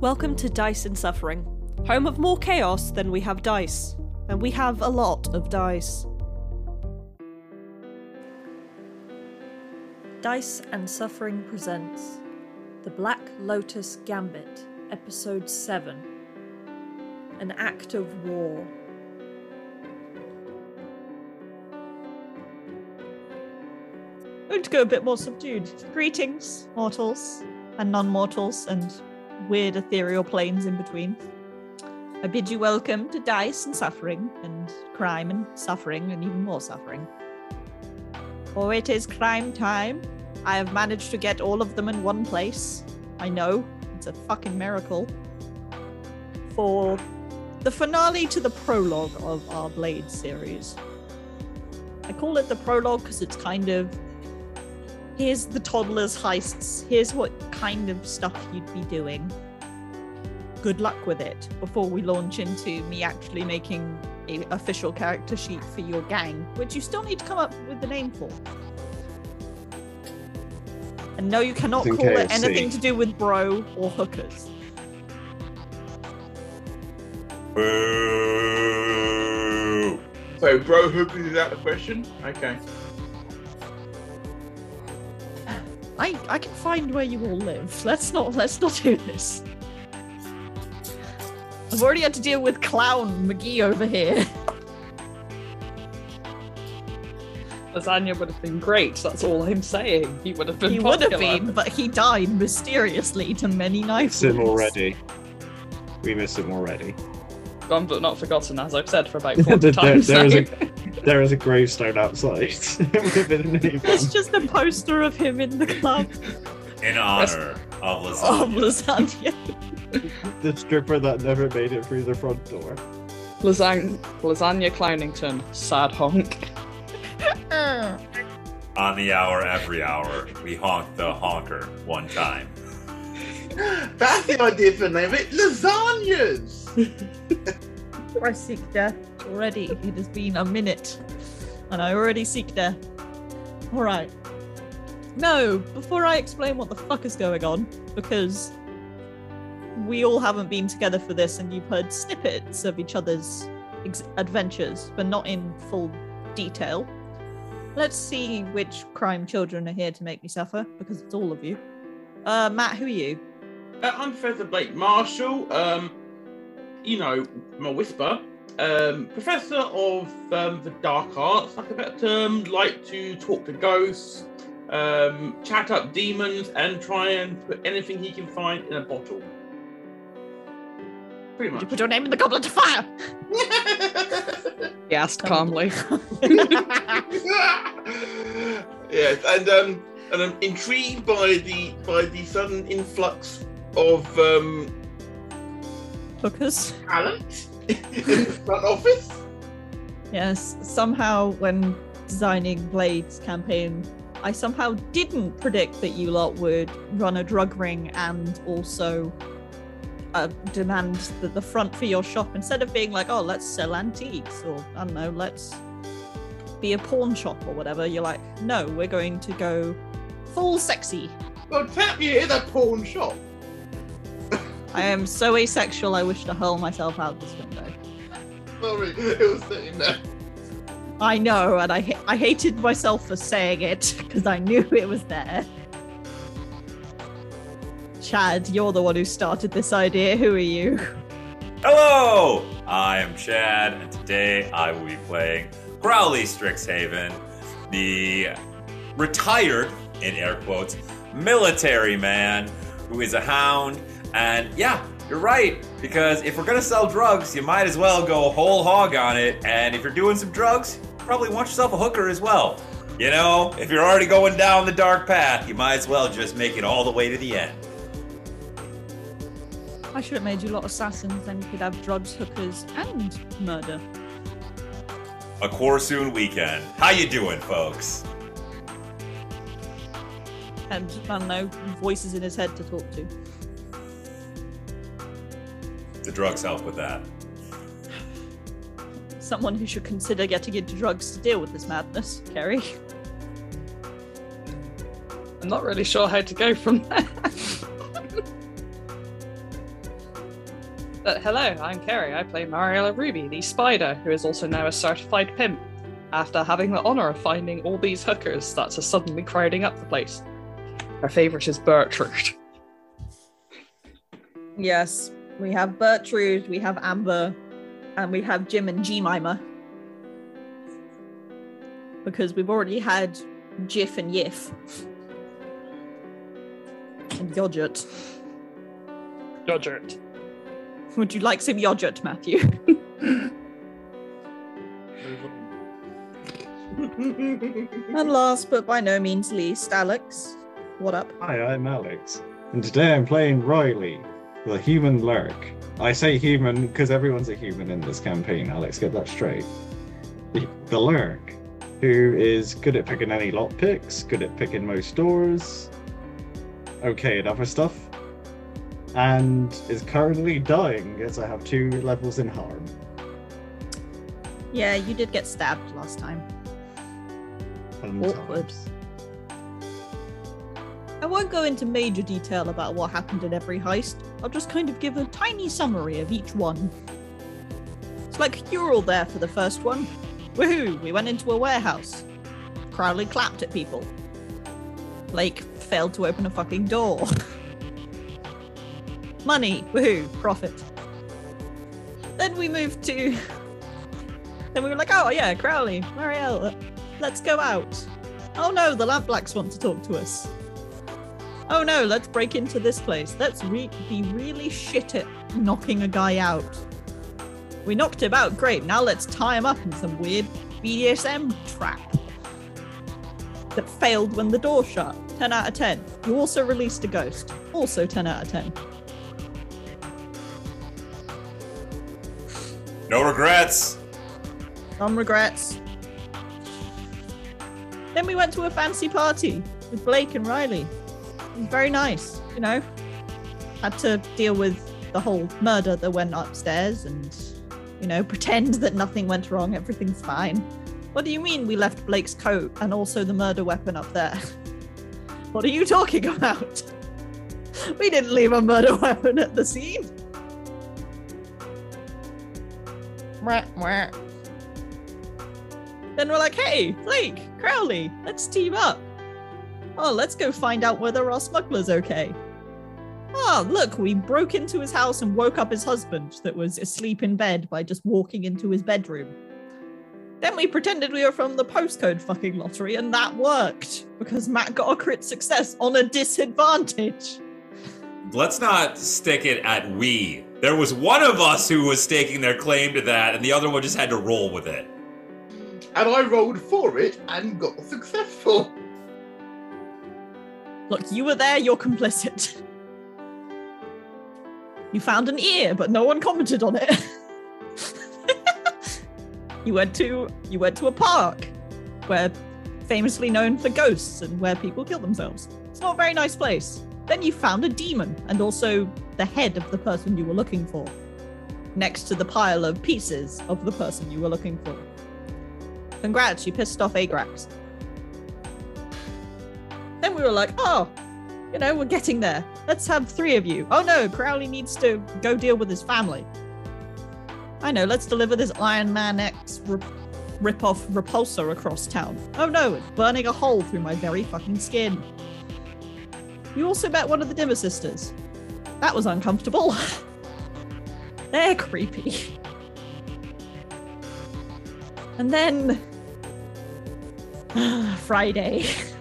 Welcome to Dice and Suffering, home of more chaos than we have dice. And we have a lot of dice. Dice and Suffering presents The Black Lotus Gambit, Episode 7 An Act of War. I'm going to go a bit more subdued. Greetings, mortals and non mortals, and weird ethereal planes in between. I bid you welcome to dice and suffering, and crime and suffering, and even more suffering. For it is crime time. I have managed to get all of them in one place. I know, it's a fucking miracle. For the finale to the prologue of our Blade series. I call it the prologue because it's kind of here's the toddlers' heists, here's what kind of stuff you'd be doing. Good luck with it before we launch into me actually making an official character sheet for your gang, which you still need to come up with the name for. And no, you cannot Think call it anything to do with bro or hookers. Boo! So, bro hookers is out the question? Okay. I I can find where you all live. Let's not let's not do this. I've already had to deal with clown McGee over here. Lasagna would have been great. That's all I'm saying. He would have been. he would have been, but he died mysteriously to many knife Miss him already. We miss him already. Gone but not forgotten, as I've said for about there, 40 times. there is a, there is a gravestone outside with a name It's just a poster of him in the club In honor of of lasagna. lasagna. the stripper that never made it through the front door. Lasagna, lasagna Clownington, sad honk. On the hour, every hour, we honk the honker one time. That's the idea for name it. Lasagnas! I seek death already. It has been a minute, and I already seek death. All right. No, before I explain what the fuck is going on, because we all haven't been together for this, and you've heard snippets of each other's ex- adventures, but not in full detail. Let's see which crime children are here to make me suffer, because it's all of you. Uh, Matt, who are you? Uh, I'm Professor Blake Marshall. Um, you know, my whisper. Um, professor of um, the dark arts, like a better term, like to talk to ghosts, um, chat up demons, and try and put anything he can find in a bottle. Pretty Did you much. put your name in the goblet of fire? He asked calmly. yes, and um, and I'm intrigued by the by the sudden influx of um, Hookers. talent in front office. Yes, somehow when designing Blade's campaign, I somehow didn't predict that you lot would run a drug ring and also uh, demand the, the front for your shop instead of being like, oh, let's sell antiques or I don't know, let's be a pawn shop or whatever. You're like, no, we're going to go full sexy. Well, tap you in a pawn shop. I am so asexual, I wish to hurl myself out this window. Sorry, it was sitting there. I know, and I ha- I hated myself for saying it because I knew it was there. Chad, you're the one who started this idea. Who are you? Hello! I am Chad, and today I will be playing Crowley Strixhaven, the retired, in air quotes, military man who is a hound. And yeah, you're right, because if we're gonna sell drugs, you might as well go whole hog on it. And if you're doing some drugs, probably want yourself a hooker as well. You know, if you're already going down the dark path, you might as well just make it all the way to the end. I should have made you a lot of assassins, then you could have drugs, hookers, and murder. A Corsoon weekend. How you doing, folks? And I don't know, voices in his head to talk to. The drugs help with that. Someone who should consider getting into drugs to deal with this madness, Kerry. I'm not really sure how to go from there. Uh, hello, I'm Kerry. I play Mariella Ruby, the spider, who is also now a certified pimp. After having the honor of finding all these hookers that are suddenly crowding up the place. Her favorite is Bertrude. Yes, we have Bertrude, we have Amber, and we have Jim and Jemima. Because we've already had Jiff and Yiff. And Yodgert. Dodgert. Would you like some Yodgert, Matthew? and last but by no means least, Alex. What up? Hi, I'm Alex, and today I'm playing Ryleigh, the human lurk. I say human because everyone's a human in this campaign, Alex, get that straight. The, the lurk, who is good at picking any lock picks, good at picking most doors, okay at other stuff, and is currently dying as I have two levels in harm. Yeah, you did get stabbed last time. Awkward. I won't go into major detail about what happened in every heist. I'll just kind of give a tiny summary of each one. It's like you're all there for the first one. Woohoo! We went into a warehouse. Crowley clapped at people. Blake failed to open a fucking door. Money, woohoo, profit. Then we moved to. Then we were like, oh yeah, Crowley, Marielle, let's go out. Oh no, the Lampblacks want to talk to us. Oh no, let's break into this place. Let's re- be really shit at knocking a guy out. We knocked him out, great. Now let's tie him up in some weird BDSM trap that failed when the door shut. 10 out of 10. You also released a ghost. Also 10 out of 10. No regrets. Some regrets. Then we went to a fancy party with Blake and Ryleigh. Very nice, you know. Had to deal with the whole murder that went upstairs and, you know, pretend that nothing went wrong, everything's fine. What do you mean we left Blake's coat and also the murder weapon up there? What are you talking about? We didn't leave a murder weapon at the scene. Then we're like, hey, Blake, Crowley, let's team up. Oh, let's go find out whether our smuggler's okay. Oh, look, we broke into his house and woke up his husband that was asleep in bed by just walking into his bedroom. Then we pretended we were from the postcode fucking lottery, and that worked because Matt got a crit success on a disadvantage. Let's not stick it at we. There was one of us who was staking their claim to that, and the other one just had to roll with it. and I rolled for it and got successful. Look, you were there, you're complicit. You found an ear, but no one commented on it. you went to you went to a park where famously known for ghosts and where people kill themselves. It's not a very nice place. Then you found a demon and also the head of the person you were looking for. Next to the pile of pieces of the person you were looking for. Congrats, you pissed off Agrax. Then we were like, oh, you know, we're getting there. Let's have three of you. Oh no, Crowley needs to go deal with his family. I know, let's deliver this Iron Man X rip- rip-off repulsor across town. Oh no, it's burning a hole through my very fucking skin. You also met one of the Dimmer sisters. That was uncomfortable. They're creepy. And then Friday.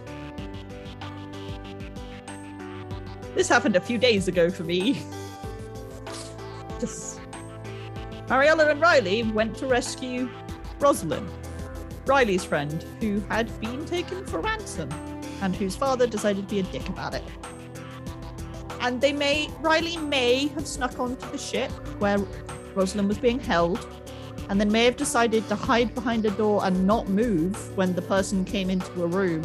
This happened a few days ago for me. Just Mariella and Ryleigh went to rescue Rosalind, Ryleigh's friend, who had been taken for ransom, and whose father decided to be a dick about it. And they may Ryleigh may have snuck onto the ship where Rosalind was being held, and then may have decided to hide behind a door and not move when the person came into a room.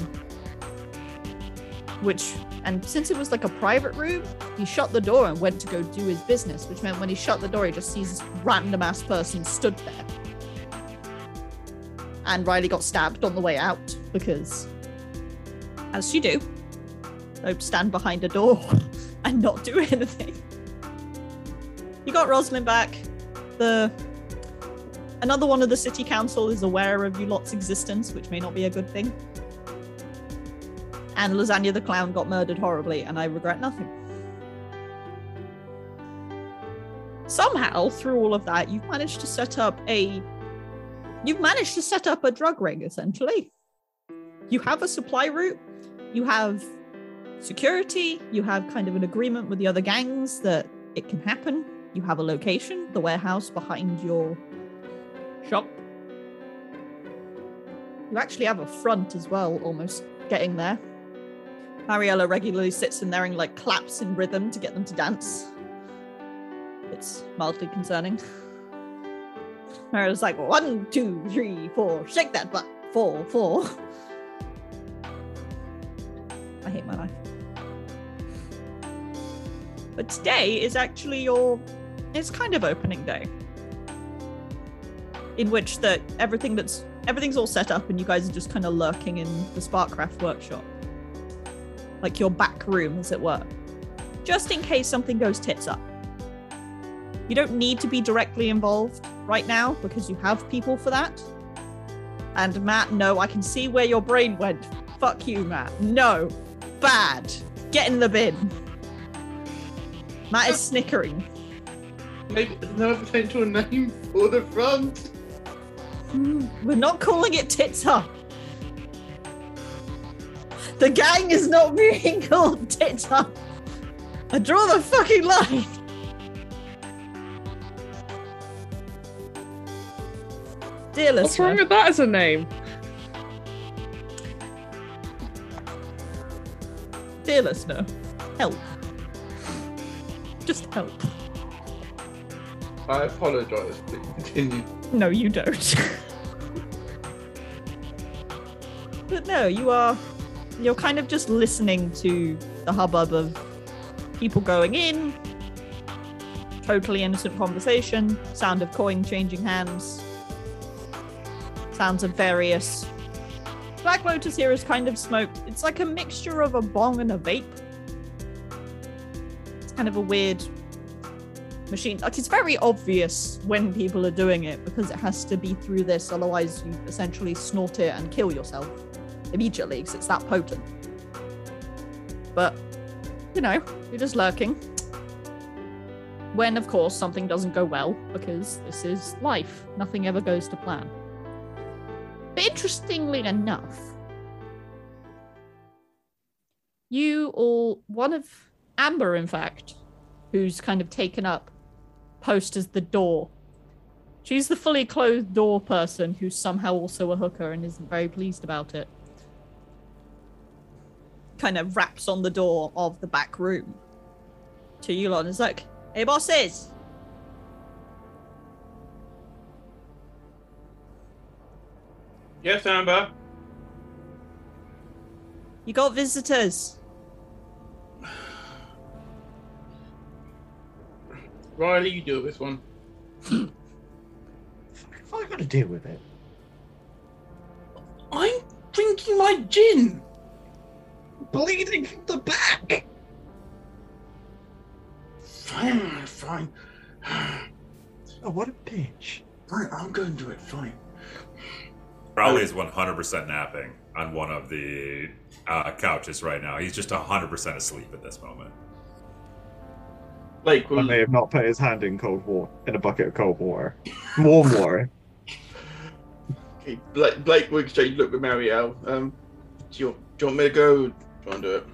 Which and since it was like a private room, he shut the door and went to go do his business, which meant when he shut the door, he just sees this random ass person stood there. And Ryleigh got stabbed on the way out because, as you do, don't stand behind a door and not do anything. You got Rosalind back. The another one of the city council is aware of you lot's existence, which may not be a good thing. And Lasagna the clown got murdered horribly, and I regret nothing. Somehow, through all of that, you've managed to set up a you've managed to set up a drug ring essentially. You have a supply route, you have security, you have kind of an agreement with the other gangs that it can happen. You have a location, the warehouse behind your shop. You actually have a front as well, almost getting there. Mariella regularly sits in there and like claps in rhythm to get them to dance. It's mildly concerning. Mariella's like one, two, three, four, shake that butt, four, four. I hate my life. But today is actually your it's kind of opening day. In which that everything that's everything's all set up and you guys are just kind of lurking in the Sparkcraft workshop. Like your back room, as it were. Just in case something goes tits up. You don't need to be directly involved right now because you have people for that. And Matt, no, I can see where your brain went. Fuck you, Matt. No. Bad. Get in the bin. Matt is snickering. Maybe there's no potential name for the front. We're not calling it tits up. The gang is not being called tits up. I draw the fucking line. Dear What's wrong with that as a name? dear listener, help. Just help. I apologise. Please continue. No, you don't. but no, you are. You're kind of just listening to the hubbub of people going in, totally innocent conversation, sound of coin changing hands, sounds of various. Black Lotus here is kind of smoked. It's like a mixture of a bong and a vape. It's kind of a weird machine. Like it's very obvious when people are doing it because it has to be through this, otherwise you essentially snort it and kill yourself immediately because it's that potent. But you know, you're just lurking. When of course something doesn't go well, because this is life. Nothing ever goes to plan. But interestingly enough, you all one of Amber, in fact, who's kind of taken up post as the door. She's the fully clothed door person who's somehow also a hooker and isn't very pleased about it. Kind of raps on the door of the back room to Yulon. Is like, hey bosses! Yes, Amber. You got visitors. Ryleigh, you deal with this one. Fuck, have I got to deal with it? I'm drinking my gin. Bleeding from the back. Fine, fine. Oh, what a bitch. Fine, I'm going to do it. Fine. Crowley is 100% napping on one of the uh, couches right now. He's just 100% asleep at this moment. Blake I will. may have not put his hand in cold water, in a bucket of cold water. Warm water. Okay, Blake, Blake will exchange look with Marielle. Um, do you, do you want me to go? Do you want to do it?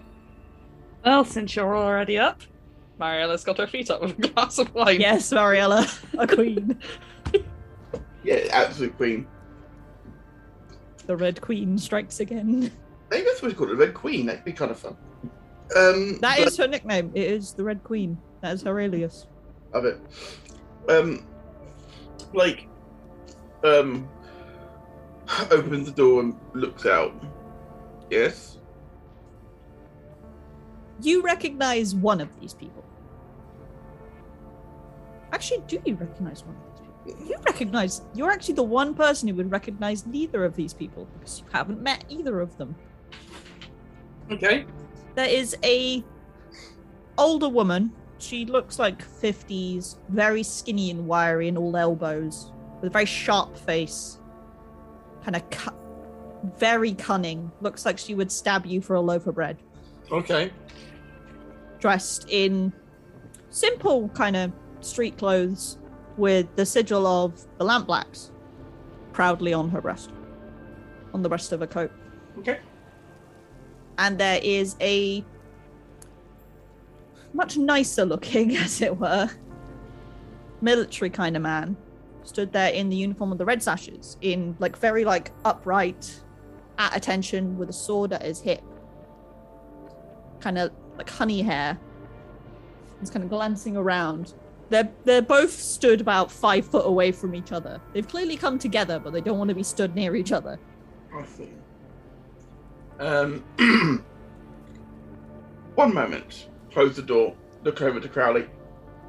Well, since you're already up, Mariella's got her feet up with a glass of wine. Yes, Mariella, a queen. Yeah, absolute queen. The Red Queen strikes again. Maybe that's what we call it, the Red Queen. That'd be kind of fun. Um, That but- is her nickname. It is the Red Queen. That is her alias. of it. Um, Blake um, opens the door and looks out. Yes. You recognize one of these people. Actually, do you recognize one of these people? You recognize. You're actually the one person who would recognize neither of these people because you haven't met either of them. Okay. There is a older woman She looks like 50s, very skinny and wiry in all elbows, with a very sharp face. Kind of cu- very cunning. Looks like she would stab you for a loaf of bread. Okay. Dressed in simple kind of street clothes with the sigil of the Lampblacks proudly on her breast, on the breast of her coat. Okay. and there is a much nicer looking, as it were, military kind of man stood there in the uniform of the red sashes, in like very like upright, at attention with a sword at his hip, kind of like honey hair. He's kind of glancing around. They're they're both stood about five foot away from each other. They've clearly come together, but they don't want to be stood near each other. I see. Um, one moment. Close the door. Look over to Crowley.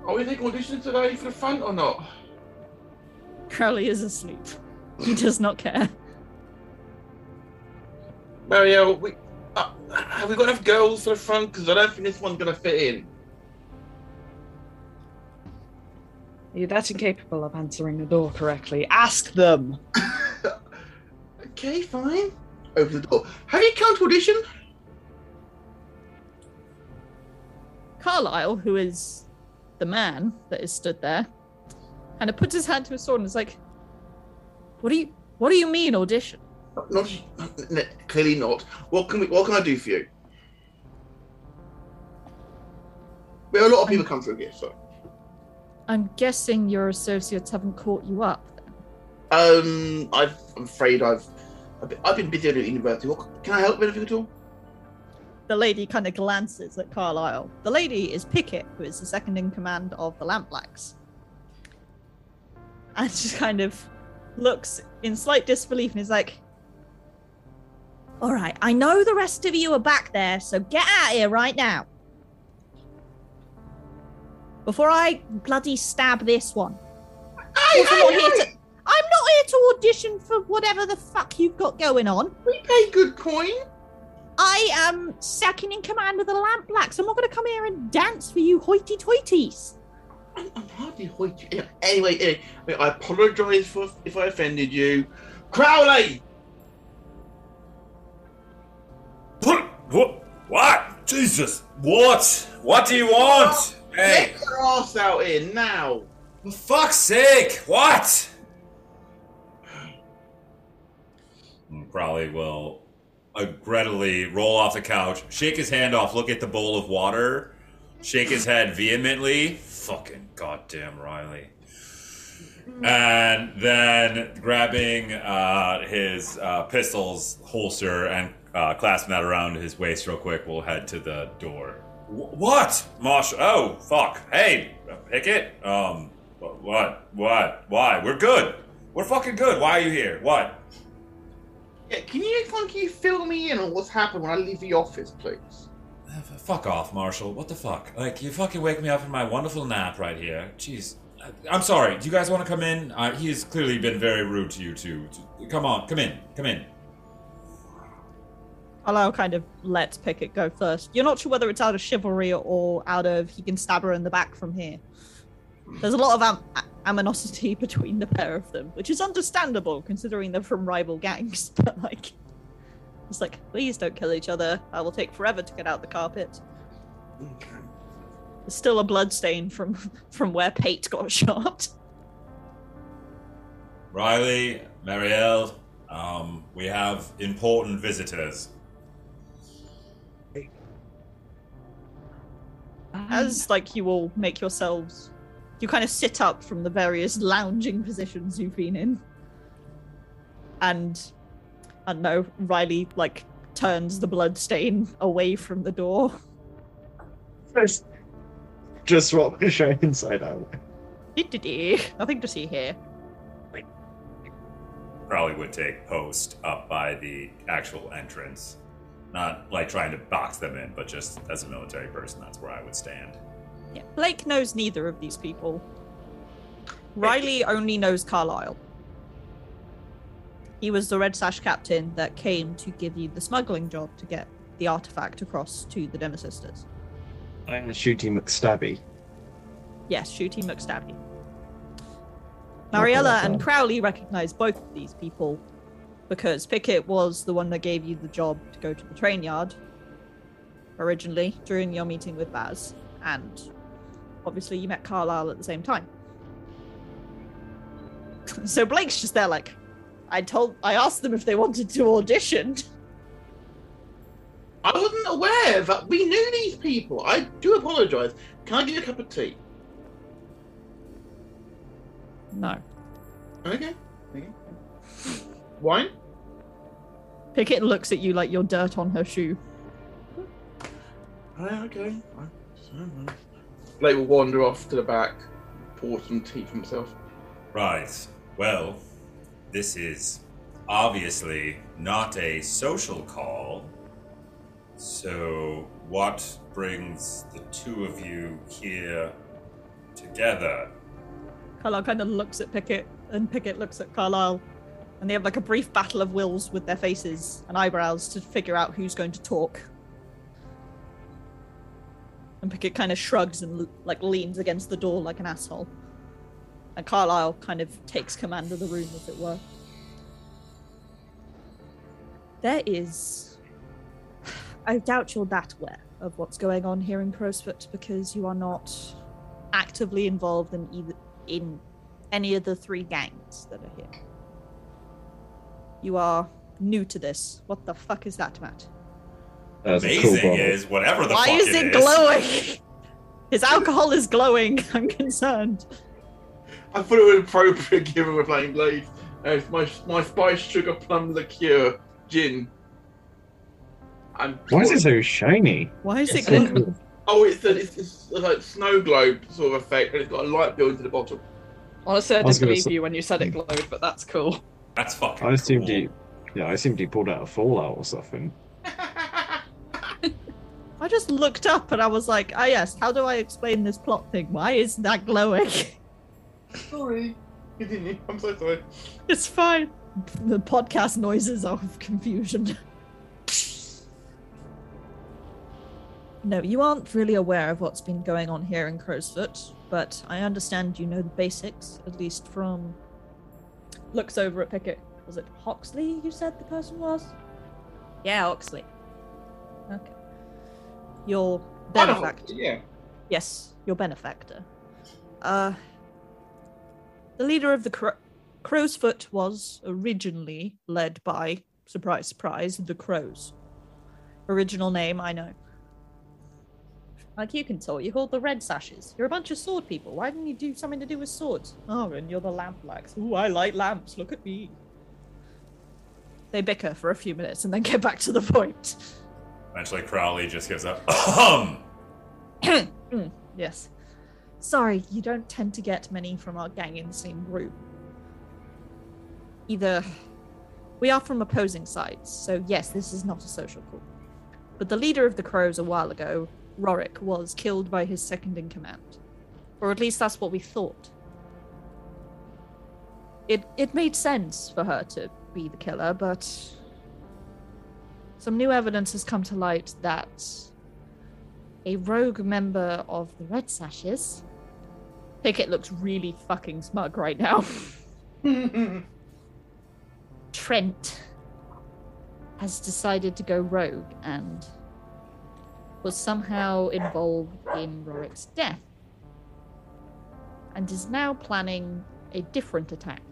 Are we taking auditions today for the front or not? Crowley is asleep. He does not care. Marielle, we uh, have we got enough girls for the front? Because I don't think this one's gonna fit in. You're you that incapable of answering the door correctly? Ask them. Okay, fine. Open the door. Have you come to audition? Carlisle, who is the man that is stood there, kind of puts his hand to his sword and is like, "What do you What do you mean audition?" Not, clearly not. What can we, What can I do for you? Well, a lot of people come through here, so. I'm guessing your associates haven't caught you up. Um, I've, I'm afraid I've, I've been, busy at university. What, can I help with anything at all? The lady kind of glances at Carlisle. The lady is Pickett, who is the second in command of the Lampblacks, and she kind of looks in slight disbelief and is like, "All right, I know the rest of you are back there, so get out here right now." Before I bloody stab this one. Hey, Also not here to- I'm not here to audition for whatever the fuck you've got going on. We pay good coin. I am second in command of the Lampblacks. I'm not going to come here and dance for you hoity-toities. I'm, I'm hardly hoity. Anyway, anyway, I apologise for if I offended you. Crowley, What? What? What? Jesus! What? What do you want? Hey! get your ass out here now. For fuck's sake! What? Hmm, and Crowley will regrettably roll off the couch, shake his hand off, look at the bowl of water, shake his head vehemently. Fucking goddamn Ryleigh. And then grabbing uh, his uh, pistol's holster and uh, clasping that around his waist real quick, we'll head to the door. Wh- what? Marshall? Oh, fuck. Hey, Pickett? Um, wh- what? What? Why? We're good. We're fucking good. Why are you here? What? Yeah, can you can you fill me in on what's happened when I leave the office, please? Uh, Fuck off, Marshall. What the fuck? Like, you fucking wake me up from my wonderful nap right here. Jeez. I- I'm sorry. Do you guys want to come in? Uh, he has clearly been very rude to you two. Come on, come in, come in. Carlisle kind of lets Pickett go first. You're not sure whether it's out of chivalry or out of he can stab her in the back from here. There's a lot of am- a- aminosity between the pair of them, which is understandable considering they're from rival gangs. But like, it's like, please don't kill each other. I will take forever to get out the carpet. Okay. There's still a blood stain from from where Pate got shot. Ryleigh, Marielle, um, we have important visitors. As like you all make yourselves, you kind of sit up from the various lounging positions you've been in, and I don't know. Ryleigh like turns the blood stain away from the door. Just, just swap the show inside out. Nothing to see here. Probably would take post up by the actual entrance. Not like trying to box them in, but just as a military person, that's where I would stand. Yeah. Blake knows neither of these people. Ryleigh only knows Carlisle. He was the Red Sash captain that came to give you the smuggling job to get the artifact across to the Dimmer Sisters. I'm Shooty McStabby. Yes, Shooty McStabby. Mariella and Crowley recognize both of these people because Pickett was the one that gave you the job to go to the train yard originally during your meeting with Baz, and obviously you met Carlisle at the same time. so Blake's just there, like, I told, I asked them if they wanted to audition. I wasn't aware that we knew these people. I do apologise. Can I get you a cup of tea? No. Okay. okay. Wine? Pickett looks at you like you're dirt on her shoe. Okay. Blake will wander off to the back, pour some tea for himself. Right. Well, this is obviously not a social call. So, what brings the two of you here together? Carlisle kind of looks at Pickett, and Pickett looks at Carlisle, and they have like a brief battle of wills with their faces and eyebrows to figure out who's going to talk. And Pickett kind of shrugs and like leans against the door like an asshole. And Carlisle kind of takes command of the room, as it were. There is. I doubt you're that aware of what's going on here in Crowsfoot because you are not actively involved in either in any of the three gangs that are here. You are new to this. What the fuck is that, Matt? That's a Amazing cool bottle. is whatever the fuck. Why fuck is it it glowing? His alcohol is glowing. I'm concerned. I thought it was appropriate given we're playing Blade. Uh, it's my my spice sugar plum liqueur gin. And Why is it so shiny? Why is it So cool. Oh, it's a, it's, it's like snow globe sort of effect, and it's got a light built into the bottom. Honestly, I I was didn't gonna believe say- you when you said it glowed, but that's cool. That's fucking I assumed cool. he, yeah, I assumed he pulled out a Fallout or something. I just looked up and I was like, ah, yes, how do I explain this plot thing? Why is that glowing? sorry, continue. I'm so sorry. it's fine. The podcast noises of confusion. No, you aren't really aware of what's been going on here in Crowsfoot, but I understand you know the basics, at least from. Looks over at Pickett. Was it Hoxley you said the person was? Yeah, Oxley. Okay. Your benefactor. Yeah. Yes, your benefactor. Uh, the leader of the Cro- Crow's Foot was originally led by, surprise, surprise, the Crows. Original name, I know. Like you can talk. you hold the red sashes. You're a bunch of sword people. Why didn't you do something to do with swords? Oh, and you're the lamp blacks. Ooh, I like lamps. Look at me. They bicker for a few minutes and then get back to the point. Eventually, Crowley just gives up. Um. Mm, yes. Sorry, you don't tend to get many from our gang in the same group. Either we are from opposing sides, so yes, this is not a social call. But the leader of the crows a while ago, Roric, was killed by his second in command. Or at least that's what we thought. It it made sense for her to be the killer, but some new evidence has come to light that a rogue member of the Red Sashes. Pickett looks really fucking smug right now. Trent has decided to go rogue and was somehow involved in Roric's death and is now planning a different attack.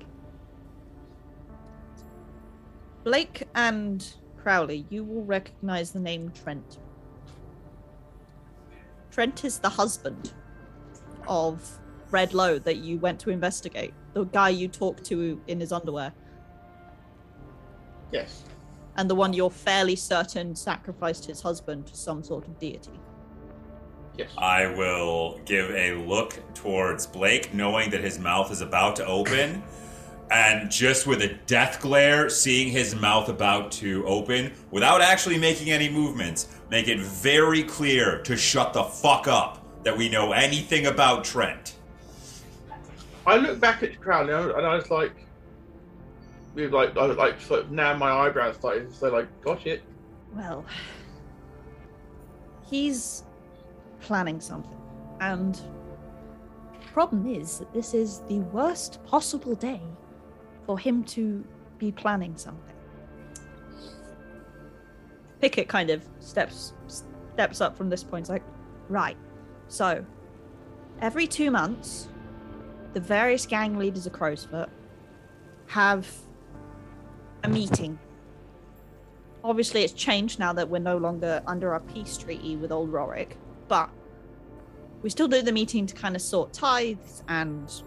Blake and Crowley, you will recognize the name Trent. Trent is the husband of Red Low that you went to investigate. The guy you talked to in his underwear. yes. And the one you're fairly certain sacrificed his husband to some sort of deity. Yes. I will give a look towards Blake, knowing that his mouth is about to open. And just with a death glare, seeing his mouth about to open, without actually making any movements, make it very clear to shut the fuck up that we know anything about Trent. I look back at Crowley and I and I was like, with like, I was like, sort of now my eyebrows started to say like, oh, gosh, it. Well, he's planning something. And problem is that this is the worst possible day for him to be planning something. Pickett kind of steps steps up from this point. It's like, right. So, every two months, the various gang leaders of Crowsfoot have a meeting. Obviously, it's changed now that we're no longer under our peace treaty with Old Roric, but we still do the meeting to kind of sort tithes and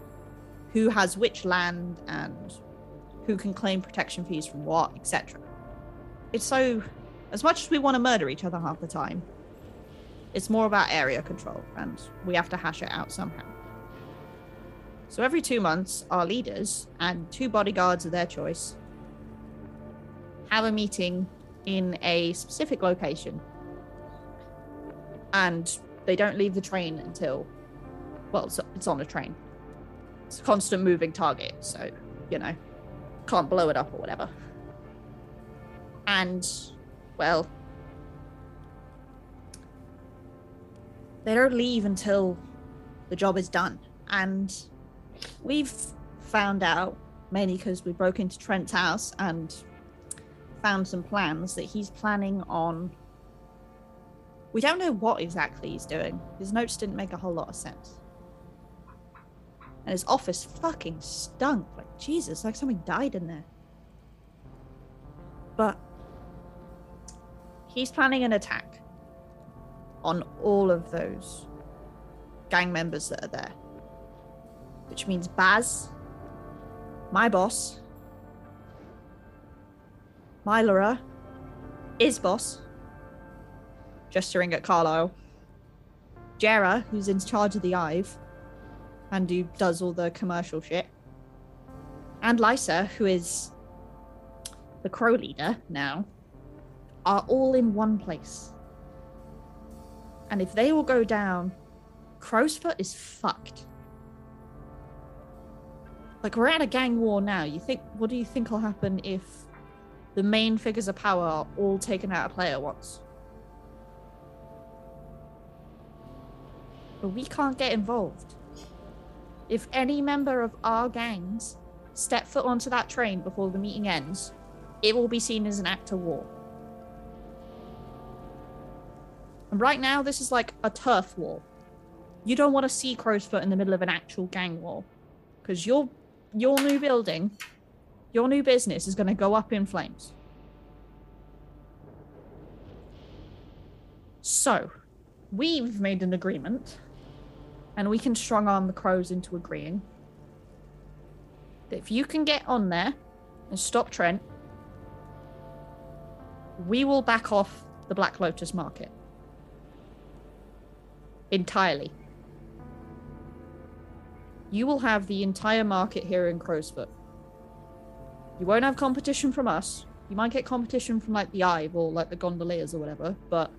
who has which land and who can claim protection fees from what, etc. It's so, as much as we want to murder each other half the time, it's more about area control and we have to hash it out somehow. So every two months, our leaders and two bodyguards of their choice have a meeting in a specific location. And they don't leave the train until, well, it's, on a train. It's a constant moving target, so, you know, can't blow it up or whatever. And, well, they don't leave until the job is done. And we've found out, mainly because we broke into Trent's house and found some plans, that he's planning on. We don't know what exactly he's doing. His notes didn't make a whole lot of sense. And his office fucking stunk. Like, Jesus, like something died in there. But he's planning an attack on all of those gang members that are there. Which means Baz, my boss, Mylera, is boss, gesturing at Carlisle, Djera, who's in charge of the Hive and who does all the commercial shit, and Lyssa, who is the crow leader now, are all in one place. And if they all go down, Crowsfoot is fucked. Like we're at a gang war now. You think what do you think will happen if the main figures of power are all taken out of play at once? But we can't get involved. If any member of our gangs step foot onto that train before the meeting ends, it will be seen as an act of war. And right now, this is like a turf war. You don't want to see Crowsfoot in the middle of an actual gang war, because your your new building, your new business is going to go up in flames. So, we've made an agreement, and we can strong arm the crows into agreeing that if you can get on there and stop Trent, we will back off the Black Lotus market entirely. You will have the entire market here in Crowsfoot. You won't have competition from us. You might get competition from like the Hive or like the Gondoliers or whatever, but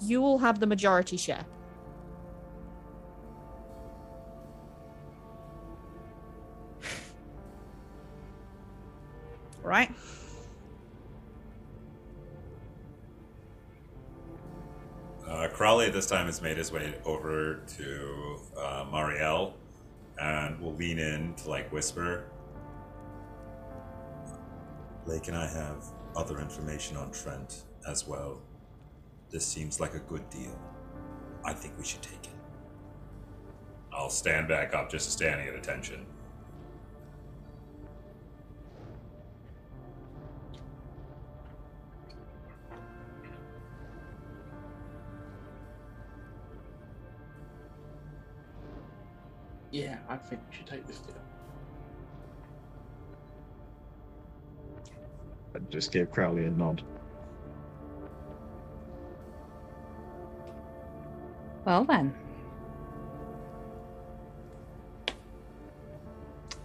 you will have the majority share. right? Uh, Crowley this time has made his way over to uh, Marielle and will lean in to like whisper. Lake and I have other information on Trent as well. This seems like a good deal. I think we should take it. I'll stand back up, just standing at attention. Yeah, I think we should take this deal. I just gave Crowley a nod. Well then.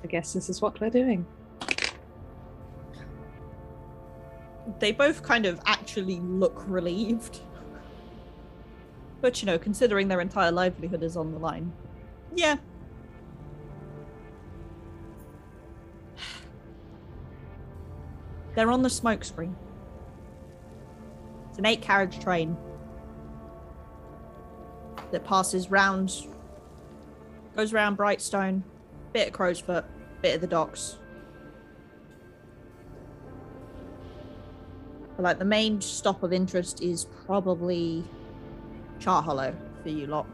I guess this is what we're doing. They both kind of actually look relieved. But you know, considering their entire livelihood is on the line. Yeah. They're on the smoke screen. It's an eight carriage train that passes round Goes around Brightstone, bit of Crowsfoot, bit of the docks. But like the main stop of interest is probably Char Hollow for you lot.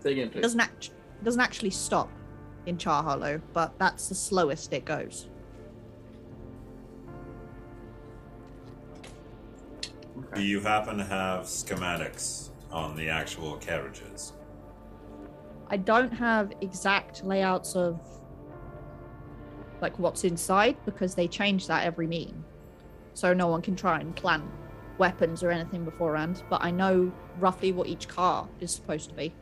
Say again, It please. doesn't act- doesn't actually stop in Char Hollow, but that's the slowest it goes. Do you happen to have schematics on the actual carriages? I don't have exact layouts of like what's inside because they change that every meeting. So no one can try and plan weapons or anything beforehand, but I know roughly what each car is supposed to be.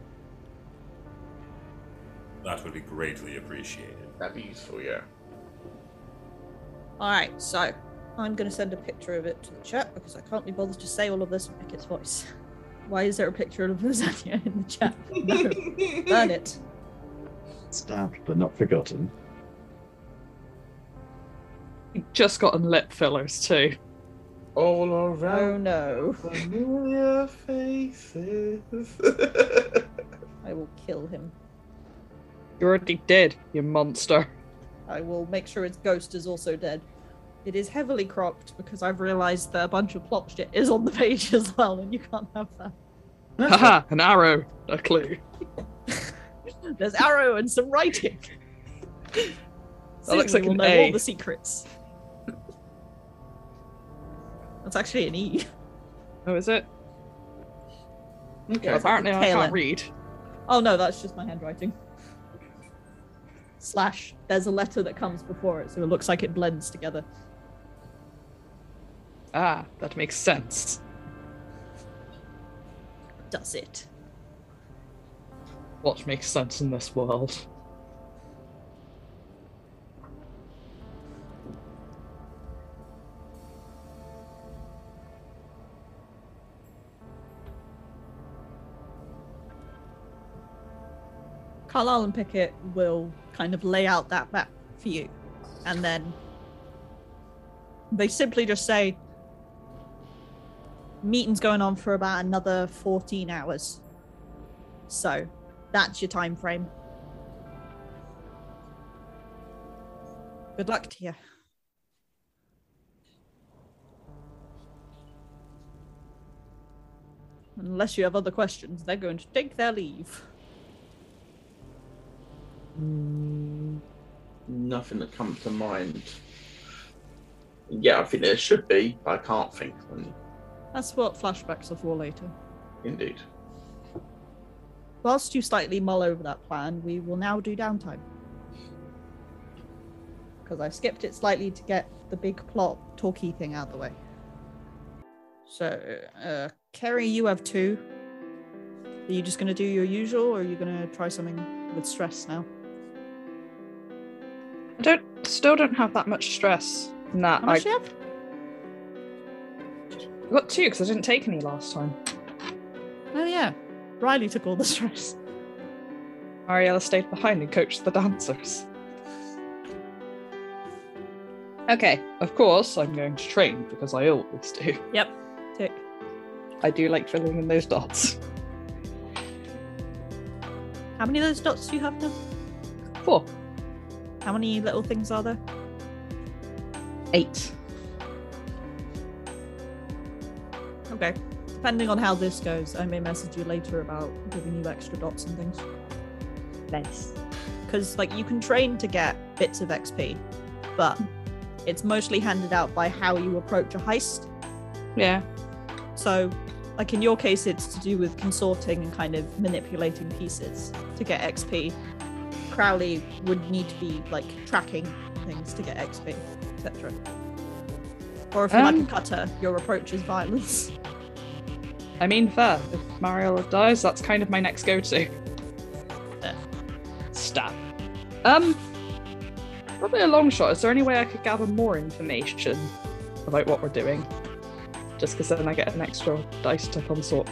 That would be greatly appreciated. That'd be useful, yeah. Alright, so I'm gonna send a picture of it to the chat because I can't be bothered to say all of this with Pickett's voice. Why is there a picture of lasagna in the chat? No, burn it. Stabbed but not forgotten. You just gotten lip fillers too. All around. Oh no. familiar faces. I will kill him. You're already dead, you monster. I will make sure his ghost is also dead. It is heavily cropped because I've realised that a bunch of plot shit is on the page as well, and you can't have that. Haha, an arrow. A clue. There's arrow and some writing. That looks like we'll an know A. all the secrets. That's actually an E. Oh, is it? okay. Well, apparently I KLM. can't read. Oh no, that's just my handwriting. Slash, there's a letter that comes before it, so it looks like it blends together. Ah, that makes sense. Does it? What makes sense in this world? Carlisle and Pickett will kind of lay out that map for you. And then they simply just say meeting's going on for about another 14 hours. So that's your time frame. Good luck to you. Unless you have other questions, they're going to take their leave. Mm, nothing that comes to mind. Yeah, I think there should be, but I can't think of. That's what flashbacks are for later. Indeed. Whilst you slightly mull over that plan, we will now do downtime. Because I skipped it slightly to get the big plot talky thing out of the way. So, uh, Kerry, you have two. Are you just going to do your usual, or are you going to try something with stress now? I don't still don't have that much stress in that. How I much do you have? I got two because I didn't take any last time. Oh, yeah. Ryleigh took all the stress. Mariella stayed behind and coached the dancers. Okay, of course I'm going to train because I always do. Yep. Tick. I do like filling in those dots. How many of those dots do you have now? Four. How many little things are there? Eight. Okay. Depending on how this goes, I may message you later about giving you extra dots and things. Nice. Because, like, you can train to get bits of XP, but it's mostly handed out by how you approach a heist. Yeah. So, like, in your case, it's to do with consorting and kind of manipulating pieces to get XP. Crowley would need to be, like, tracking things to get XP, etc. Or if you're like Um. a cutter, your approach is violence. I mean, fair. If Mariella dies, that's kind of my next go-to. Yeah. Stab. Um, probably a long shot. Is there any way I could gather more information about what we're doing? Just because then I get an extra dice to consort.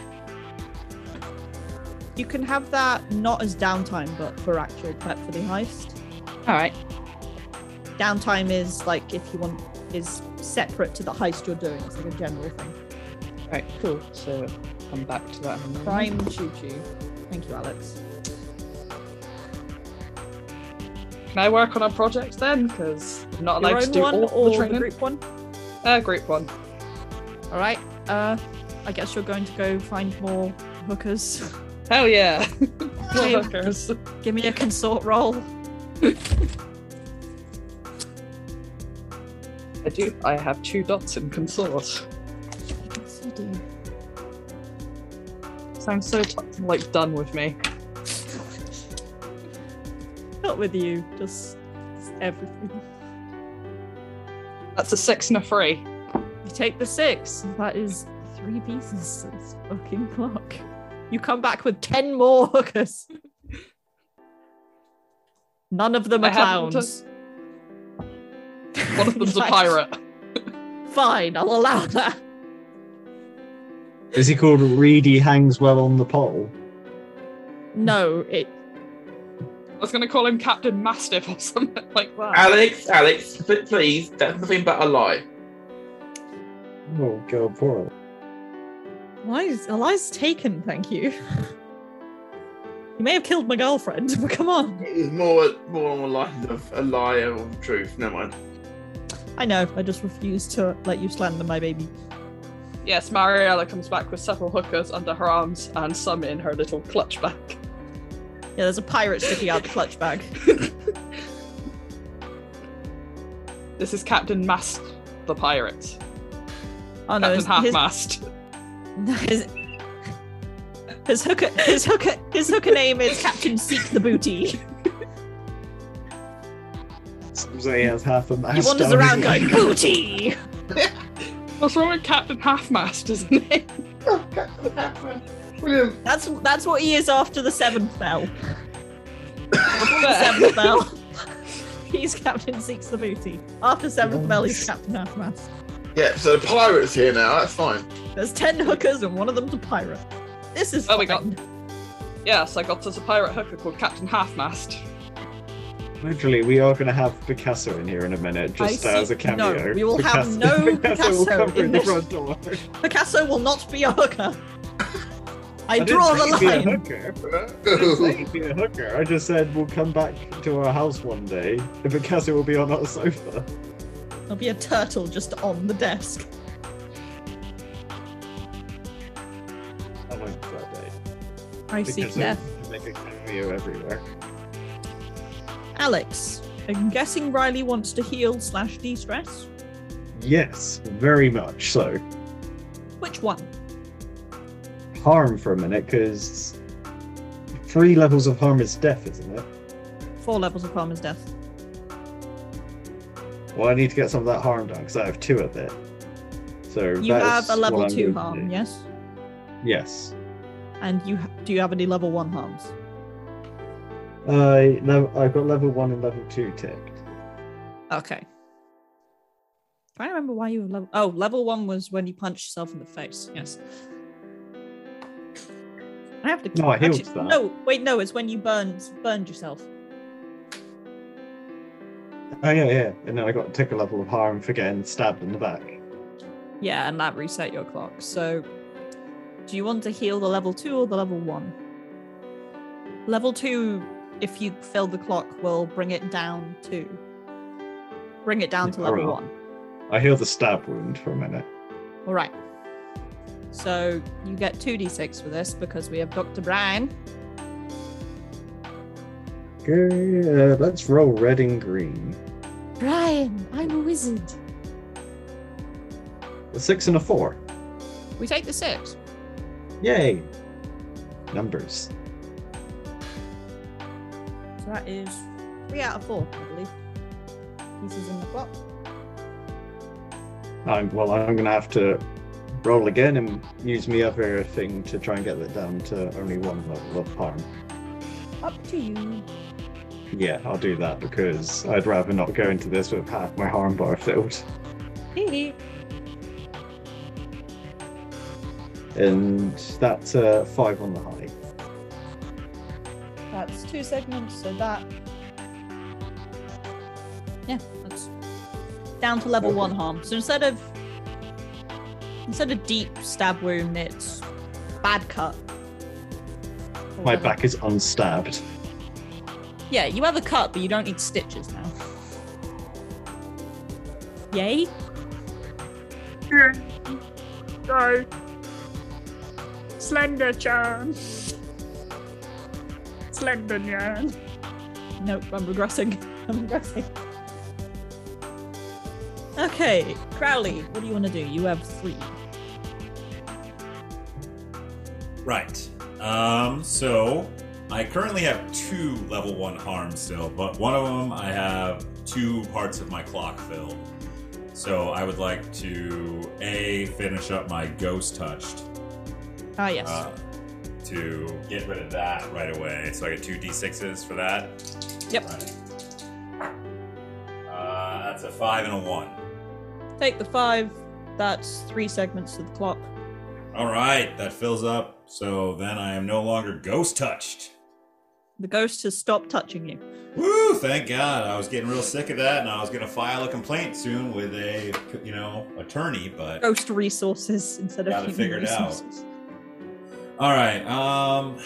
You can have that not as downtime, but for actual prep for the heist. All right. Downtime is like if you want is separate to the heist you're doing. It's like a general thing. All right. Cool. So come back to that. in a moment. Prime choo choo. Thank you, Alex. Can I work on a project then? Because I'm not allowed to do one all or the training. group one? Uh, group one. All right. Uh, I guess you're going to go find more hookers. Hell yeah. More hookers. Give me a consort roll. I do. I have two dots in consort. Sounds so like done with me. Not with you, just, just everything. That's a six and a three. You take the six. That is three pieces. That's fucking clock. You come back with ten more hookers. None of them I are clowns. One of them's a pirate. Fine, I'll allow that. Is he called Reedy Hangs Well on the Pole? No, it. I was gonna call him Captain Mastiff or something like that. Alex, Alex, but please, that's nothing but a lie. Oh god, poor. Eli's, Eli's taken, thank you. You may have killed my girlfriend, but come on. It was more more on the lines of a lie or truth. Never mind. I know, I just refuse to let you slander my baby. Yes, Mariella comes back with several hookers under her arms and some in her little clutch bag. Yeah, there's a pirate sticking out the clutch bag. This is Captain Mast, the pirate. Oh no, Captain his, Half his, Mast. his, his hooker his hooker his hooker name is Captain Seek the Booty. So he has half a mast. He mast. wanders down around going. Booty! What's wrong with Captain Half Mast, isn't it? Brilliant. That's that's what he is after the seventh bell. the seventh bell. He's Captain Seeks the Booty. After seventh bell, he's Captain Half Mast. Yeah, so the pirate's here now. That's fine. There's ten hookers and one of them's a pirate. This is Oh, we got- fine. Yes, I got us a pirate hooker called Captain Half Mast. Literally, we are going to have Picasso in here in a minute, I just see- as a cameo. no, we will have no Picasso will Picasso come in the front door. Picasso will not be a hooker. I, didn't draw the he'd be a line. hooker. I didn't say he'd be a hooker. I just said we'll come back to our house one day, and Picasso will be on our sofa. There'll be a turtle just on the desk. I like that day. I seek Picasso death. make a cameo everywhere. Alex, I'm guessing Ryleigh wants to heal slash de-stress. Yes, very much so. Which one? Harm for a minute, because three levels of harm is death, isn't it? Four levels of harm is death. Well, I need to get some of that harm done because I have two of it. So You have a level two harm, do. yes? Yes. And you ha- do you have any level one harms? I no, I've got level one and level two ticked. Okay. Trying to remember why you were level. Oh, level one was when you punched yourself in the face. Yes. I have to. No, I healed actually- that. No, wait, no, it's when you burned burned yourself. Oh yeah, yeah. And then I got to tick a level of harm for getting stabbed in the back. Yeah, and that reset your clock. So, do you want to heal the level two or the level one? Level two, if you fill the clock, will bring it down to. Bring it down to level alright. one. I healed the stab wound for a minute. All right. So you get 2d6 for this because we have Dr. Brian. Okay, uh, let's roll red and green. Brian, I'm a wizard. A six and a four. We take the six. Yay! Numbers. So that is three out of four, I believe. Pieces in the clock. I'm, well, I'm gonna have to roll again and use my other thing to try and get that down to only one level of harm. Up to you. Yeah, I'll do that because I'd rather not go into this with half my harm bar filled. And that's uh, five on the high. That's two segments, so that. Yeah, that's down to level one harm. So instead of instead of deep stab wound, it's bad cut. Or My level- back is unstabbed. Yeah, you have a cut, but you don't need stitches now. Yay? Go. Slender Chan. Nope, I'm regressing. I'm regressing. Okay, Crowley, what do you want to do? You have three. Right. Um, so I currently have two level one harms still, but one of them I have two parts of my clock filled. So I would like to a finish up my ghost touched Ah, yes. uh, to get rid of that right away. So I get two d6s for that. Yep. Right. Uh, that's a five and a one. Take the five. That's three segments of the clock. All right, that fills up. So then I am no longer ghost touched. The ghost has stopped touching you. Woo! Thank God. I was getting real sick of that, and I was going to file a complaint soon with a, you know, attorney. But Ghost resources instead of human figured out. All right. Um,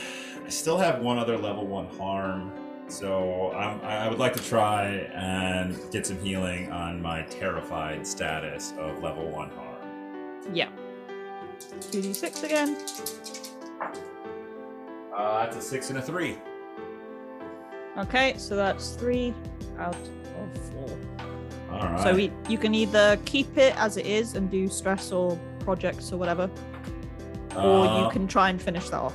I still have one other level one harm, so I'm, I would like to try and get some healing on my terrified status of level one harm. Yeah. 2d6 again. Uh, that's a six and a three. Okay, so that's three out of four. All right. So we, you can either keep it as it is and do stress or projects or whatever, or Uh, you can try and finish that off.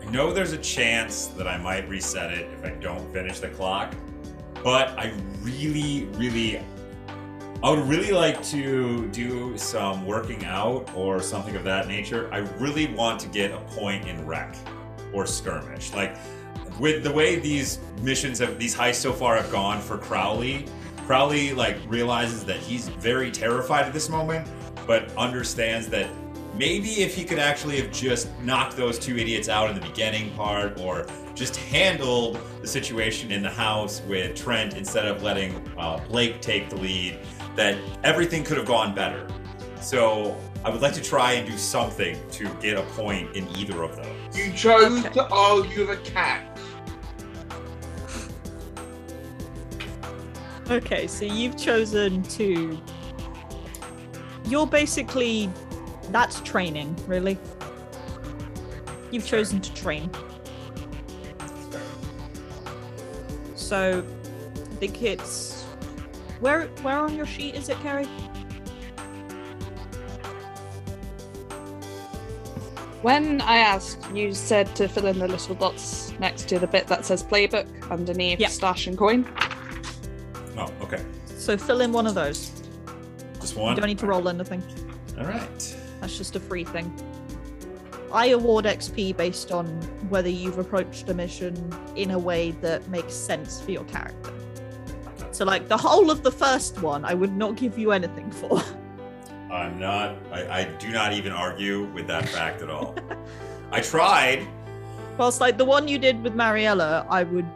I know there's a chance that I might reset it if I don't finish the clock, but I really, really, I would really like to do some working out or something of that nature. I really want to get a point in wreck or skirmish. Like with the way these missions have, these heists so far have gone for Crowley, Crowley like realizes that he's very terrified at this moment, but understands that maybe if he could actually have just knocked those two idiots out in the beginning part or just handled the situation in the house with Trent instead of letting uh, Blake take the lead, that everything could have gone better. So I would like to try and do something to get a point in either of those. You chose Okay. to argue with a cat. Okay, so you've chosen to. You're basically. That's training, really. You've chosen to train. So, I think it's. Where where on your sheet is it, Kerry? When I asked, you said to fill in the little dots next to the bit that says playbook underneath Yep. stash and coin. Oh, okay. So fill in one of those. Just You don't need to roll anything. All right. That's just a free thing. I award XP based on whether you've approached a mission in a way that makes sense for your character. So, like the whole of the first one, I would not give you anything for. I'm not, I, I do not even argue with that fact at all. I tried. Whilst, like the one you did with Mariella, I would,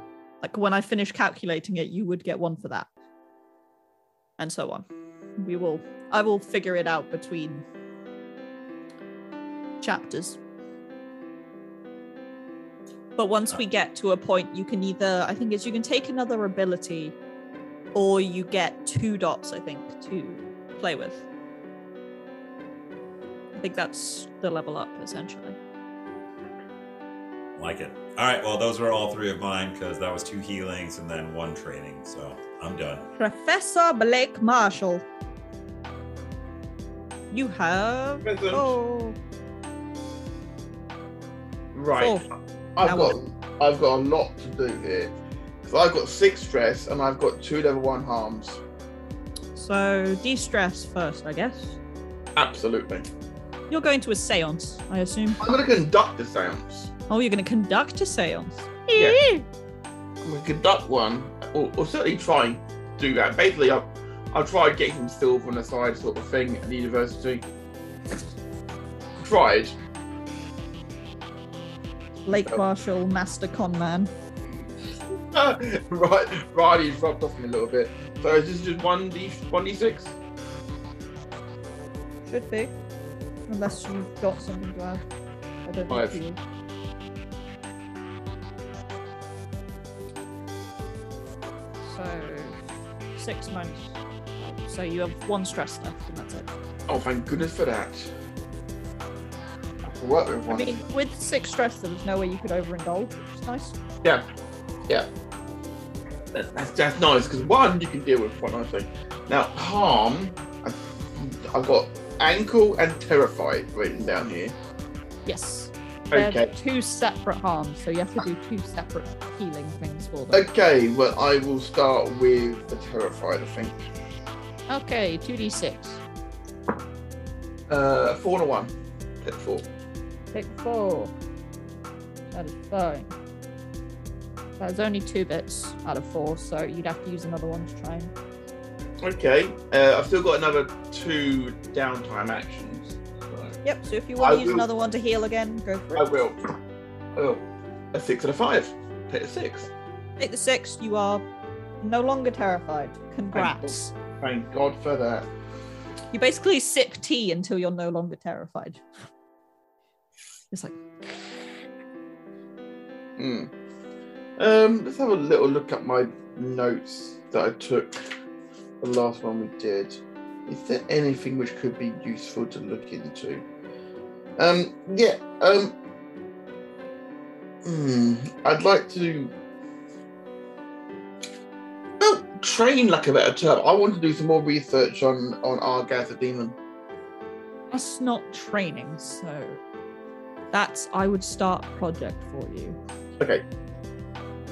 like when I finish calculating it, you would get one for that, and so on. We will, I will figure it out between chapters. But once we get to a point, you can either, I think is you can take another ability, or you get two dots, I think, to play with. I think that's the level up essentially. Like it. All right, well, those were all three of mine because that was two healings and then one training. So I'm done. Professor Blake Marshall. You have Present. oh Right. four. I've Now got I've got a lot to do here. So I've got six stress and I've got two level one harms. So de-stress first, I guess. Absolutely. You're going to a seance, I assume. I'm gonna conduct the seance. Oh, you're going to conduct a seance. Yeah. I'm gonna conduct one, or, or certainly try and do that. Basically, I've I tried getting him silver on the side sort of thing at the university. Tried. Lake. Marshall, master conman. right, Ryleigh dropped off me a little bit. So is this just one d one d six? Should be, unless you've got something to add. I don't Five. So six months. So you have one stress left, and that's it. Oh, thank goodness for that. I can work with I mean, with six stress, there was no way you could overindulge, which is nice. Yeah, yeah. That- That's, that's nice because one you can deal with quite nicely. Now harm, I- I've got ankle and terrified written down here. Yes. They're Okay, two separate harms, so you have to do two separate healing things for them. okay. Well, I will start with the terrified. I think. Okay, 2d6. Uh, four and a one. Pick four. Pick four. That is fine. There's only two bits out of four, so you'd have to use another one to try and. Okay. Uh, I've still got another two downtime actions. So Yep, so if you want I to use will- another one to heal again, go for it. I will. Oh, a six and a five. Hit the six. Take the six, you are no longer terrified. Congrats. Thank God for that. You basically sip tea until you're no longer terrified. It's like, Hmm. Um, let's have a little look at my notes that I took the last one we did. Is there anything which could be useful to look into? Um, yeah. Um. Hmm. I'd like to. Well, train like a better term. I want to do some more research on on Argath the demon. that's not training, so that's I would start a project for you. Okay.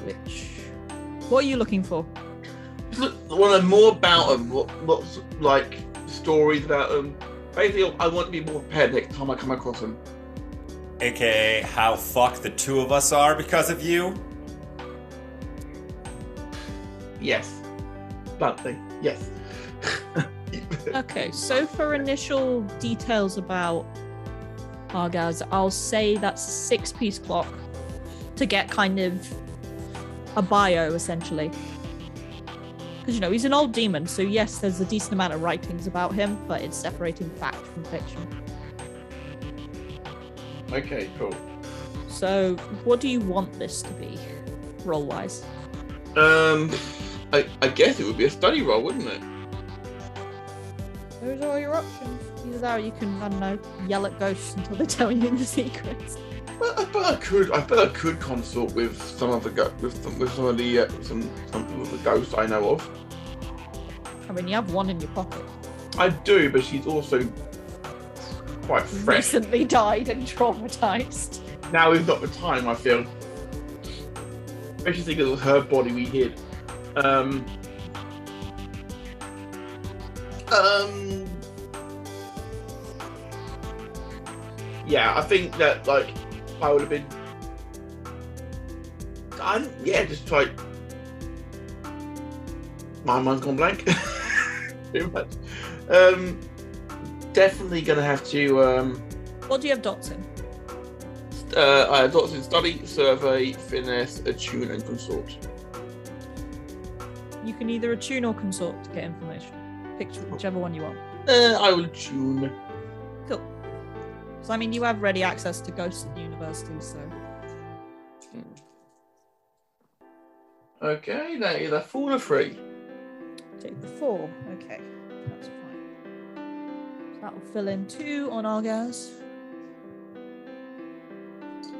Which what are you looking for? Just want to know more about them. What, lots of, like stories about them. Basically, I want to be more prepared next time I come across them. AKA how fucked the two of us are because of you. Yes. Bluntly, yes. Okay, so for initial details about Argaz, I'll say that's a six piece clock to get kind of a bio essentially. Because you know, he's an old demon, so yes, there's a decent amount of writings about him, but it's separating fact from fiction. okay, cool. So, what do you want this to be, roll wise? Um, I, I guess it would be a study role, wouldn't it? Those are all your options. Either that or you can, I don't know, yell at ghosts until they tell you the secrets. But I bet I could. I bet I could consort with some of the go- with some, with some of the uh, some some of the ghosts I know of. I mean, you have one in your pocket. I do, but she's also quite fresh. Recently died and traumatized. Now is not the time. I feel. Especially because it was her body we hid. Um. Um. Yeah, I think that like I would have been. I yeah, just try. My mind's gone blank. Too much. Um, definitely gonna have to. Um, What do you have dots in? uh, I have dots in study, survey, finesse, attune, and consort. You can either attune or consort to get information. Pick whichever one you want. Uh, I will tune. Cool. So I mean, you have ready access to ghosts at the university, so Okay, that is a four or three. take the four. Okay, that's fine. So that'll fill in two on Argaz.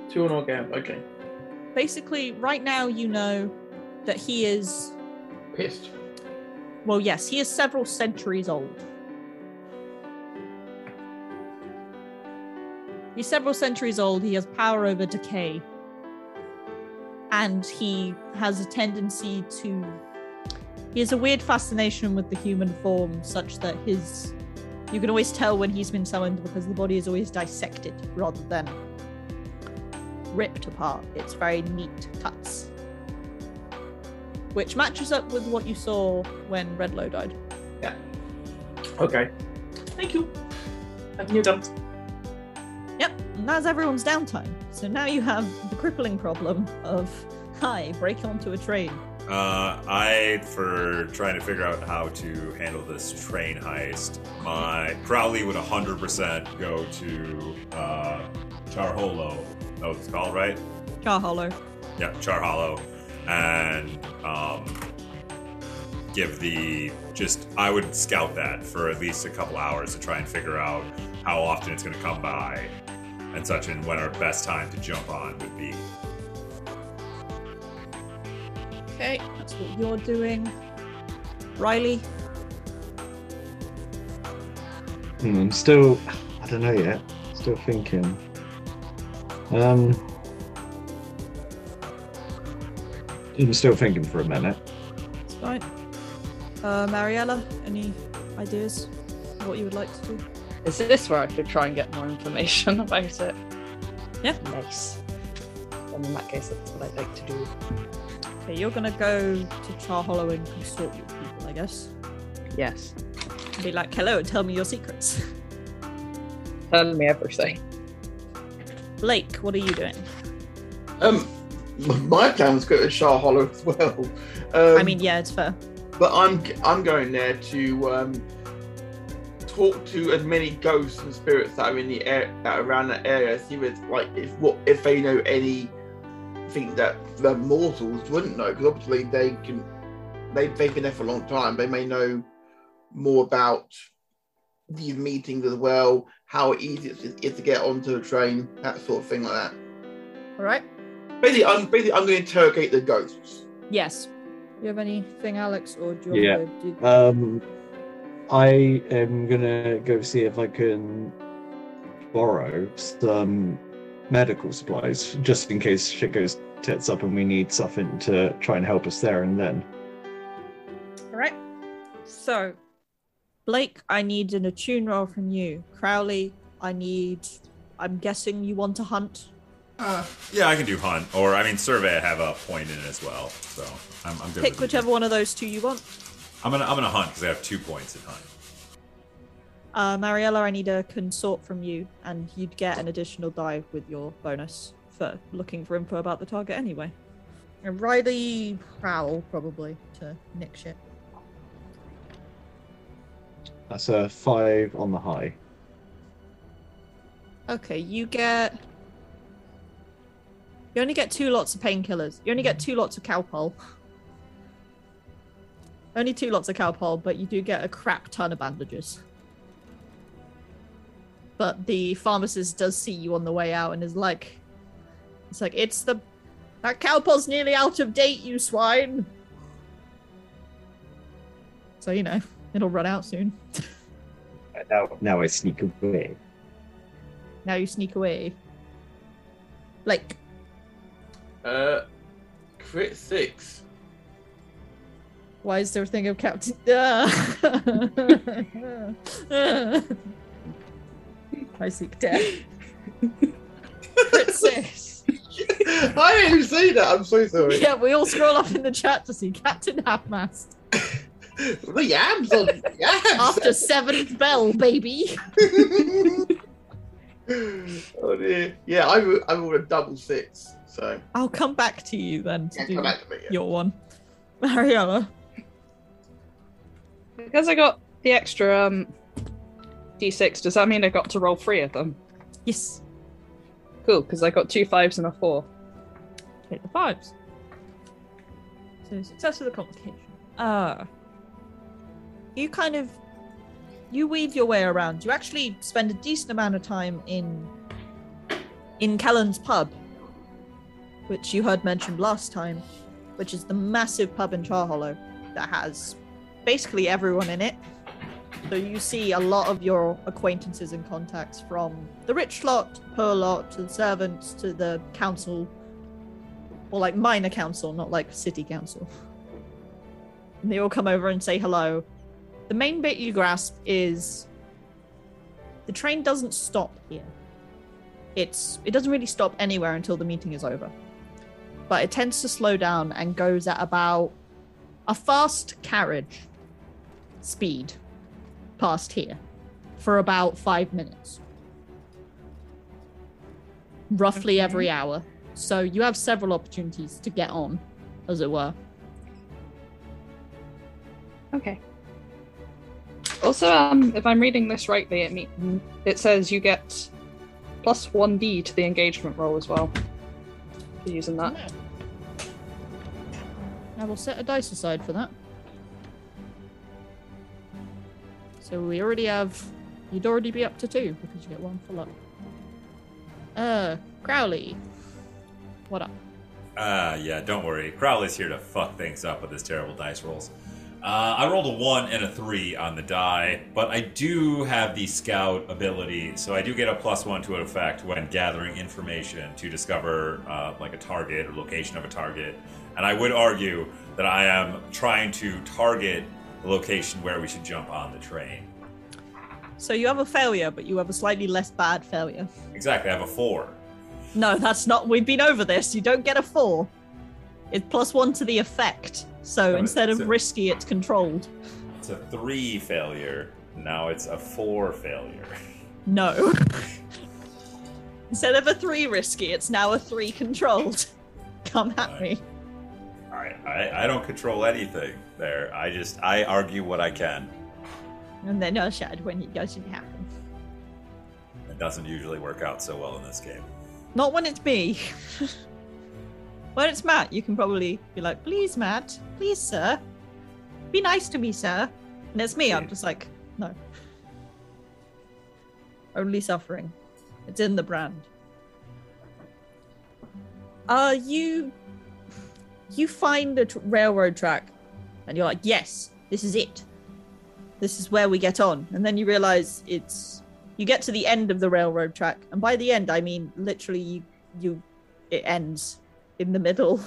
Two on gap. Okay. Basically, right now you know that he is Pissed. well, yes, he is several centuries old. He's several centuries old. He has power over decay. And he has a tendency to. He has a weird fascination with the human form, such that his. You can always tell when he's been summoned because the body is always dissected rather than ripped apart. It's very neat cuts. Which matches up with what you saw when Redlow died. Yeah. Okay. Thank you. I think you're done. Yep, and that's everyone's downtime. So now you have the crippling problem of hi, break onto a train. Uh, I, for trying to figure out how to handle this train heist, my Crowley would 100% go to uh, Char Hollow. That was it's called, right? Char Hollow. Yeah, Char Hollow. And um, give the just I would scout that for at least a couple hours to try and figure out how often it's going to come by and such, and when our best time to jump on would be. Okay, that's what you're doing. Ryleigh, Hmm, I'm still, I don't know yet. Still thinking. Um, I'm still thinking for a minute. it's fine. Uh, Mariella, any ideas of what you would like to do? Is this where I could try and get more information about it? Yeah. Nice. Then in that case, that's what I'd like to do. Okay, you're gonna go to Char Hollow and consort with people, I guess. Yes. Be like, hello, tell me your secrets. Tell me everything. Blake, what are you doing? Um, m- my plan was to go to Char Hollow as well. Um, I mean, yeah, it's fair. but I'm I'm going there to um, talk to as many ghosts and spirits that are in the air that around that area. See if like if what if they know anything that the mortals wouldn't know because obviously they can they they've been there for a long time. They may know more about these meetings as well, how easy it is- is to get onto the train, that sort of thing like that. All right. Basically, I'm basically I'm going to interrogate the ghosts. Yes. You have anything, Alex, or do you Yeah. want to do? Um, I am gonna go see if I can borrow some medical supplies just in case shit goes tits up and we need something to try and help us there and then. All right. So, Blake, I need an attune roll from you. Crowley, I need. I'm guessing you want to hunt. Uh, yeah, I can do hunt, or I mean, survey. I have a point in it as well, so I'm, I'm good. Pick whichever one of those two you want. I'm gonna I'm gonna hunt because I have two points in hunt. Uh, Mariella, I need a consort from you, and you'd get an additional die with your bonus for looking for info about the target anyway. And Ryleigh Prowl, probably, to nick shit. That's a five on the high. Okay, you get. You only get two lots of painkillers. You only get two lots of cowpole. Only two lots of cowpole, but you do get a crap ton of bandages. But the pharmacist does see you on the way out and is like, "It's like it's the that cowpole's nearly out of date, you swine." So you know it'll run out soon. Now, now I sneak away. Now you sneak away. Like, Uh, crit six. Why is there a thing of Captain? I seek death. Crit six. I didn't even see that. I'm so sorry. Yeah, we all scroll up in the chat to see Captain Halfmast The yams on yams. after seventh bell, baby. oh dear. Yeah, I ro- I rolled a double six. So I'll come back to you then to yeah, do come back to me. yeah. your one. Mariella. Because I got the extra um, d6, does that mean I got to roll three of them? Yes. Cool, because I got two fives and a four. Take the fives. So success with a complication. Ah. you kind of you weave your way around. You actually spend a decent amount of time in in Kellen's pub, which you heard mentioned last time, which is the massive pub in Charhollow that has basically everyone in it. So you see a lot of your acquaintances and contacts from the rich lot, poor lot, to the servants, to the council, or like minor council, not like city council. And they all come over and say hello. The main bit you grasp is the train doesn't stop here. It's it doesn't really stop anywhere until the meeting is over. But it tends to slow down and goes at about a fast carriage speed past here for about five minutes. Roughly Okay. every hour. So you have several opportunities to get on, as it were. Okay. Also, um, if I'm reading this rightly, it mean it says you get plus one d to the engagement roll as well for using that. I will set a dice aside for that. So we already have. You'd already be up to two because you get one for luck. Uh, Crowley. What up? Uh, yeah, don't worry. Crowley's here to fuck things up with his terrible dice rolls. Uh, I rolled a one and a three on the die, but I do have the scout ability, so I do get a plus one to an effect when gathering information to discover uh, like a target or location of a target. And I would argue that I am trying to target the location where we should jump on the train. So you have a failure, but you have a slightly less bad failure. Exactly, I have a four. No, that's not. We've been over this. You don't get a four. It's plus one to the effect. So instead of a- risky, it's controlled. It's a three failure. Now it's a four failure. No. instead of a three risky, it's now a three controlled. Come at me. I, I, I don't control anything there. I just I argue what I can. And then I'll shout when it doesn't happen. It doesn't usually work out so well in this game. Not when it's me. when it's Matt, you can probably be like, please, Matt, please, sir. Be nice to me, sir. And it's me, I'm just like, no. Only suffering. It's in the brand. Uh, you you find a railroad track, and you're like, yes, this is it. This is where we get on. And then you realize it's you get to the end of the railroad track, and by the end, I mean literally you you it ends in the middle.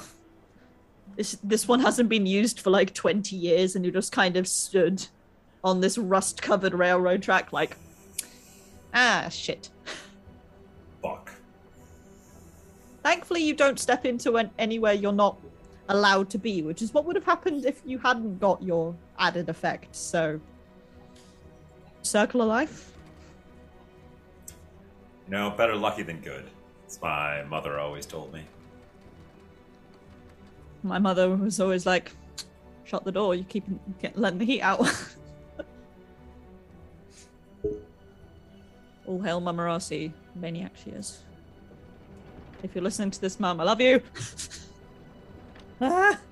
This this one hasn't been used for like twenty years, and you just kind of stood on this rust-covered railroad track, like ah shit. Fuck. Thankfully, you don't step into an, anywhere you're not allowed to be, which is what would have happened if you hadn't got your added effect. So, circle of life. You know, better lucky than good. It's my mother always told me. My mother was always like, "Shut the door. You keep get, letting the heat out." All hail Mama Rossi, maniac she is. If you're listening to this, Mum, I love you. ah.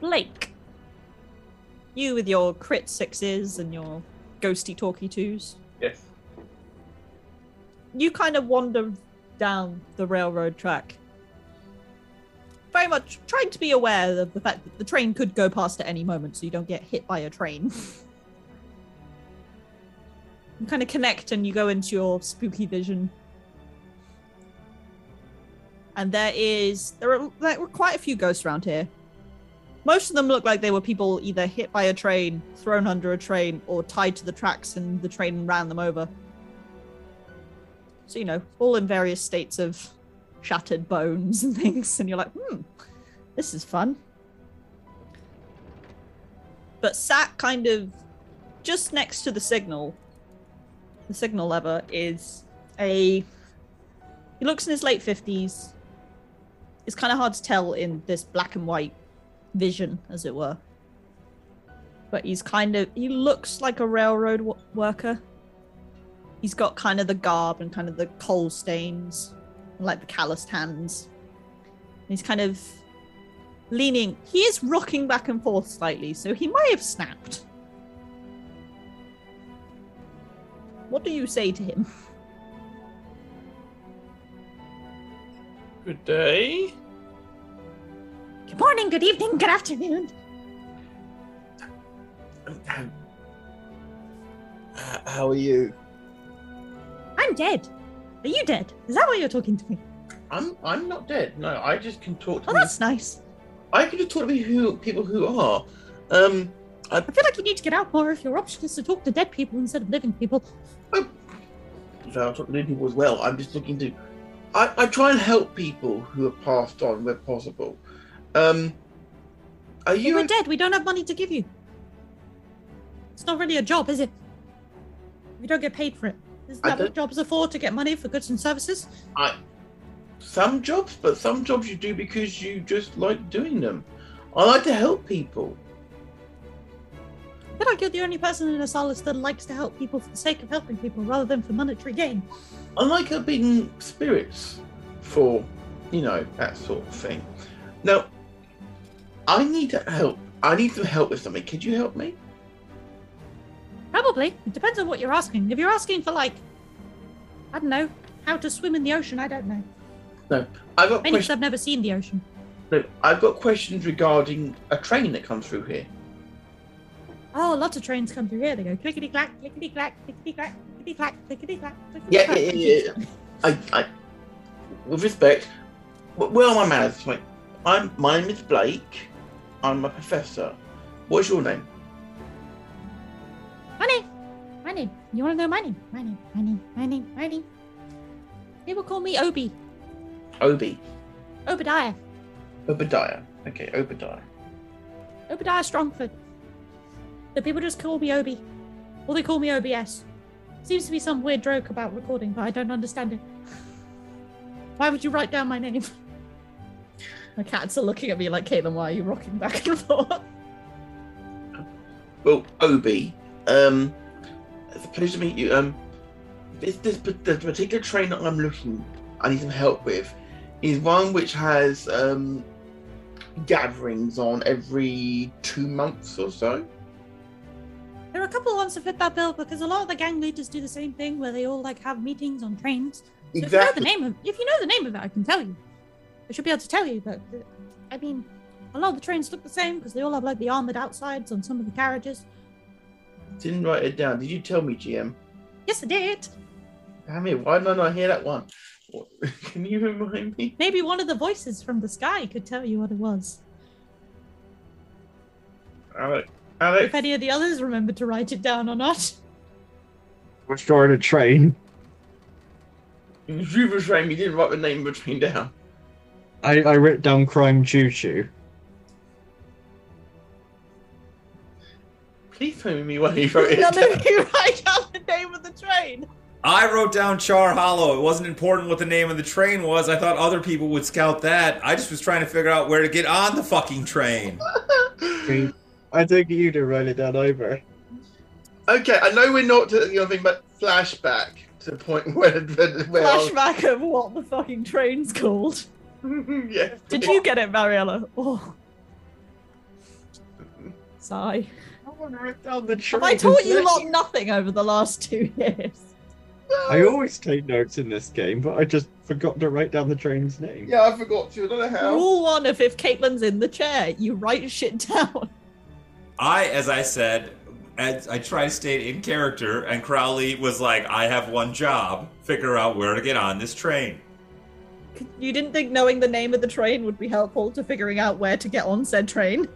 Blake, you with your crit sixes and your ghosty talky twos, Yes. you kind of wander down the railroad track. Very much trying to be aware of the fact that the train could go past at any moment, so you don't get hit by a train. you kind of connect and you go into your spooky vision. And there is there are were quite a few ghosts around here. Most of them look like they were people either hit by a train, thrown under a train, or tied to the tracks and the train ran them over. So, you know, all in various states of shattered bones and things. And you're like, hmm, this is fun. But sat kind of just next to the signal, the signal lever is a. He looks in his late 50s. It's kind of hard to tell in this black and white vision, as it were. But he's kind of. He looks like a railroad w- worker he's got kind of the garb and kind of the coal stains, like the calloused hands. He's kind of leaning. He is rocking back and forth slightly, so he might have snapped. What do you say to him? Good day. Good morning, good evening, good afternoon. How are you? I'm dead. Are you dead? Is that why you're talking to me? I'm I'm not dead. No, I just can talk to Oh, me- that's nice. I can just talk to people who people who are. Um, I feel like you need to get out more if your option is to talk to dead people instead of living people. so I'll talk to living people as well. I'm just looking to. I, I try and help people who have passed on where possible. Um, are You you? were dead. We don't have money to give you. It's not really a job, is it? We don't get paid for it. Isn't that what jobs are for? To get money for goods and services? I, some jobs, but some jobs you do because you just like doing them. I like to help people. I feel like you're the only person in Osalas that likes to help people for the sake of helping people rather than for monetary gain. I like helping spirits for, you know, that sort of thing. Now, I need to help. I need some help with something. Could you help me? Probably. It depends on what you're asking. If you're asking for like, I don't know, how to swim in the ocean, I don't know. No, I've got questions. I've never seen the ocean. No, I've got questions regarding a train that comes through here. Oh, lots of trains come through here. They go clickety clack, clickety clack, clickety clack, clickety clack, clickety clack. Yeah, yeah, yeah, yeah. I, I, with respect, where are my manners? Like, I'm, my name is Blake. I'm a professor. What's your name? My name. My name. You want to know my name? My name. My name. My name. My name. People call me Obi. Obi. Obadiah. Obadiah. Okay, Obadiah. Obadiah Strongford. But people just call me Obi. Or they call me OBS. Seems to be some weird joke about recording, but I don't understand it. Why would you write down my name? My cats are looking at me like, Caitlin, why are you rocking back and forth? Well, Obi. Um, it's a pleasure to meet you. Um, this, this the particular train that I'm looking, I need some help with, is one which has um gatherings on every two months or so. There are a couple of ones to fit that bill because a lot of the gang leaders do the same thing where they all like have meetings on trains. So if you know the name of if you know the name of it, I can tell you. I should be able to tell you, but I mean, a lot of the trains look the same because they all have like the armored outsides on some of the carriages. Didn't write it down. Did you tell me, GM? Yes, I did. Damn it! Why did I not hear that one? Can you remind me? Maybe one of the voices from the sky could tell you what it was. Alex. Alex. If any of the others remember to write it down or not. We're storing a train. You were train. You didn't write the name of the train down. I, I wrote down crime choo choo. Please tell me why you wrote it None down. of you write down the name of the train. I wrote down Char Hollow. It wasn't important what the name of the train was. I thought other people would scout that. I just was trying to figure out where to get on the fucking train. I think you to write it down over. Okay, I know we're not doing anything but flashback to the point where, where, where I was- Flashback of what the fucking train's called. yes. Did you get it, Mariella? Oh. Sigh. I want down the train. Have I taught you Let- lot nothing over the last two years? I always take notes in this game, but I just forgot to write down the train's name. Yeah, I forgot to. I don't know how. Rule one of if Caitlin's in the chair, you write shit down. I, as I said, as I try to stay in character, and Crowley was like, I have one job figure out where to get on this train. You didn't think knowing the name of the train would be helpful to figuring out where to get on said train?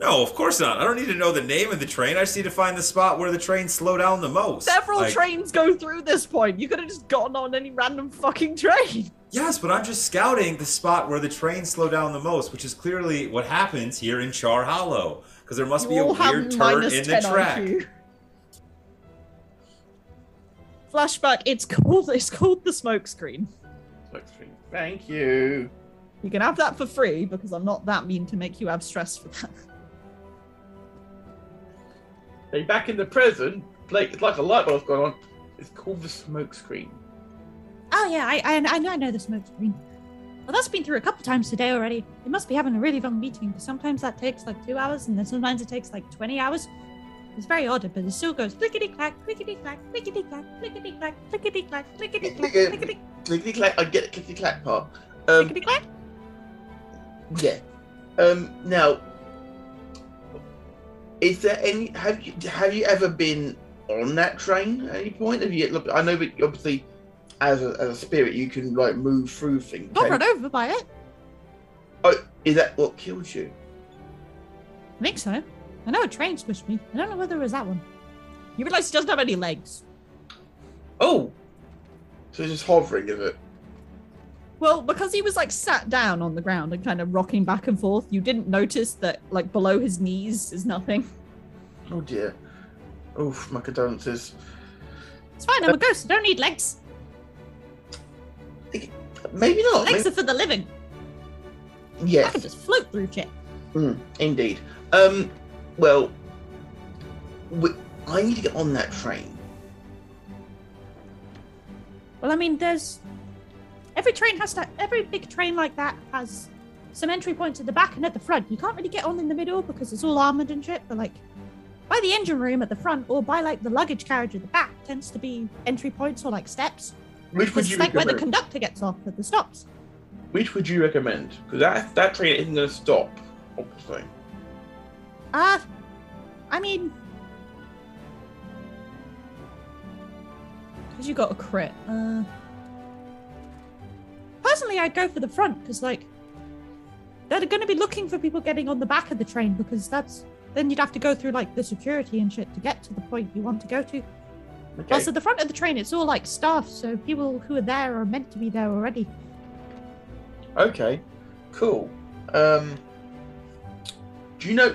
No, of course not. I don't need to know the name of the train. I just need to find the spot where the trains slow down the most. Several Like, trains go through this point. You could have just gotten on any random fucking train. Yes, but I'm just scouting the spot where the trains slow down the most, which is clearly what happens here in Char Hollow. Because there must You be a all have weird turn in the track. Flashback. It's called. It's called the smoke screen. Thank you. You can have that for free because I'm not that mean to make you have stress for that. Hey, back in the present, Blake, it's like a light bulb's gone on. It's called the smoke screen. Oh yeah, I I, I know I know the smoke screen. Well, that's been through a couple times today already. They must be having a really long meeting because sometimes that takes like two hours, and then sometimes it takes like twenty hours. It's very odd, but it still goes clickety clack, clickety clack, clickety clack, clickety clack, clickety clack, clickety clack, clickety Clickety clack. I get the clickety clack part. Um, clickety clack. yeah. Um, now, is there any? Have you have you ever been on that train at any point? Have you? Look, I know that obviously, as a, as a spirit, you can like move through things. Got run over by it. Oh, is that what killed you? I think so. I know a train squished me. I don't know whether it was that one. You realize he doesn't have any legs. Oh, so it's just hovering, is it? Well, because he was like sat down on the ground and kind of rocking back and forth, you didn't notice that like below his knees is nothing. Oh dear. Oof, my condolences. It's fine, I'm a ghost. I don't need legs. Maybe not. Legs Maybe, are for the living. Yes. I can just float through shit. Mm, indeed. Um, well, we, I need to get on that train. Well, I mean, there's every train has to. Every big train like that has some entry points at the back and at the front. You can't really get on in the middle because it's all armored and shit. But like, by the engine room at the front or by like the luggage carriage at the back tends to be entry points or like steps. Which would It's you like where the conductor gets off at the stops. Which would you recommend? Because that that train isn't going to stop, obviously. Uh, I mean, because you got a crit. Uh, personally, I'd go for the front because, like, they're going to be looking for people getting on the back of the train because that's then you'd have to go through like the security and shit to get to the point you want to go to. Okay. Plus, at the front of the train, it's all like staff, so people who are there are meant to be there already. Okay. Cool. Um. Do you know?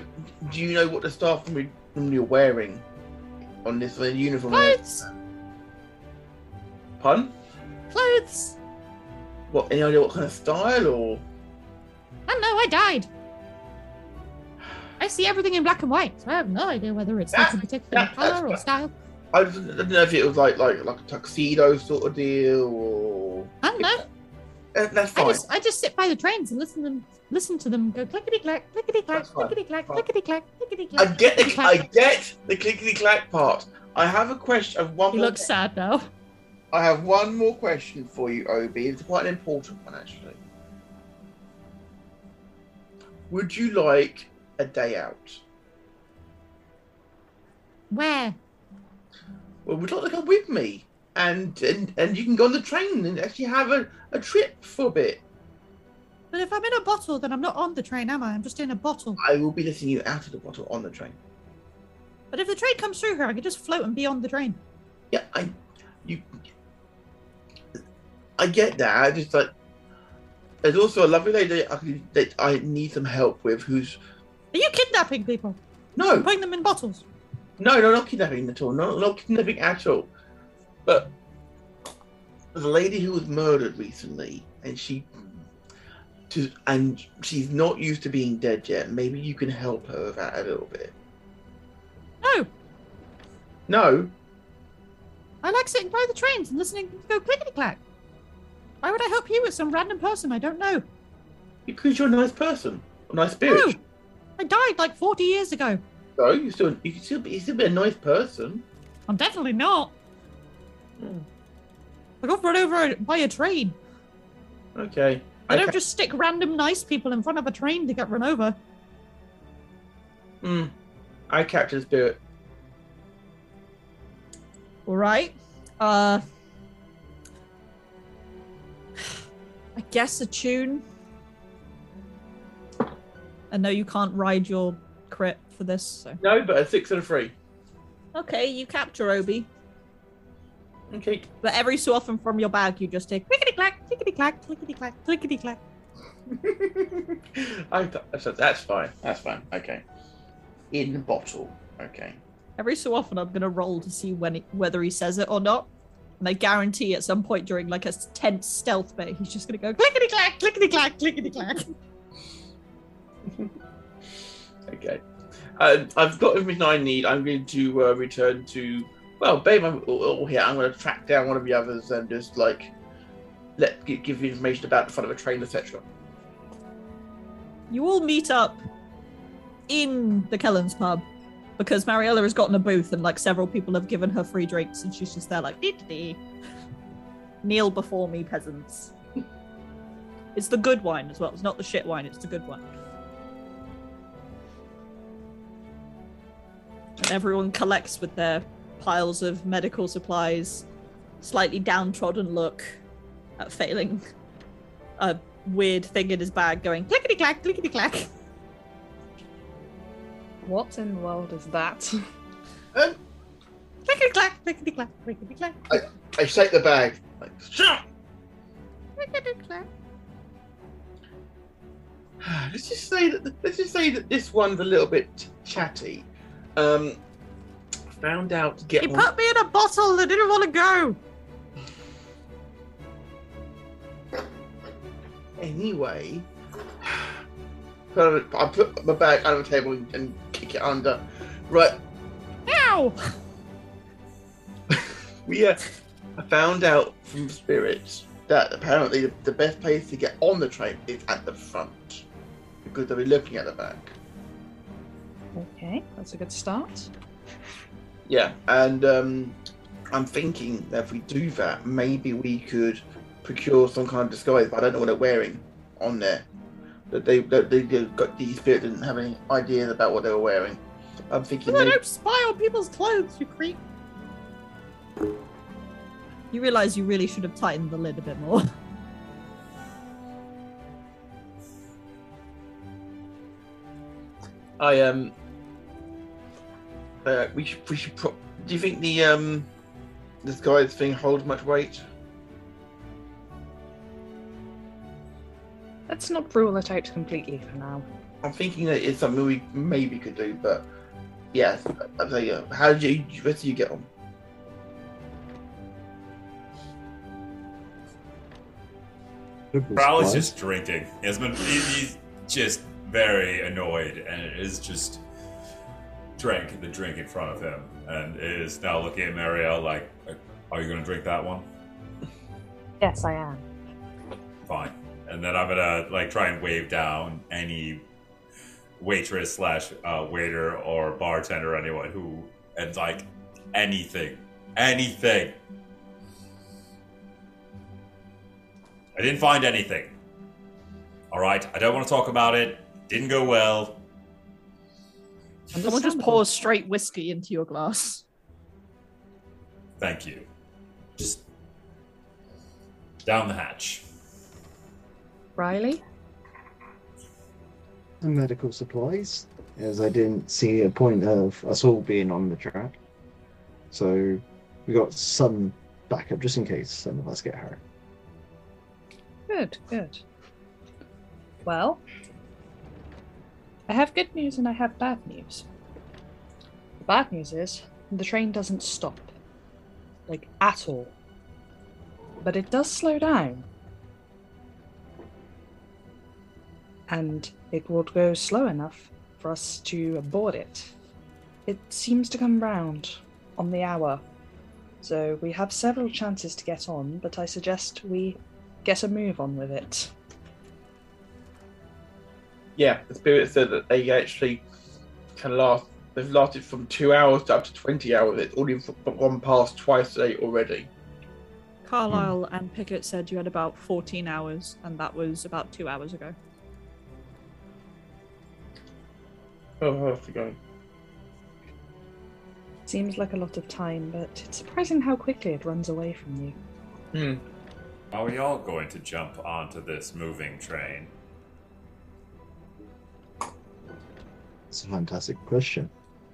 Do you know what the staff room you're wearing on this uniform? Clothes, Pun? clothes. What? Any idea what kind of style or? I don't know. I died. I see everything in black and white, so I have no idea whether it's like a particular that- color or style. I don't know if it was like like like a tuxedo sort of deal or. I don't know. That's I fine. just I just sit by the trains and listen them listen to them go clickety clack, clickety clack, clickety clack, clickety clack, clickety clack, I get the I get the clickety clack part. I have a question. I have one He looks sad now. I have one more question for you, Obi. It's quite an important one, actually. Would you like a day out? Where? Well, would you like to come with me? And, and and you can go on the train and actually have a, a trip for a bit. But if I'm in a bottle, then I'm not on the train, am I? I'm just in a bottle. I will be letting you out of the bottle on the train. But if the train comes through here, I can just float and be on the train. Yeah, I you I get that. I just like there's also a lovely lady I that I need some help with who's Are you kidnapping people? no Putting them in bottles? No, no, not kidnapping at all. No, not kidnapping at all. But the lady who was murdered recently, and she, to, and she's not used to being dead yet. Maybe you can help her with that a little bit. No. No, I like sitting by the trains and listening to go clickety clack. Why would I help you with some random person I don't know? because you're a nice person, a nice spirit. No. I died like 40 years ago. So you still, you can still, be, you still be a nice person. I'm definitely not. Hmm. I got run over by a train. Okay. I don't Okay. just stick random nice people in front of a train to get run over. Hmm. I capture the spirit. All right. Uh, I guess a tune. I know you can't ride your crit for this, so. No, but a six and a three. Okay, you capture Obi, Okay. but every so often from your bag you just take clickety clack, clickety clack, clickety clack, clickety clack. I th- that's fine. That's fine. Okay. In bottle. Okay. Every so often I'm gonna roll to see when it, whether he says it or not. And I guarantee at some point during like a tense stealth bit, he's just gonna go clickety clack, clickety clack, clickety clack. Okay. Uh, I've got everything I need. I'm going to uh, return to. Well, babe, I'm all, all here. I'm going to track down one of the others and just like let give, give you information about the front of a train, etc. You all meet up in the Kellen's pub because Mariella has gotten a booth and like several people have given her free drinks and she's just there like dee dee. Kneel before me, peasants. it's the good wine as well. It's not the shit wine, it's the good one. And everyone collects with their piles of medical supplies, slightly downtrodden look at failing a weird thing in his bag going clickety clack, clickety clack. What in the world is that? Um, Clickety clack, clickety clack, clickety clack, I I shake the bag. Like, shut. clickety clack. Let's just say that. Let's just say that this one's a little bit chatty. Um, found out to get. He on- put me in a bottle that didn't want to go. Anyway, put- I put my bag under the table and kick it under. Right, Ow! we uh, I found out from the spirits that apparently the, the best place to get on the train is at the front because they'll be looking at the back. Okay, that's a good start. Yeah, and um, I'm thinking that if we do that, maybe we could procure some kind of disguise, but I don't know what they're wearing on there. That they that they did- got the spirit didn't have any ideas about what they were wearing. I'm thinking But I don't spy on people's clothes, you creep. You realize you really should have tightened the lid a bit more. I um uh, we should we should pro- do you think the um this guy's thing holds much weight? Let's not rule it out completely for now. I'm thinking that it's something we maybe could do, but yes, I'll tell you. How did you where did you get on? Crowley's just drinking. He has been. he- he's just very annoyed, and is just drank the drink in front of him, and is now looking at Marielle like, uh, "Are you going to drink that one?" Yes, I am. Fine. And then I'm gonna like try and wave down any waitress slash uh, waiter or bartender, or anyone who and like anything, anything. I didn't find anything. All right, I don't want to talk about it. Didn't go well. Someone just pours straight whiskey into your glass. Thank you. Just down the hatch. Ryleigh? and medical supplies, as I didn't see a point of us all being on the track. So we got some backup just in case some of us get hurt. Good, good. Well, I have good news and I have bad news. The bad news is the train doesn't stop. Like, at all. But it does slow down. And it will go slow enough for us to board it. It seems to come round on the hour. So we have several chances to get on, but I suggest we get a move on with it. Yeah, the spirit said that they actually can last. They've lasted from two hours to up to twenty hours. It's already f- gone past twice a day already. Carlisle hmm. and Pickett said you had about 14 hours, and that was about two hours ago. Oh, I have to go. Seems like a lot of time, but it's surprising how quickly it runs away from you. Hmm. Are we all going to jump onto this moving train? It's a fantastic question.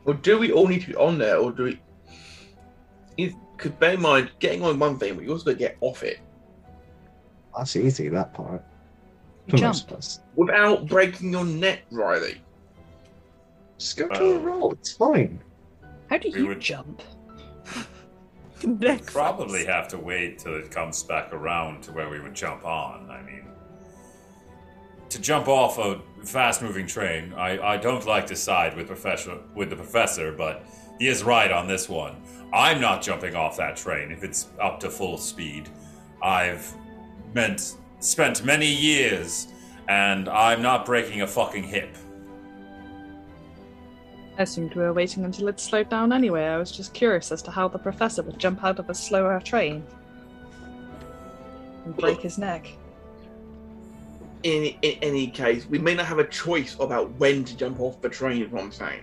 Or do we all need to be on there, or do we? Because bear in mind, getting on one thing, but you also got to get off it That's easy, that part. You For jump. most of us. without breaking your neck, Ryleigh. Just go to a um, roll, it's fine. How do We you would- jump? Neck Probably have to wait till it comes back around to where we would jump on. I mean, to jump off a fast-moving train, I, I don't like to side with professor with the professor, but he is right on this one. I'm not jumping off that train if it's up to full speed. I've meant spent many years, and I'm not breaking a fucking hip. I assumed we were waiting until it slowed down anyway. I was just curious as to how the professor would jump out of a slower train and break his neck. In, in any case, we may not have a choice about when to jump off the train. Is what I'm saying.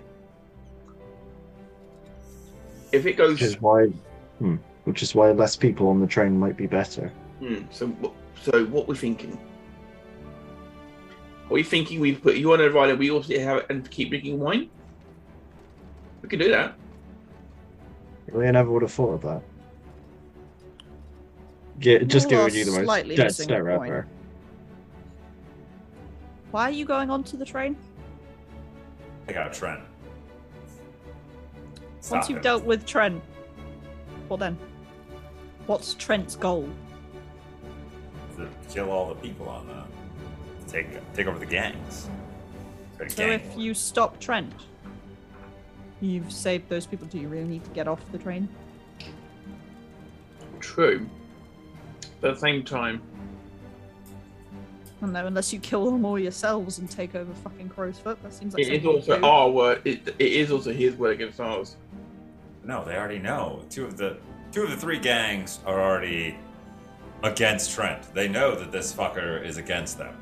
If it goes, Which is why hmm, which is why less people on the train might be better. Hmm, so so what we're thinking? Are we thinking we put you on a ride and we also have and keep drinking wine? We could do that. Really, I never would have thought of that. Get, just You are giving you the most dead missing the stare point. ever. Why are you going onto the train? I got Trent. Once you've him. dealt with Trent, well then, what's Trent's goal? to kill all the people on the take take over the gangs. So gang if war. you stop Trent, you've saved those people. Do you really need to get off the train? True. But at the same time, I don't know, unless you kill them all yourselves and take over fucking Crow's Foot. That seems like It is also to our word. It, it is also his word against ours. No, they already know. Two of the two of the three gangs are already against Trent. They know that this fucker is against them.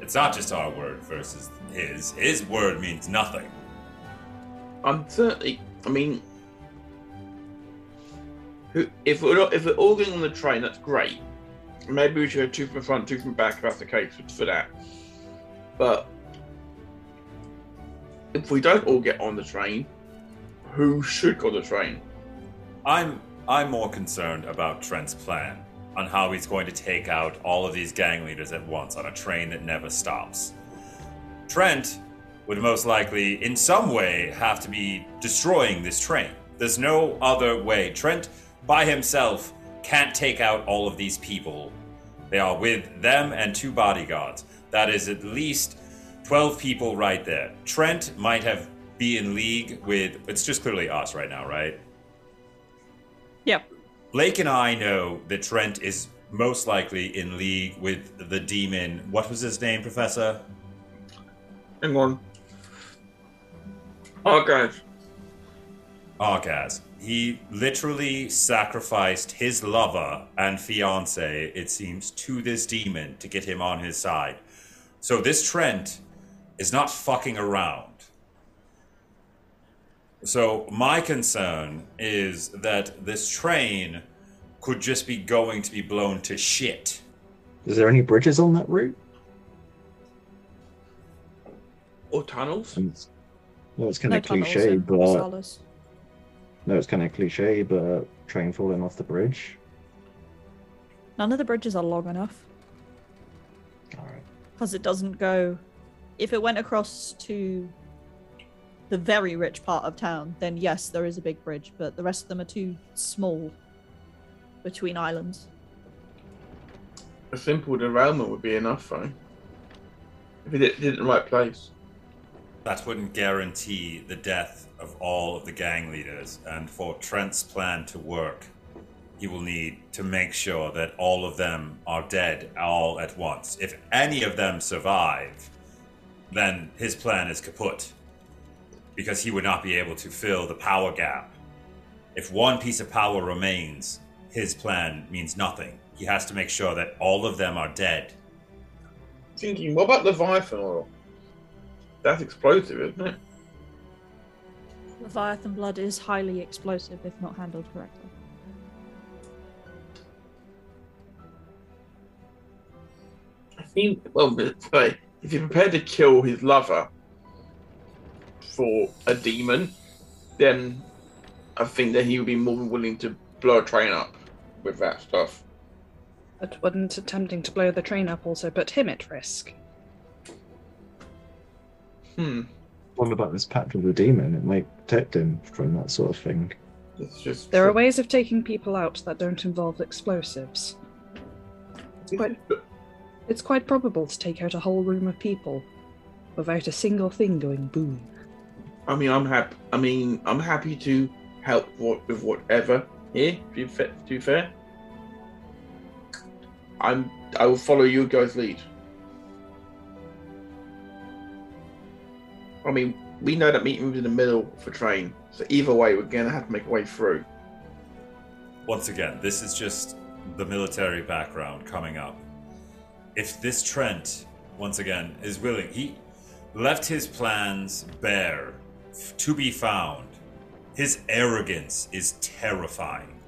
It's not just our word versus his. His word means nothing. I'm certainly. I mean, if we're not, if we're all going on the train, that's great. Maybe we should go two from front, two from back. That's the case for that. But if we don't all get on the train, who should go on the train? I'm I'm more concerned about Trent's plan on how he's going to take out all of these gang leaders at once on a train that never stops. Trent would most likely, in some way, have to be destroying this train. There's no other way. Trent, by himself, can't take out all of these people. They are with them and two bodyguards. That is at least 12 people right there. Trent might have be in league with it's just clearly us right now, right? Yeah. Blake and I know that Trent is most likely in league with the demon. What was his name, Professor? Hang on. Oh, guys. Argaz. He literally sacrificed his lover and fiance, it seems, to this demon to get him on his side. So this Trent is not fucking around. So my concern is that this train could just be going to be blown to shit. Is there any bridges on that route? Or tunnels? No, it's kind No of tunnels cliche, but Rosalis. no, it's kind of cliche, but train falling off the bridge. None of the bridges are long enough All right. because it doesn't go. If it went across to the very rich part of town, then yes, there is a big bridge, but the rest of them are too small between islands. A simple derailment would be enough, though. If it did did it in the right place. That wouldn't guarantee the death of all of the gang leaders, and for Trent's plan to work, he will need to make sure that all of them are dead all at once. If any of them survive, then his plan is kaput, because he would not be able to fill the power gap. If one piece of power remains, his plan means nothing. He has to make sure that all of them are dead. Thinking, what about Leviathan oil? That's explosive, isn't it? Leviathan blood is highly explosive if not handled correctly. I think, well, but if you're prepared to kill his lover for a demon, then I think that he would be more than willing to blow a train up with that stuff. But wouldn't attempting to blow the train up also put him at risk? Hmm. What about this pact with the demon? It might protect him from that sort of thing. It's just There are ways of taking people out that don't involve explosives. It's quite, it's quite probable to take out a whole room of people without a single thing going boom. I mean, I'm happy. I mean, I'm happy to help what, with whatever here. To be fair, to be fair, I'm. I will follow you guys' lead. I mean, we know that meeting was in the middle for train, so either way, we're gonna have to make way through. Once again, this is just the military background coming up. If this Trent, once again, is willing, he left his plans bare to be found. His arrogance is terrifying.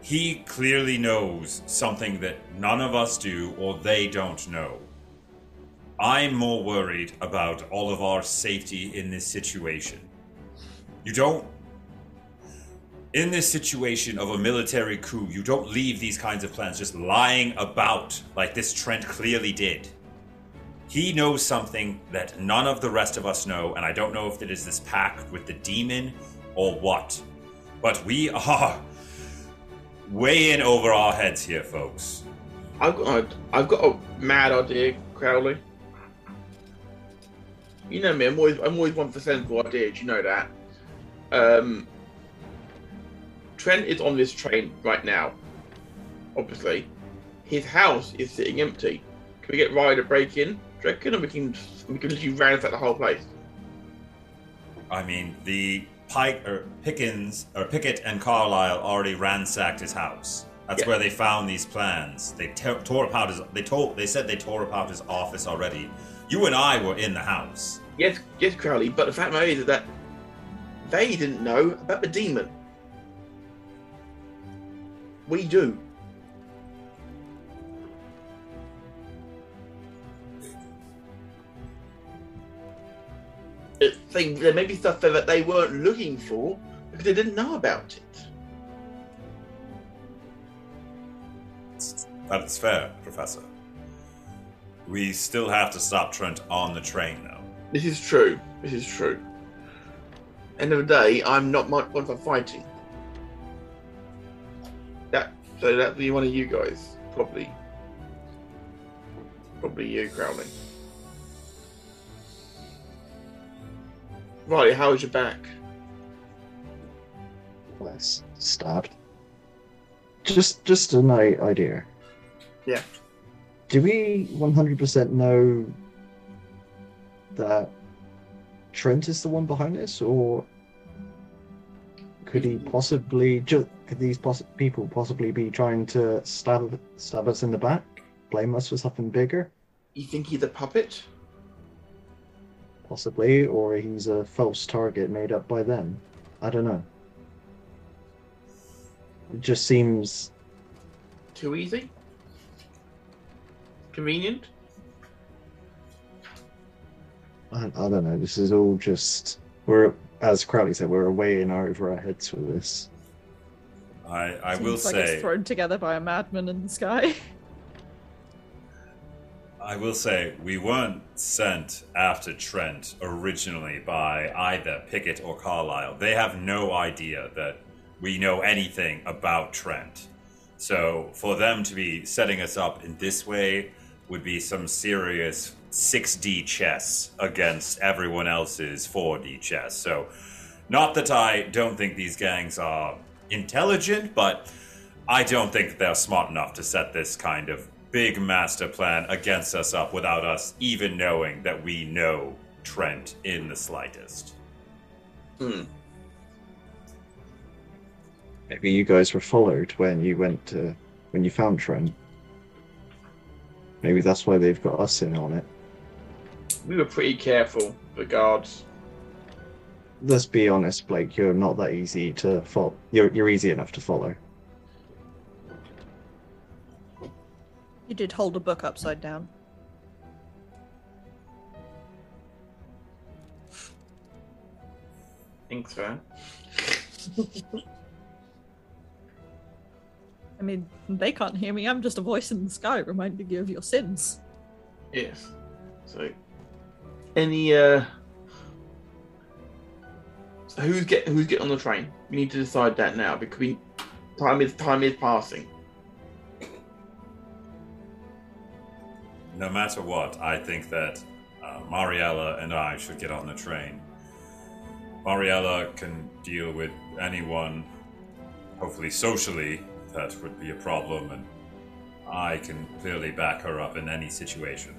He clearly knows something that none of us do or they don't know. I'm more worried about all of our safety in this situation. You don't in this situation of a military coup, you don't leave these kinds of plans just lying about like this Trent clearly did. He knows something that none of the rest of us know, and I don't know if it is this pact with the demon or what. But we are way in over our heads here, folks. I've got. I've got a mad idea, Crowley. You know me. I'm always. I'm always one for sensible ideas. You know that. Um, Trent is on this train right now. Obviously, his house is sitting empty. Can we get to break in? Do you reckon? And we can we can literally ransack the whole place. I mean, the Pike or Pickens or Pickett and Carlisle already ransacked his house. That's Yeah. where they found these plans. They te- tore apart his. They told. They said they tore apart his office already. You and I were in the house. Yes, yes, Crowley. But the fact of is that they didn't know about the demon. We do. They, there may be stuff there that they weren't looking for because they didn't know about it. That's fair, Professor. We still have to stop Trent on the train, though. This is true. This is true. End of the day, I'm not much one for fighting. That so that'd be one of you guys, probably. Probably you, Crowley. Right, how is your back? Less stabbed. Just, just an i- idea. Yeah. Do we 100% know that Trent is the one behind this, or could he possibly just could these poss- people possibly be trying to stab stab us in the back, blame us for something bigger, You think he's a puppet? possibly, or he's a false target made up by them? I don't know. It just seems Too easy? Convenient? I, I don't know. This is all just we're as Crowley said, we're way in over our heads with this. I, I Seems will like say. it's thrown together by a madman in the sky. I will say we weren't sent after Trent originally by either Pickett or Carlisle. They have no idea that we know anything about Trent. So for them to be setting us up in this way would be some serious 6D chess against everyone else's 4D chess. So not that I don't think these gangs are intelligent, but I don't think they're smart enough to set this kind of big master plan against us up without us even knowing that we know Trent in the slightest. Hmm. Maybe you guys were followed when you went to when you found Trent. Maybe that's why they've got us in on it. We were pretty careful, the guards. Let's be honest, Blake. You're not that easy to follow. You're you're easy enough to follow. You did hold a book upside down. Thanks, man. I mean, they can't hear me. I'm just a voice in the sky reminding you of your sins. Yes. So, any uh, so who's get who's getting on the train? We need to decide that now because we time is time is passing. No matter what, I think that uh, Mariella and I should get on the train. Mariella can deal with anyone, hopefully socially, that would be a problem, and I can clearly back her up in any situation.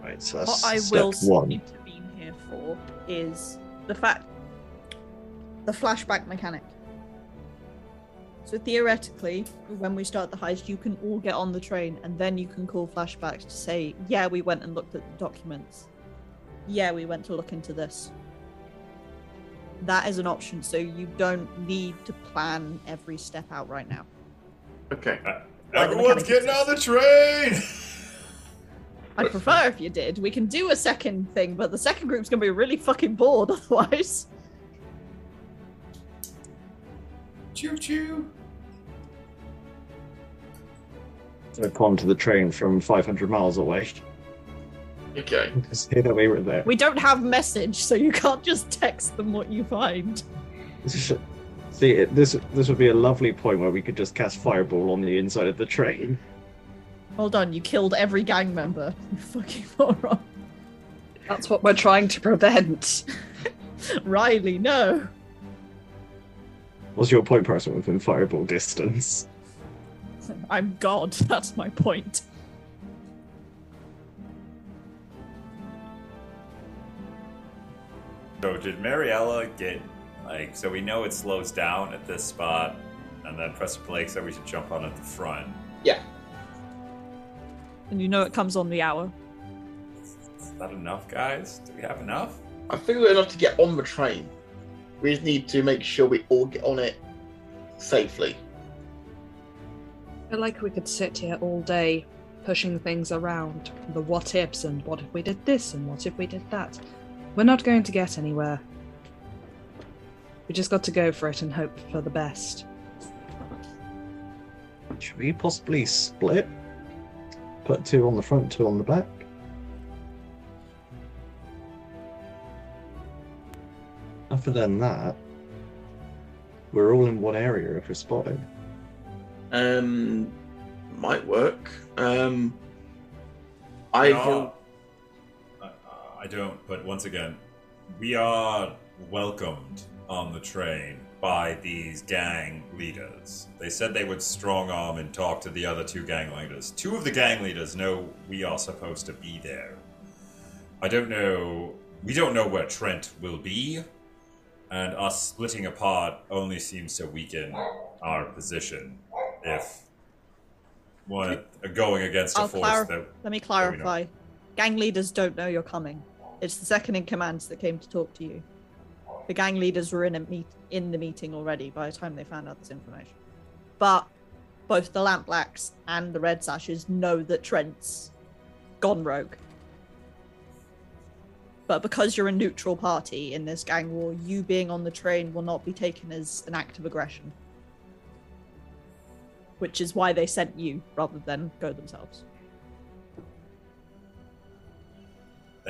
Right. So What that's I step will one. intervene here for is the fact the flashback mechanic. So theoretically, when we start the heist, you can all get on the train, and then you can call flashbacks to say, "Yeah, we went and looked at the documents. Yeah, we went to look into this." That is an option, so you don't need to plan every step out right now. Okay. the Everyone's mechanic getting on the train! I'd prefer if you did. We can do a second thing, but the second group's gonna be really fucking bored otherwise. choo choo! I've onto the train from 500 miles away. Okay. Just say that we were there. We don't have message, so you can't just text them what you find. See, it, this this would be a lovely point where we could just cast fireball on the inside of the train. Hold on, you killed every gang member. You fucking moron. That's what we're trying to prevent. Ryleigh, no. What's your point person within fireball distance? I'm God. That's my point. So did Mariella get like so we know it slows down at this spot, and then Professor Blake said we should jump on at the front. Yeah. And you know it comes on the hour. Is that enough, guys? Do we have enough? I think we're enough to get on the train. We just need to make sure we all get on it safely. I feel like we could sit here all day pushing things around. The what ifs and what if we did this and what if we did that. We're not going to get anywhere. We just got to go for it and hope for the best. Should we possibly split? Put two on the front, two on the back? Other than that, we're all in one area if we're spotted. Um, might work. Um, I No. I don't, but once again, we are welcomed on the train by these gang leaders. They said they would strong arm and talk to the other two gang leaders. Two of the gang leaders know we are supposed to be there. I don't know. We don't know where Trent will be, and us splitting apart only seems to weaken our position. If we're going against a I'll force clar- that Let me clarify. Gang leaders don't know you're coming. It's the second in command that came to talk to you. The gang leaders were in a meet in the meeting already by the time they found out this information. But both the Lampblacks and the Red Sashes know that Trent's gone rogue. But because you're a neutral party in this gang war, you being on the train will not be taken as an act of aggression. Which is why they sent you rather than go themselves.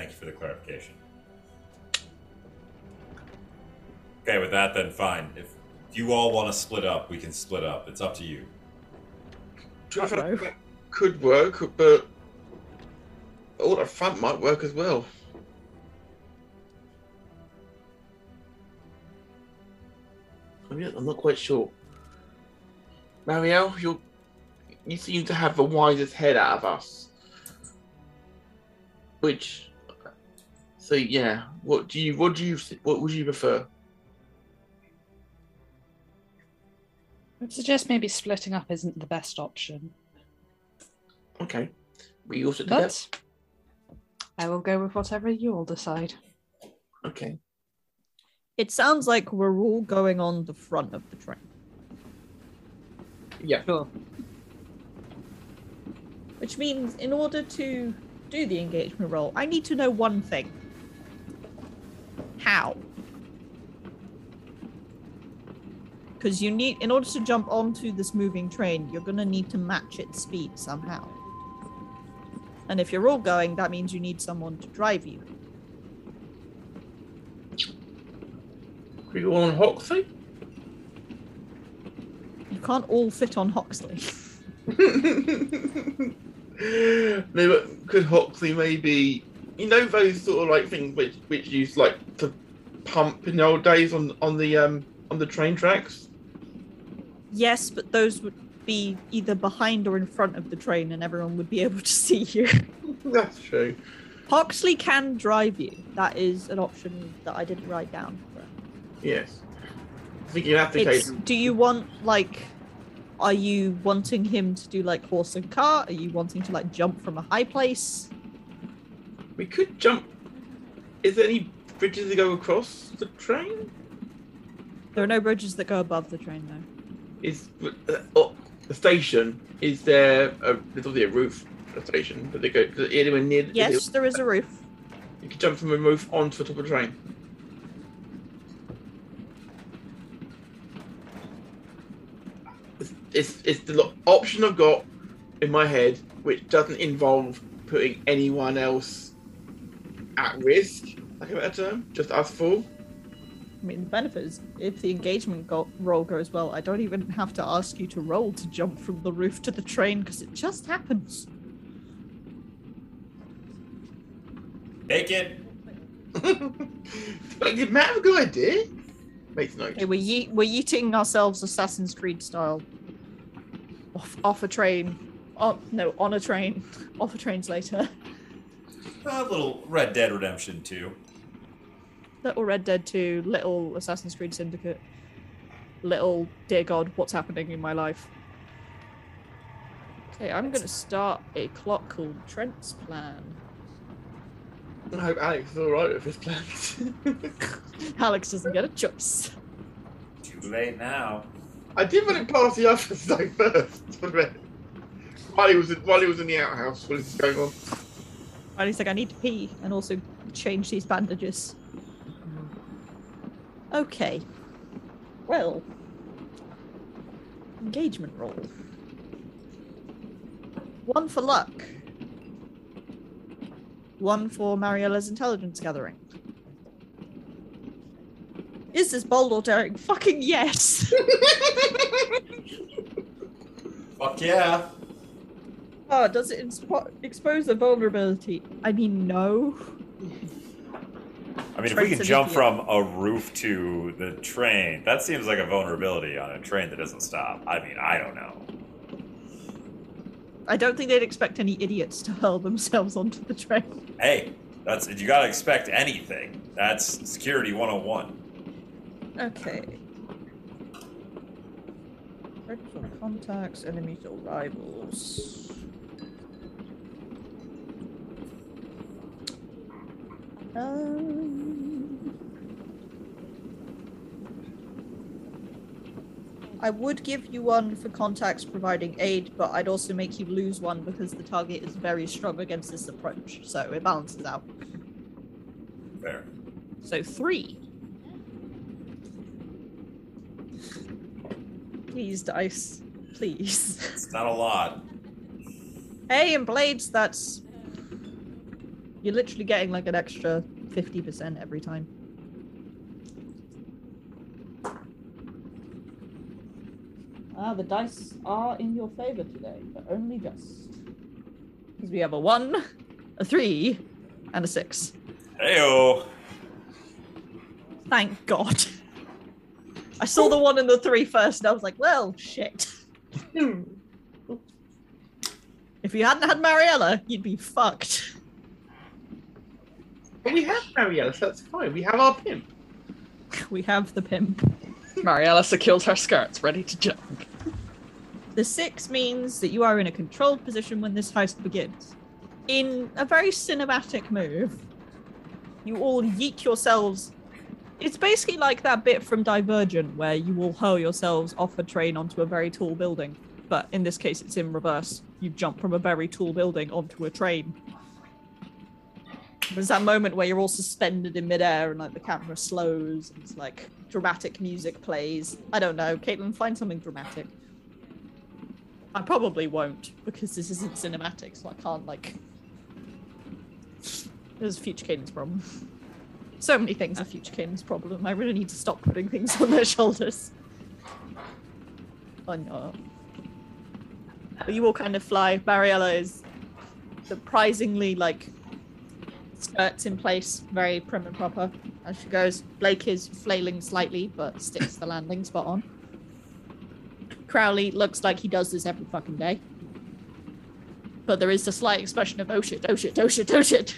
Thank you for the clarification. Okay, with that, then fine. If you all want to split up, we can split up. It's up to you. Uh-oh. could work, but all the front might work as well. I'm not- I'm not quite sure. Marielle, you you seem to have the wisest head out of us. Which, so yeah, what do you what do you what would you prefer? I'd suggest maybe splitting up isn't the best option. Okay, we also do that. But I will go with whatever you all decide. Okay, It sounds like we're all going on the front of the train. yeah. Sure. Which means, in order to do the engagement roll, I need to know one thing. How? Because you need, in order to jump onto this moving train, you're going to need to match its speed somehow. And if you're all going, that means you need someone to drive you. We all on Hoxley? You can't all fit on Hoxley. no, but could Hoxley maybe you know those sort of like things which which used like to pump in the old days on on the um on the train tracks? yes, but those would be either behind or in front of the train, and everyone would be able to see you. That's true. Hoxley can drive you. That is an option that I didn't write down. But Yes. I think you have to it's, do you want like are you wanting him to do like horse and cart? Are you wanting to like jump from a high place? We could jump is there any bridges that go across the train? There are no bridges that go above the train though. Is uh, oh, the station is there a there's obviously a roof a station, but they go is anywhere near is Yes, it- there is a roof. you could jump from a roof onto the top of the train. It's, it's, it's the option I've got in my head, which doesn't involve putting anyone else at risk, like a better term, just us full. I mean, the benefit is if the engagement go- roll goes well, I don't even have to ask you to roll to jump from the roof to the train because it just happens. Take it. but did Matt have a good idea? Makes note. Okay, we're, ye- we're eating ourselves Assassin's Creed style off, off a train. Oh, no, on a train. Off a trains later. A little Red Dead Redemption 2. Little Red Dead 2, little Assassin's Creed Syndicate, little Dear God, what's happening in my life? Okay, I'm gonna start a clock called Trent's Plan. I hope Alex is alright with his plans. Alex doesn't get a choice. Too late now. I did run it past the others though first. a bit. While he was in, while he was in the outhouse, what is going on? And he's like, I need to pee and also change these bandages. Okay. Well. Engagement roll. One for luck. One for Mariella's intelligence gathering. Is this bold or daring? Fucking yes! Fuck yeah. Oh, does it inspo- expose a vulnerability? I mean, no. I mean, if we can jump idiot. from a roof to the train, that seems like a vulnerability on a train that doesn't stop. I mean, I don't know. I don't think they'd expect any idiots to hurl themselves onto the train. Hey, that's you gotta expect anything. That's security 101. Okay. Friends or contacts, enemies or rivals. Um, I would give you one for contacts providing aid, but I'd also make you lose one because the target is very strong against this approach, so it balances out. Fair. So three. Please, dice. Please. It's not a lot. hey, and blades, that's. You're literally getting like an extra 50% every time. Ah, the dice are in your favor today, but only just. Because we have a one, a three, and a six. Heyo. Thank God. I saw the one and the three first, and I was like, well, shit. If you hadn't had Mariella, you'd be fucked. But we have Mariella, so that's fine. We have our pimp. We have the pimp. Mariella secures her skirts, ready to jump. The six means that you are in a controlled position when this heist begins. In a very cinematic move, you all yeet yourselves. It's basically like that bit from Divergent where you will hurl yourselves off a train onto a very tall building. But in this case, it's in reverse. You jump from a very tall building onto a train. There's that moment where you're all suspended in midair and like the camera slows and it's like dramatic music plays. I don't know. Caitlin, find something dramatic. I probably won't because this isn't cinematic, so I can't like. This is Future Caden's problem. So many things are Future Caden's problem. I really need to stop putting things on their shoulders. Oh no. You all kind of fly. Mariella is surprisingly like skirts in place, very prim and proper as she goes. Blake is flailing slightly, but sticks the landing spot on. Crowley looks like he does this every fucking day. But there is a slight expression of oh shit, oh shit, oh shit, oh shit.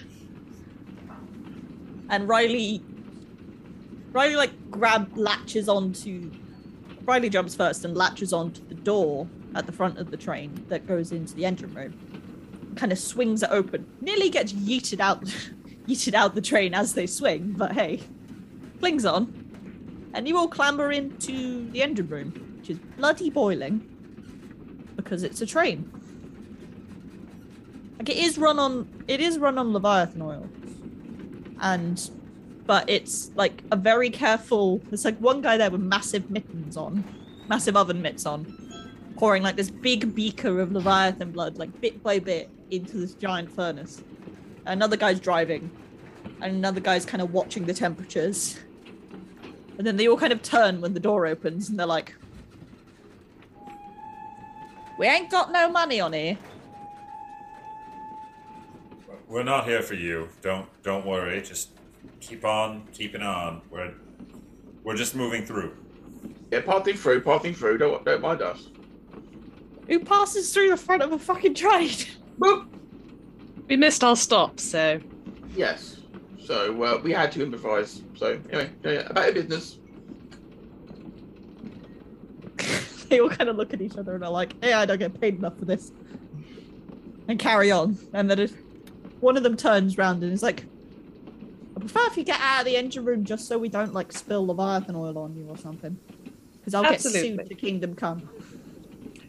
And Ryleigh Ryleigh like grab latches onto Ryleigh jumps first and latches onto the door at the front of the train that goes into the engine room. Kind of swings it open. Nearly gets yeeted out yeeted out the train as they swing, but hey. Flings on. And you all clamber into the engine room, which is bloody boiling. Because it's a train. Like it is run on it is run on Leviathan oil. And but it's like a very careful there's like one guy there with massive mittens on. Massive oven mitts on. Pouring like this big beaker of Leviathan blood, like bit by bit, into this giant furnace. Another guy's driving. And another guy's kind of watching the temperatures. And then they all kind of turn when the door opens and they're like, We ain't got no money on here. We're not here for you. Don't don't worry. Just keep on keeping on. We're we're just moving through. Yeah, parting through, parting through. Don't don't mind us. Who passes through the front of a fucking train? Boop. We missed our stop, so Yes. So uh, we had to improvise. So anyway, yeah, yeah, about your business. they all kind of look at each other and are like, "Yeah, I don't get paid enough for this," and carry on. And then if one of them turns round and is like, "I prefer if you get out of the engine room just so we don't like spill Leviathan oil on you or something, because I'll get Absolutely. sued to Kingdom Come."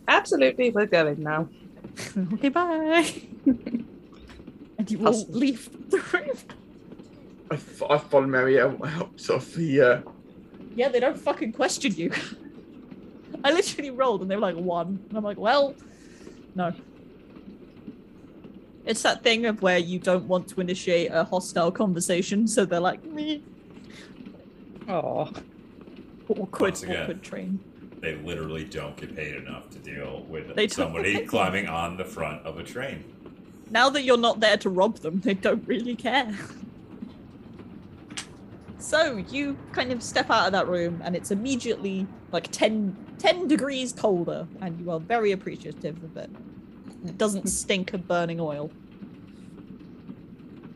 absolutely we're going now. okay, bye. and you all Hustle. leave the room. I, f- I followed Marielle out of the. Uh, Yeah, they don't fucking question you. I literally rolled and they were like one. And I'm like, well, no. It's that thing of where you don't want to initiate a hostile conversation, so they're like, me. Oh, Awkward, Once awkward train. They literally don't get paid enough to deal with They somebody climbing on the front of a train. Now that you're not there to rob them, they don't really care. So you kind of step out of that room, and it's immediately like 10, 10 degrees colder, and you are very appreciative of it. It doesn't stink of burning oil.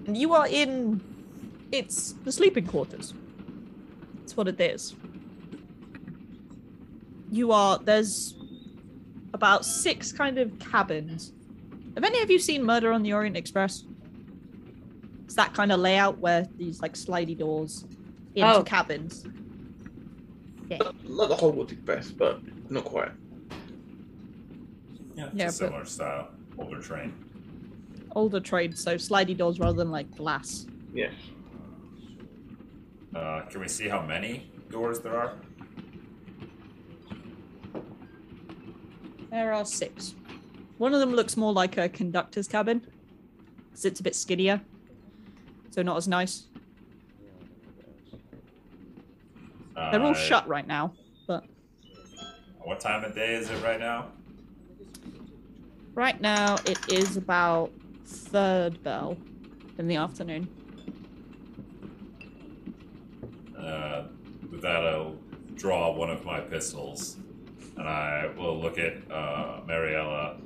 And you are in. It's the sleeping quarters. That's what it is. You are. There's about six kind of cabins have any of you seen Murder on the Orient Express? It's that kind of layout where these like slidey doors into Oh. cabins. Yeah. not the Hogwarts Express, but not quite. Yeah, Yeah, it's a but- similar style, older train. Older trade, so slidey doors rather than like glass. Yes. Uh, can we see how many doors there are? There are six. One of them looks more like a conductor's cabin. Because it's a bit skinnier. So not as nice. They're all Uh, shut right now. But What time of day is it right now? right now it is about third bell in the afternoon. Uh, with that, I'll draw one of my pistols, and I will look at uh, Mariella.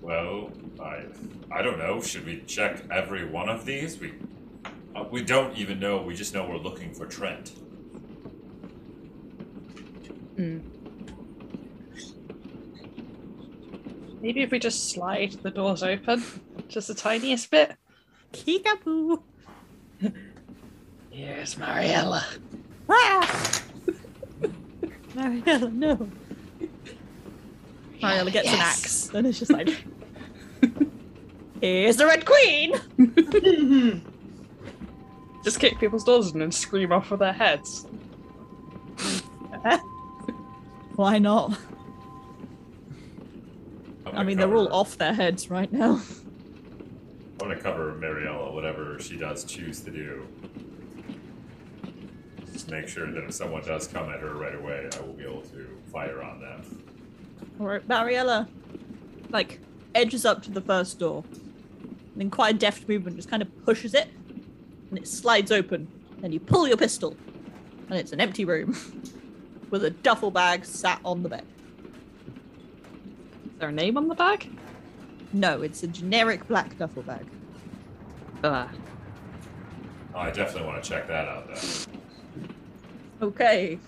Well, I, I don't know. Should we check every one of these? We, uh, we don't even know. We just know we're looking for Trent. maybe if we just slide the doors open, just the tiniest bit. Kickapoo! Here's Mariella. Ah! Mariella, no. Mariella gets an axe, and it's just like, here's the Red Queen! Just kick people's doors in and scream off with their heads. Why not? I'm I mean, they're all cover- off their heads right now. I'm gonna cover Mariella, whatever she does choose to do. Just make sure that if someone does come at her right away, I will be able to fire on them. Alright, Mariella, like, edges up to the first door. And in quite a deft movement just kind of pushes it, and it slides open. Then you pull your pistol, and it's an empty room with a duffel bag sat on the bed. Is there a name on the bag? No, it's a generic black duffel bag. Ah, Oh, I definitely want to check that out, though. Okay.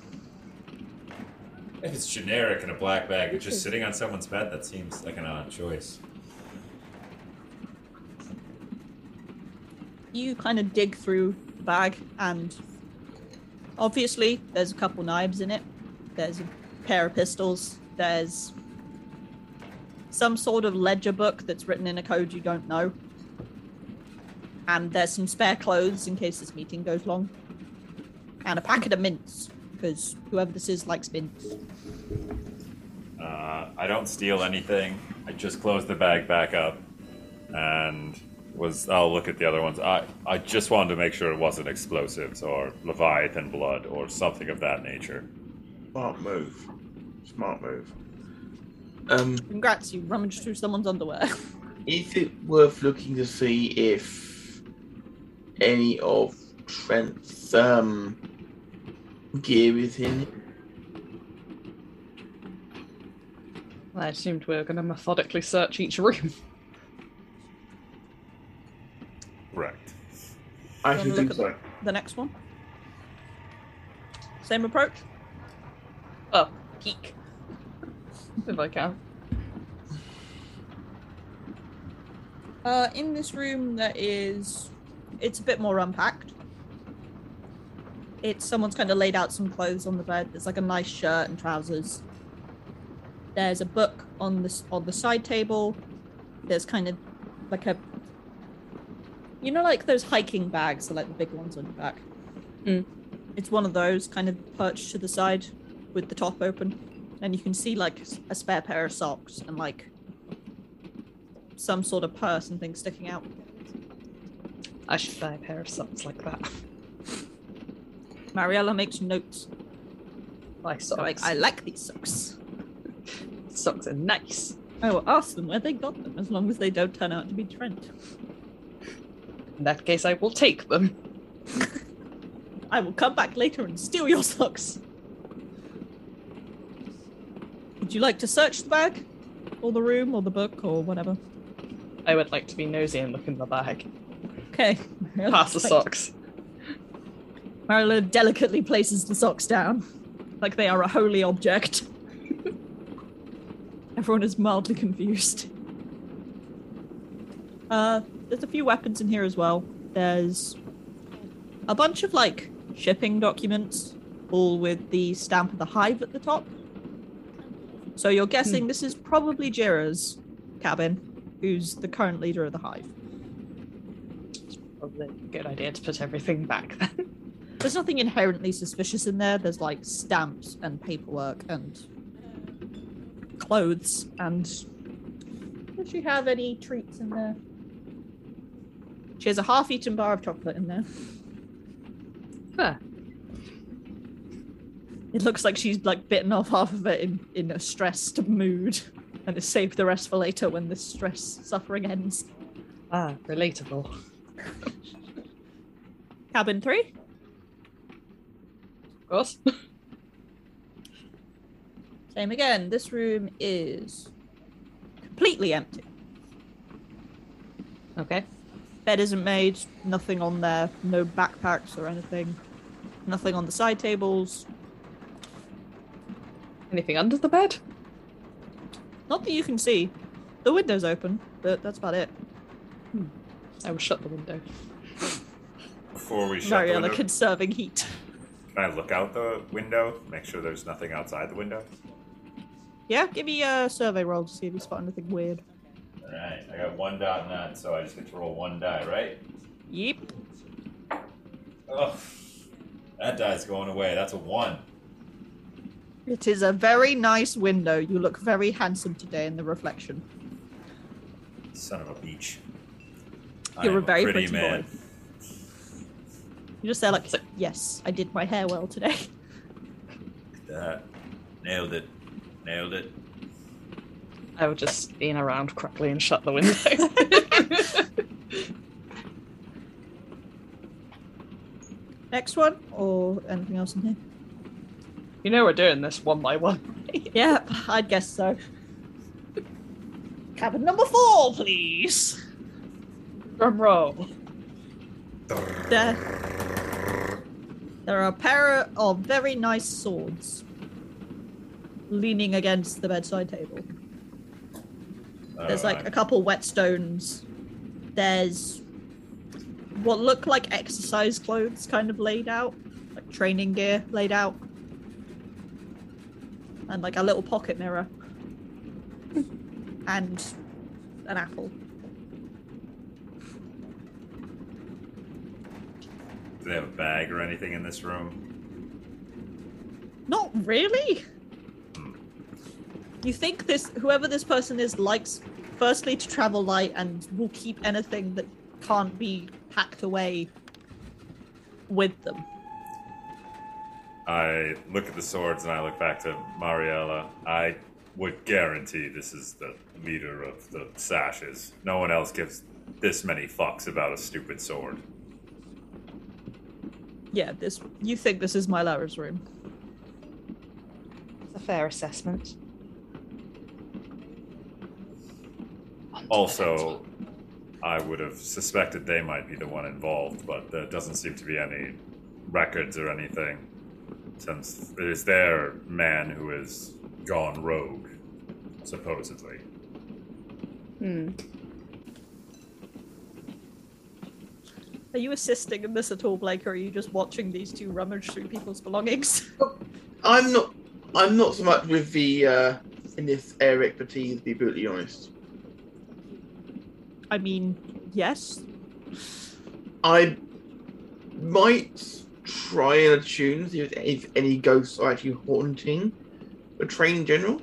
If it's generic in a black bag, it's just mm-hmm. sitting on someone's bed, that seems like an odd choice. You kind of dig through the bag, and obviously, there's a couple knives in it. There's a pair of pistols. There's some sort of ledger book that's written in a code you don't know. And there's some spare clothes in case this meeting goes long. And a packet of mints, because whoever this is likes mints. Uh, I don't steal anything. I just closed the bag back up, and was I'll look at the other ones. I I just wanted to make sure it wasn't explosives or Leviathan blood or something of that nature. Smart move. Smart move. Um, Congrats, you rummaged through someone's underwear. is it worth looking to see if any of Trent's um gear is in it? I assumed we were going to methodically search each room. Correct. I Wanna look think at so. The next one. Same approach. Oh, peek. if I can. Uh, in this room, that is, It's a bit more unpacked. It's someone's kind of laid out some clothes on the bed. There's like a nice shirt and trousers. There's a book on this on the side table. There's kind of like a. You know, like those hiking bags, so like the big ones on your back. Mm. It's one of those kind of perched to the side with the top open, and you can see like a spare pair of socks and like some sort of purse and things sticking out. I should buy a pair of socks like that. Mariella makes notes. My So socks. like, I like these socks. Socks are nice. I will ask them where they got them, as long as they don't turn out to be Trent. In that case, I will take them. I will come back later and steal your socks. Would you like to search the bag? Or the room, or the book, or whatever? I would like to be nosy and look in the bag. Okay. Pass the socks. Mariella delicately places the socks down, like they are a holy object. Everyone is mildly confused. Uh, there's a few weapons in here as well. There's a bunch of like shipping documents, all with the stamp of the hive at the top. So you're guessing this is probably Djera's cabin, who's the current leader of the hive. It's probably a good idea to put everything back then. There's nothing inherently suspicious in there. There's like stamps and paperwork and clothes. And does she have any treats in there? She has a half-eaten bar of chocolate in there. Huh. It looks like she's like bitten off half of it in, in a stressed mood and has saved the rest for later when this stress suffering ends. Ah, relatable. Cabin three. Of course. Same again. This room is completely empty. okay. Bed isn't made, nothing on there, no backpacks or anything, nothing on the side tables. Anything under the bed? Not that you can see. The window's open, but that's about it. Hmm. I will shut the window. Before we shut the Mariella window, conserving heat. Can I look out the window? Make sure there's nothing outside the window. Yeah, give me a survey roll to see if you spot anything weird. All right, I got one dot none, so I just get to roll one die, right? Yep. Oh, that die's going away. That's a one. It is a very nice window. You look very handsome today in the reflection. Son of a beach. You're a very pretty pretty man. boy. You just say like, yes, I did my hair well today. That nailed it. Nailed it. I will just lean around quickly and shut the window. Next one, or anything else in here? you know we're doing this one by one. Yep, I'd guess so. Cabin number four, please. Drum roll. There, there are a pair of very nice swords leaning against the bedside table. There's like a couple whetstones. There's what look like exercise clothes kind of laid out, like training gear laid out. And like a little pocket mirror. and an apple. Do they have a bag or anything in this room? Not really. Hmm. You think this whoever this person is likes firstly to travel light and will keep anything that can't be packed away with them. I look at the swords and I look back to Mariella. I would guarantee this is the leader of the sashes. No one else gives this many fucks about a stupid sword. Yeah, this you think this is Mylera's room. It's a fair assessment. Also, I would have suspected they might be the one involved, but there doesn't seem to be any records or anything, since it is their man who has gone rogue, supposedly. Hmm. Are you assisting in this at all, Blake, or are you just watching these two rummage through people's belongings? I'm not. I'm not so much with the uh, in this area expertise. To be brutally honest, I mean, yes. I might try and attune see if any, if any ghosts are actually haunting the train in general.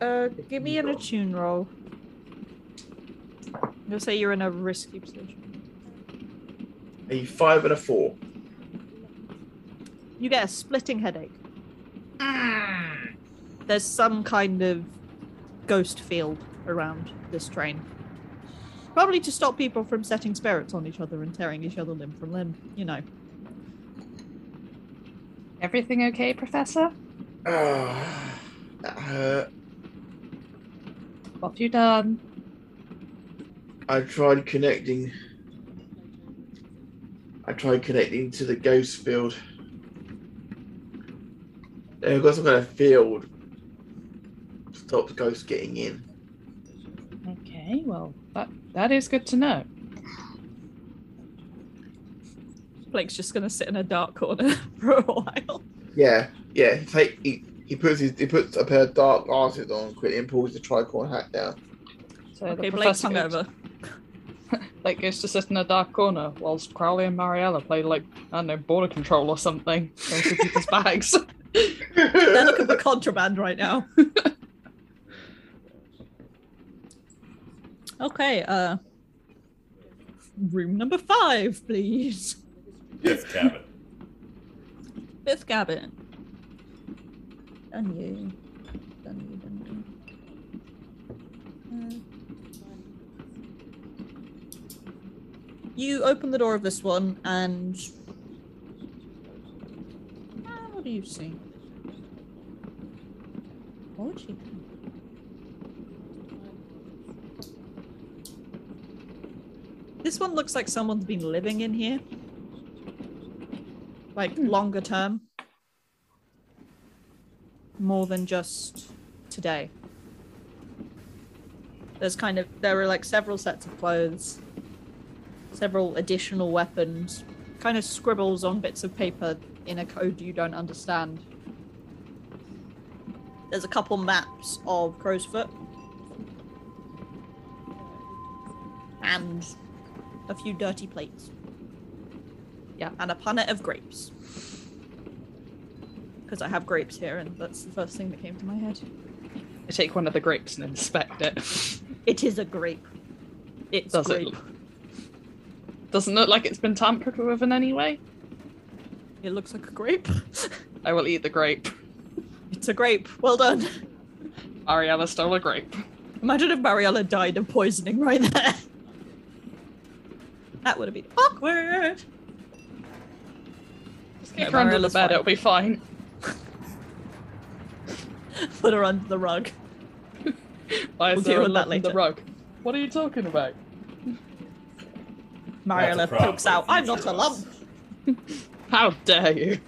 Uh, give me an attune roll. You'll say you're in a risky position. A five and a four. You get a splitting headache. Mm. There's some kind of ghost field around this train. Probably to stop people from setting spirits on each other and tearing each other limb from limb, you know. Everything okay, Professor? That hurt. What have you done? I tried connecting. I tried connecting to the ghost field. They've got some kind of field to stop the ghosts getting in. Okay, well, that that is good to know. Blake's just gonna sit in a dark corner for a while. Yeah, yeah. He take he, he puts his he puts a pair of dark glasses on, quickly and pulls the tricorn hat down. So Okay, Blake's professor goes- hungover. Like goes to sit in a dark corner whilst Crowley and Mariella play like I don't know border control or something. Going through people's bags. They're looking for contraband right now. okay, uh room number five, please. Fifth cabin. Fifth cabin. Done you. Done you, done you. Uh, you open the door of this one and. Ah, what do you see? What would you This one looks like someone's been living in here. Like longer term. More than just today. There's kind of there are like several sets of clothes, several additional weapons, kind of scribbles on bits of paper in a code you don't understand. There's a couple maps of Crowsfoot. And a few dirty plates. Yeah, and a punnet of grapes. Because I have grapes here, and that's the first thing that came to my head. I take one of the grapes and inspect it. It is a grape. It's Does grape. it? Doesn't look like it's been tampered with in any way. It looks like a grape. I will eat the grape. it's a grape. Well done. Mariella stole a grape. Imagine if Mariella died of poisoning right there. That would have been awkward. Just No, kick her under the bed, fine. it'll be fine. Put her under the rug. Why is We'll deal with that in the rug? What are you talking about? Mariella pokes out. I'm not a lump. How dare you?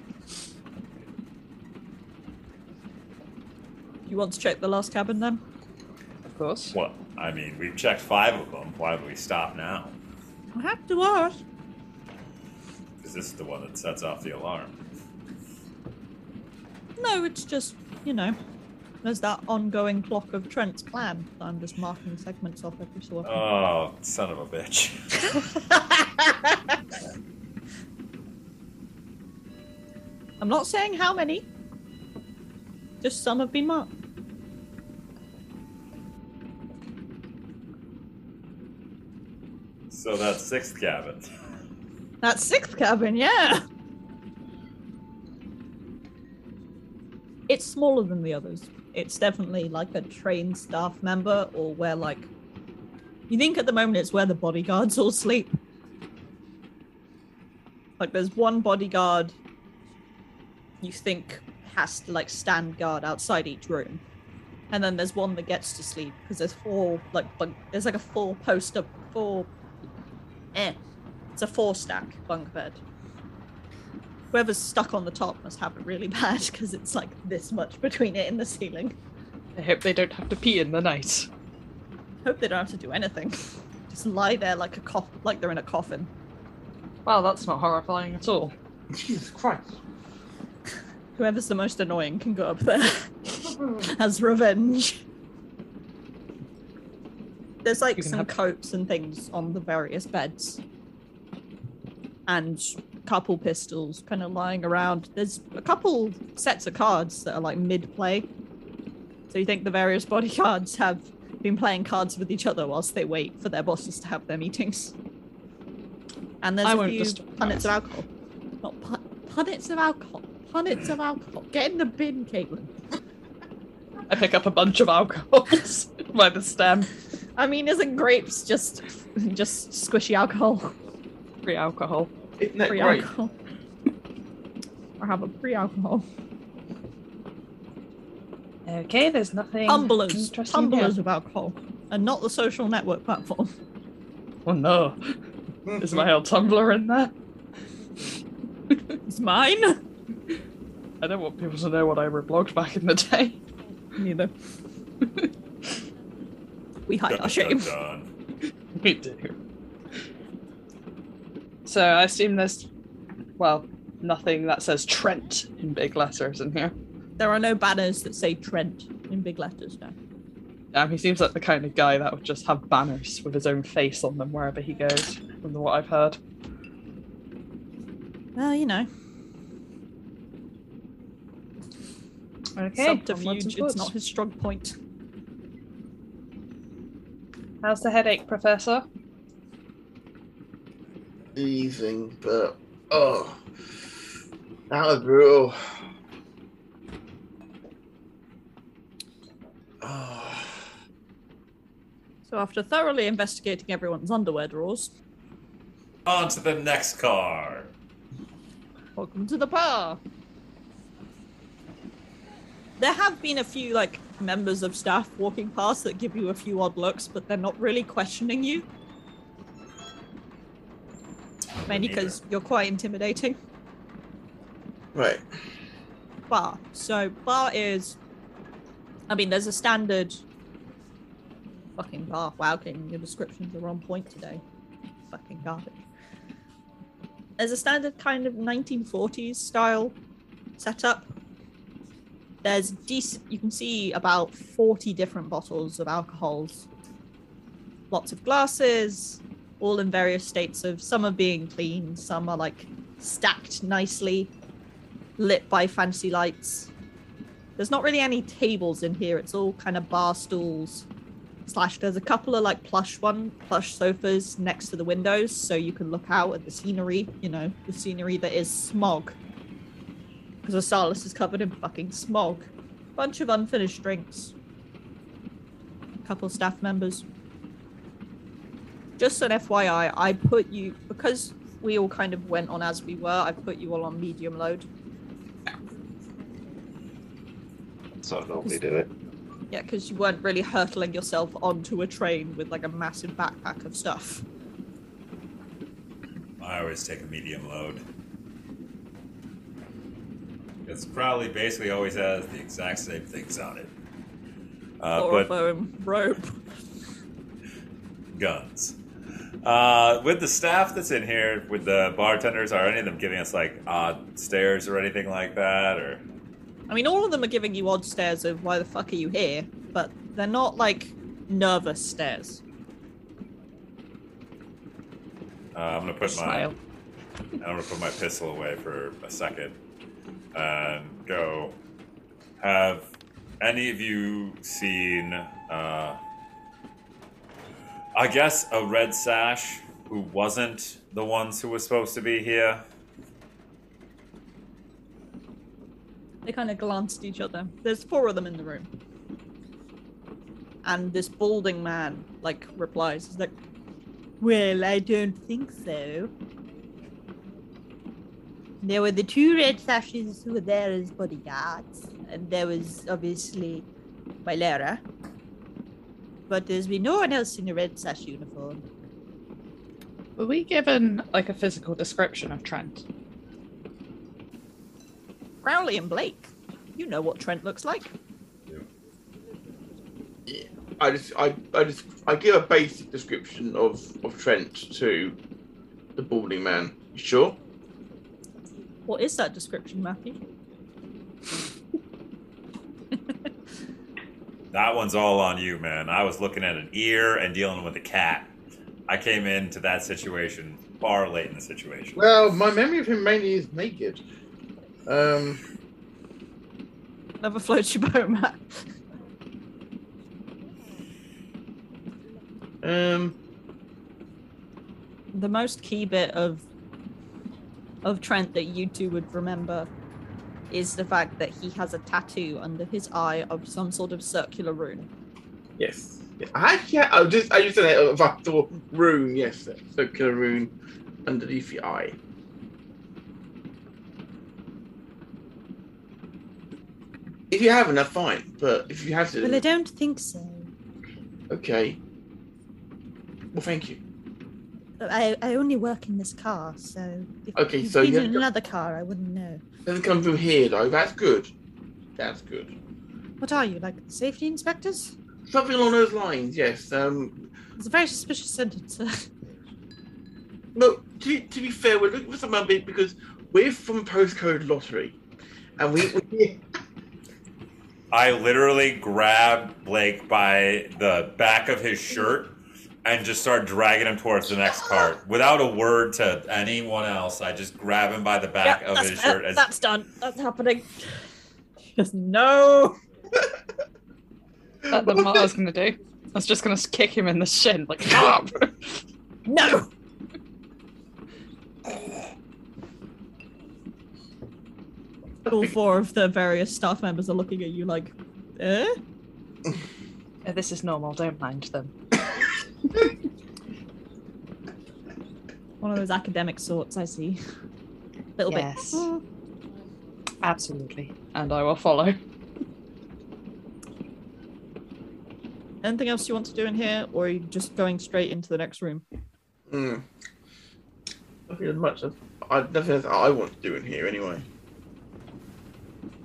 You want to check the last cabin then? Of course. Well, I mean, we've checked five of them. Why would we stop now? I have to ask. Because this is the one that sets off the alarm. No, it's just, you know, there's that ongoing clock of Trent's plan. that I'm just marking segments off every so often. Oh, son of a bitch. I'm not saying how many. Just some have been marked. So that's sixth cabin. That sixth cabin, yeah. It's smaller than the others. It's definitely like a trained staff member, or where like you think at the moment it's where the bodyguards all sleep. Like there's one bodyguard you think has to like stand guard outside each room. and then there's one that gets to sleep because there's four like bunk. There's like a four poster four. Eh, it's a four stack bunk bed. Whoever's stuck on the top must have it really bad because it's like this much between it and the ceiling. I hope they don't have to pee in the night. I hope they don't have to do anything. Just lie there like a coff, like they're in a coffin. Well, that's not horrifying at all. Jesus Christ. Whoever's the most annoying can go up there as revenge. There's like some have- coats and things on the various beds, and a couple pistols kind of lying around. There's a couple sets of cards that are like mid-play. So you think the various bodyguards have been playing cards with each other whilst they wait for their bosses to have their meetings. And there's I a few punnets of alcohol. Not pu- punnets of alcohol. Punnets of alcohol. Get in the bin, Caitlin. I pick up a bunch of alcohols by the stem. I mean, isn't grapes just just squishy alcohol? Free alcohol. Isn't that Free great? alcohol. I have a free alcohol. Okay, there's nothing Tumblers. interesting Tumblers here. of alcohol. And not the social network platform. Oh no. Is my old Tumblr in there? It's mine. I don't want people to know what I reblogged back in the day. Neither. we hide Dun, our shame. dun, dun. We do. So I assume there's, well, nothing that says Trent in big letters in here. There are no banners that say Trent in big letters now. Um, he seems like the kind of guy that would just have banners with his own face on them wherever he goes, from what I've heard. Well, you know, Okay, subterfuge. onwards It's not his strong point. How's the headache, Professor? Easing, but oh, that was brutal. Oh, So after thoroughly investigating everyone's underwear drawers, On to the next car. welcome to the bar. There have been a few like members of staff walking past that give you a few odd looks, but they're not really questioning you. Mainly because you're quite intimidating. right. bar. So bar is, I mean, there's a standard fucking bar. Wow, King, your descriptions are on point today. Fucking garbage. There's a standard kind of 1940s style setup. There's decent. You can see about 40 different bottles of alcohols. Lots of glasses, all in various states of. Some are being clean. Some are like stacked nicely lit by fancy lights. There's not really any tables in here. It's all kind of bar stools. Slash, there's a couple of like plush one, plush sofas next to the windows, so you can look out at the scenery. You know, the scenery that is smog. Because Osalas is covered in fucking smog. Bunch of unfinished drinks. A couple staff members. Just an FYI, I put you because we all kind of went on as we were. I put you all on medium load. So I normally do it. Yeah, because you weren't really hurtling yourself onto a train with like a massive backpack of stuff. I always take a medium load. Because probably basically always has the exact same things on it. Uh, but Chloroform, rope. guns. Uh, with the staff that's in here, with the bartenders, are any of them giving us like odd stares or anything like that? Or I mean, all of them are giving you odd stares of why the fuck are you here, but they're not like nervous stares. uh, I'm gonna put my. I'm gonna put my pistol away for a second and go. Have any of you seen? Uh, I guess a red sash who wasn't the ones who were supposed to be here. They kind of glanced at each other. There's four of them in the room. And this balding man, like, replies, like, Well, I don't think so. There were the two red sashes who were there as bodyguards, and there was obviously Valera. But there's been no one else in a red sash uniform. Were we given like a physical description of Trent? Crowley and Blake, you know what Trent looks like. Yeah. I just, I, I just, I give a basic description of of Trent to the balding man. You sure? What is that description, Matthew? That one's all on you, man. I was looking at an ear and dealing with a cat. I came into that situation far late in the situation. Well, my memory of him mainly is naked. Um, Never floats your boat, Matt. um, The most key bit of of Trent that you two would remember is the fact that he has a tattoo under his eye of some sort of circular rune. yes. Yeah, I actually, I just, I just said uh, that of a thought rune. Yes, that circular rune underneath the eye. If you haven't, that's fine. But if you have to, Well, I don't think so. okay. Well, thank you. I, I only work in this car, so if Okay, you'd so been you in got- another car, I wouldn't know. Doesn't come from here though. That's good. That's good. What are you, like safety inspectors? Something along those lines. Yes. Um. It's a very suspicious sentence. sir. Look, to, to be fair, we're looking for someone big because we're from postcode lottery, and we, we I literally grabbed Blake by the back of his shirt and just start dragging him towards the next cart without a word to anyone else. I just grab him by the back Yep, of his shirt. that- as- that's done. That's happening. Just no. That's what I was gonna do. I was just gonna kick him in the shin, like stop. No. All four of the various staff members are looking at you like, eh? This is normal. Don't mind them. One of those academic sorts, I see. A Little Yes. bit. Mm. Absolutely, and I will follow. Anything else you want to do in here, or are you just going straight into the next room? Hmm. Nothing as much as I nothing as I want to do in here anyway.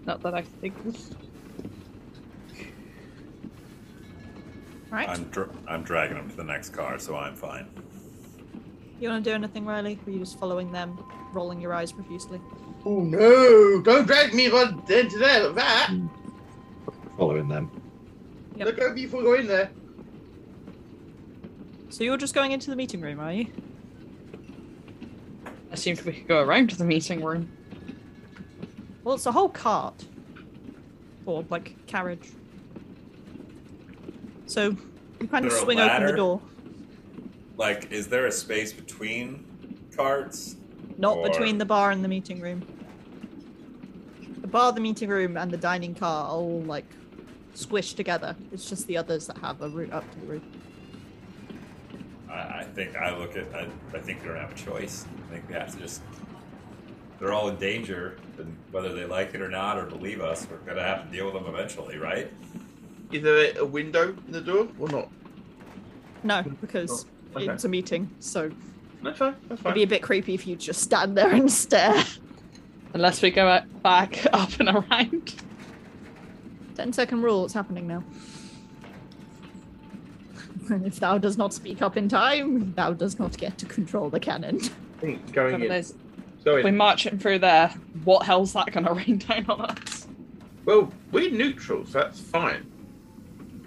Not that I think. Right. I'm, dr- I'm dragging him to the next car, so I'm fine. You want to do anything, Ryleigh? Or are you just following them, rolling your eyes profusely? Oh no! Don't drag me right into there like that. Hmm. Following them. Yep. Look over before we go in there. So you're just going into the meeting room, are you? I assumed we could go around to the meeting room. Well, it's a whole cart. Or, like, carriage. So you kind of swing open the door. Like, is there a space between carts? Not Or- between the bar and the meeting room. The bar, the meeting room, and the dining car are all, like, squished together. It's just the others that have a route up to the roof. I, I think I look at. I, I think we don't have a choice. I think we have to just. They're all in danger, and whether they like it or not or believe us, we're gonna have to deal with them eventually, right? Is there a window in the door or not? No, oh, because Oh, okay. it's a meeting, so That's fine. That's it'd be a bit creepy if you just stand there and stare. Unless we go back up and around. Ten second rule, it's happening now. if thou does not speak up in time, thou does not get to control the cannon. Going in. there's- Sorry. We're marching through there. What hell's that gonna rain down on us? Well, we're neutral, so that's fine.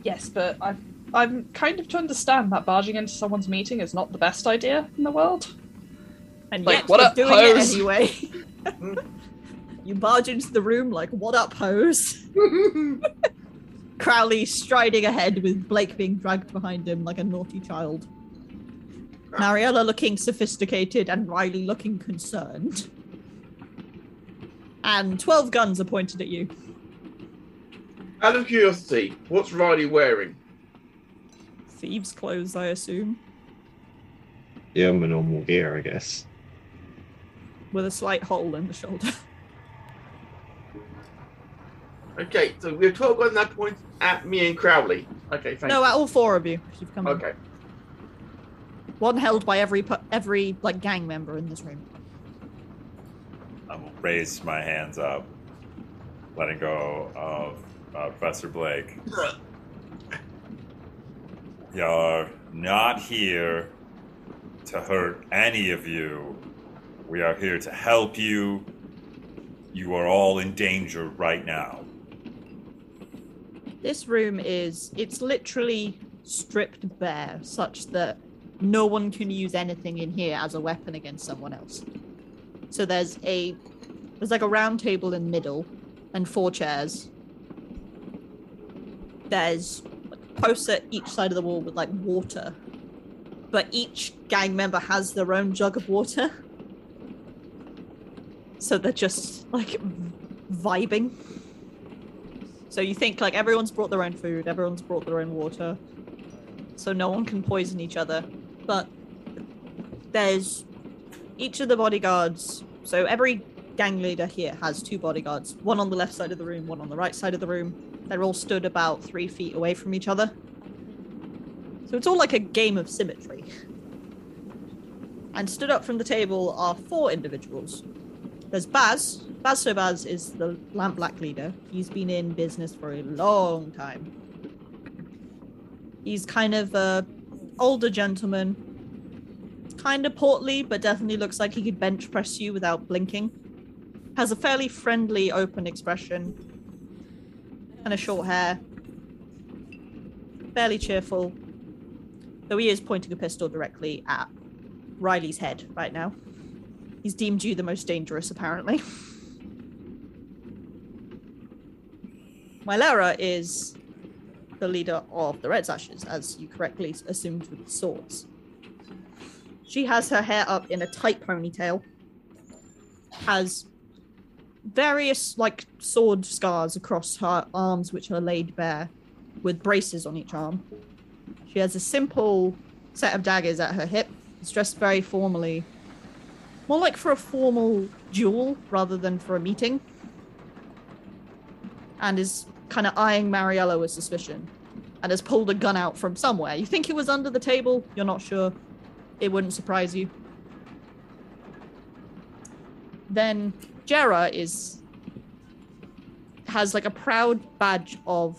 Yes, but I've, I'm kind of to understand that barging into someone's meeting is not the best idea in the world. And Like, yet what you're up, doing hose? it anyway. you barge into the room like, what up, hose? Crowley striding ahead with Blake being dragged behind him like a naughty child. Mariella looking sophisticated and Ryleigh looking concerned. And 12 guns are pointed at you. Out of curiosity, what's Ryleigh wearing? Thieves' clothes, I assume, Yeah, my normal gear, I guess. with a slight hole in the shoulder. Okay, so we're 12 guns that point at me and Crowley. Okay, thank No, you. at all four of you. You've come in. Okay. One held by every pu- every like gang member in this room. I will raise my hands up, letting go of uh, Professor Blake. You're not here to hurt any of you. We are here to help you. You are all in danger right now. This room is it's literally stripped bare, such that no one can use anything in here as a weapon against someone else. So there's a there's like a round table in the middle and four chairs. There's posts at each side of the wall with like water. But each gang member has their own jug of water. So they're just like vibing. So you think like everyone's brought their own food, everyone's brought their own water, so no one can poison each other. But there's each of the bodyguards. So every gang leader here has two bodyguards, one on the left side of the room, one on the right side of the room. They're all stood about three feet away from each other. So it's all like a game of symmetry. And stood up from the table are four individuals. There's Baz. Bazso Baz is the Lampblack leader. He's been in business for a long time. He's kind of a older gentleman. Kind of portly, but definitely looks like he could bench press you without blinking. Has a fairly friendly, open expression. Kind of short hair. Fairly cheerful. Though he is pointing a pistol directly at Ryleigh's head right now. He's deemed you the most dangerous, apparently. Mylera is the leader of the Red Sashes, as you correctly assumed with the swords. She has her hair up in a tight ponytail, has various like sword scars across her arms, which are laid bare, with braces on each arm. She has a simple set of daggers at her hip. Is dressed very formally, more like for a formal duel rather than for a meeting, and is kind of eyeing Mariella with suspicion, and has pulled a gun out from somewhere. You think it was under the table? You're not sure. It wouldn't surprise you. Then Djera is has like a proud badge of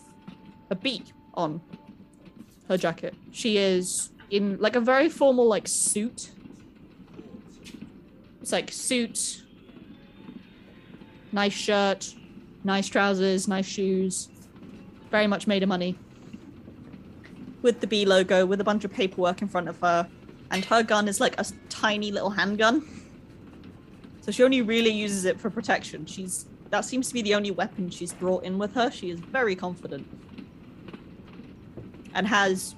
a bee on her jacket. She is in like a very formal like suit. It's like suit, nice shirt, nice trousers, nice shoes. Very much made of money. With the B logo, with a bunch of paperwork in front of her, and her gun is like a tiny little handgun. So she only really uses it for protection. She's that seems to be the only weapon she's brought in with her. She is very confident. And has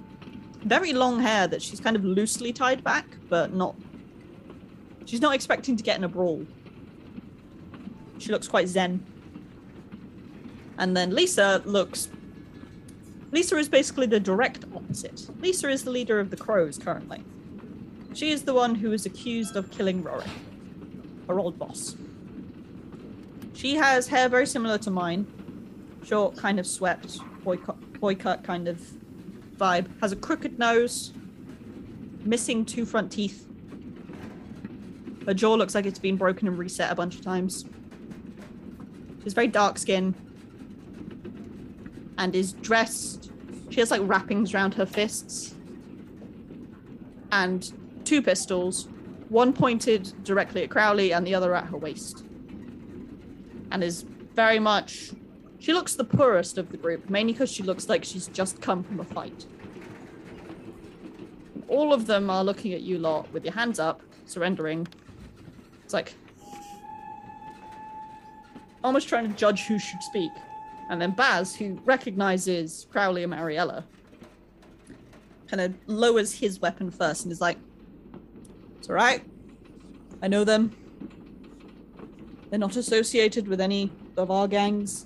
very long hair that she's kind of loosely tied back, but not she's not expecting to get in a brawl. She looks quite zen. And then Lyssa looks Lyssa is basically the direct opposite. Lyssa is the leader of the Crows currently. She is the one who is accused of killing Roric, her old boss. She has hair very similar to mine, short, kind of swept, boycott, boycott kind of vibe. Has a crooked nose, missing two front teeth. Her jaw looks like it's been broken and reset a bunch of times. She's very dark skin and is dressed. She has like wrappings around her fists and two pistols, one pointed directly at Crowley and the other at her waist. And is very much. She looks the poorest of the group, mainly because she looks like she's just come from a fight. All of them are looking at you lot with your hands up, surrendering. It's like almost trying to judge who should speak. And then Baz, who recognizes Crowley and Mariella, kind of lowers his weapon first and is like, It's alright. I know them. They're not associated with any of our gangs.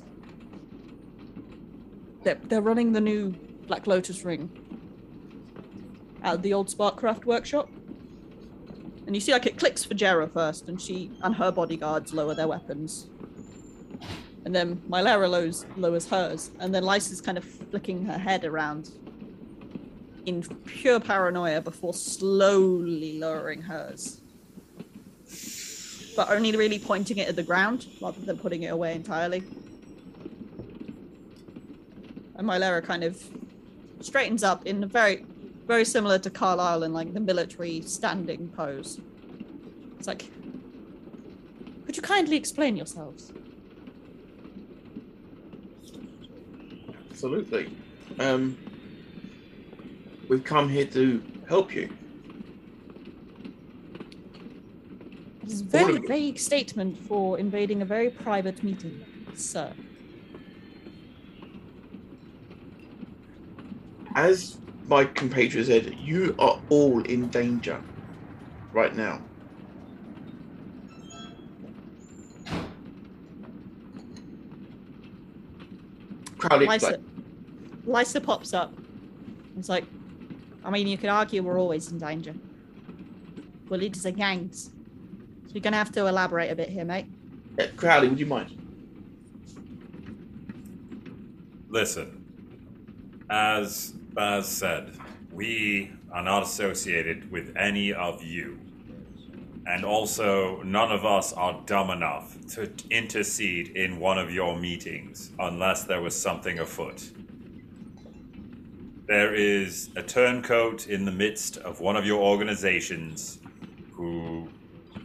They're, they're running the new Black Lotus ring at the old Sparkcraft workshop. And you see, like, it clicks for Djera first, and she and her bodyguards lower their weapons. And then Mylera lowers, lowers hers, and then Lyssa's kind of flicking her head around in pure paranoia before slowly lowering hers. But only really pointing it at the ground rather than putting it away entirely. And Mylera kind of straightens up in a very, very similar to Carlisle in like the military standing pose. It's like, could you kindly explain yourselves? Absolutely. Um, we've come here to help you. It's a very vague statement for invading a very private meeting, sir. As my compatriot said, you are all in danger right now. Crowley, Lyssa, Lyssa pops up. It's like, I mean, you could argue we're always in danger. We're leaders of gangs. So you're going to have to elaborate a bit here, mate. uh, Crowley, would you mind? Listen, as Baz said, we are not associated with any of you. And also, none of us are dumb enough to intercede in one of your meetings unless there was something afoot. There is a turncoat in the midst of one of your organizations who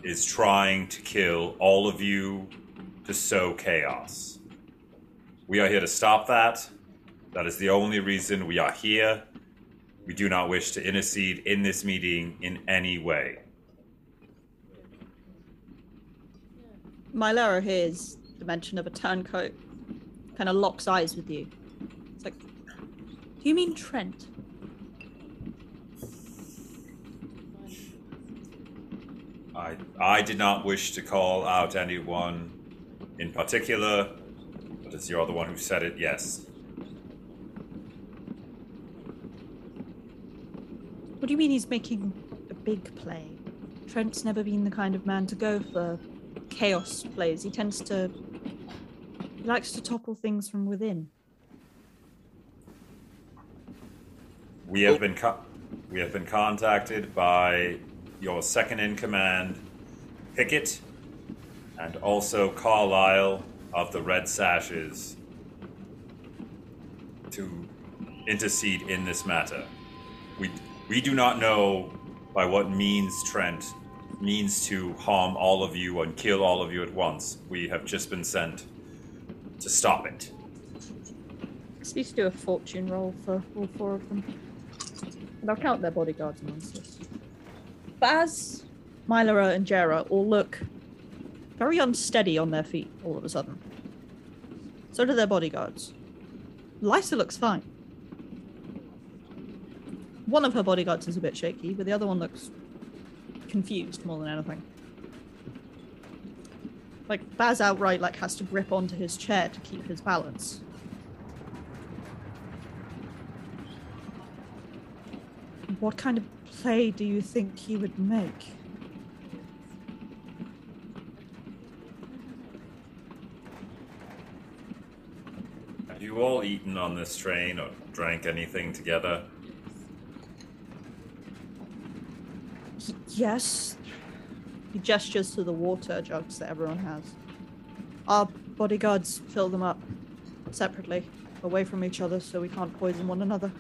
is trying to kill all of you to sow chaos. We are here to stop that. That is the only reason we are here. We do not wish to intercede in this meeting in any way. Mylera hears the mention of a turncoat, kind of locks eyes with you. It's like, do you mean Trent? I, I did not wish to call out anyone in particular, but as you're the one who said it, yes. What do you mean he's making a big play? Trent's never been the kind of man to go for chaos plays. He tends to. He likes to topple things from within. We have been co- we have been contacted by your second in command, Pickett, and also Carlisle of the Red Sashes to intercede in this matter. We we do not know by what means Trent means to harm all of you and kill all of you at once. We have just been sent to stop it. To do a fortune roll for all four of them. I'll count their bodyguards amongst us. Baz, Mylera, and Djera all look very unsteady on their feet all of a sudden. So do their bodyguards. Lyssa looks fine. One of her bodyguards is a bit shaky, but the other one looks confused more than anything. Like Baz outright like has to grip onto his chair to keep his balance. What kind of play do you think he would make? Have you all eaten on this train or drank anything together? Y- yes. He gestures to the water jugs that everyone has. Our bodyguards fill them up separately, away from each other, so we can't poison one another.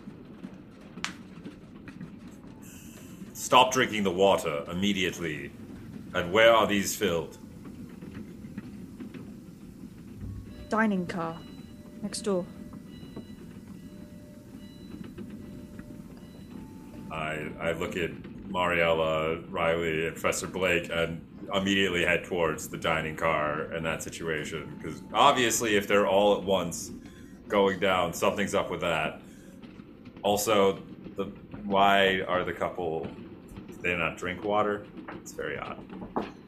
Stop drinking the water immediately. And where are these filled? Dining car, next door. I I look at Mariella, Ryleigh, and Professor Blake and immediately head towards the dining car in that situation. Because obviously, if they're all at once going down, something's up with that. Also, the why are the couple they not drink water? It's very odd.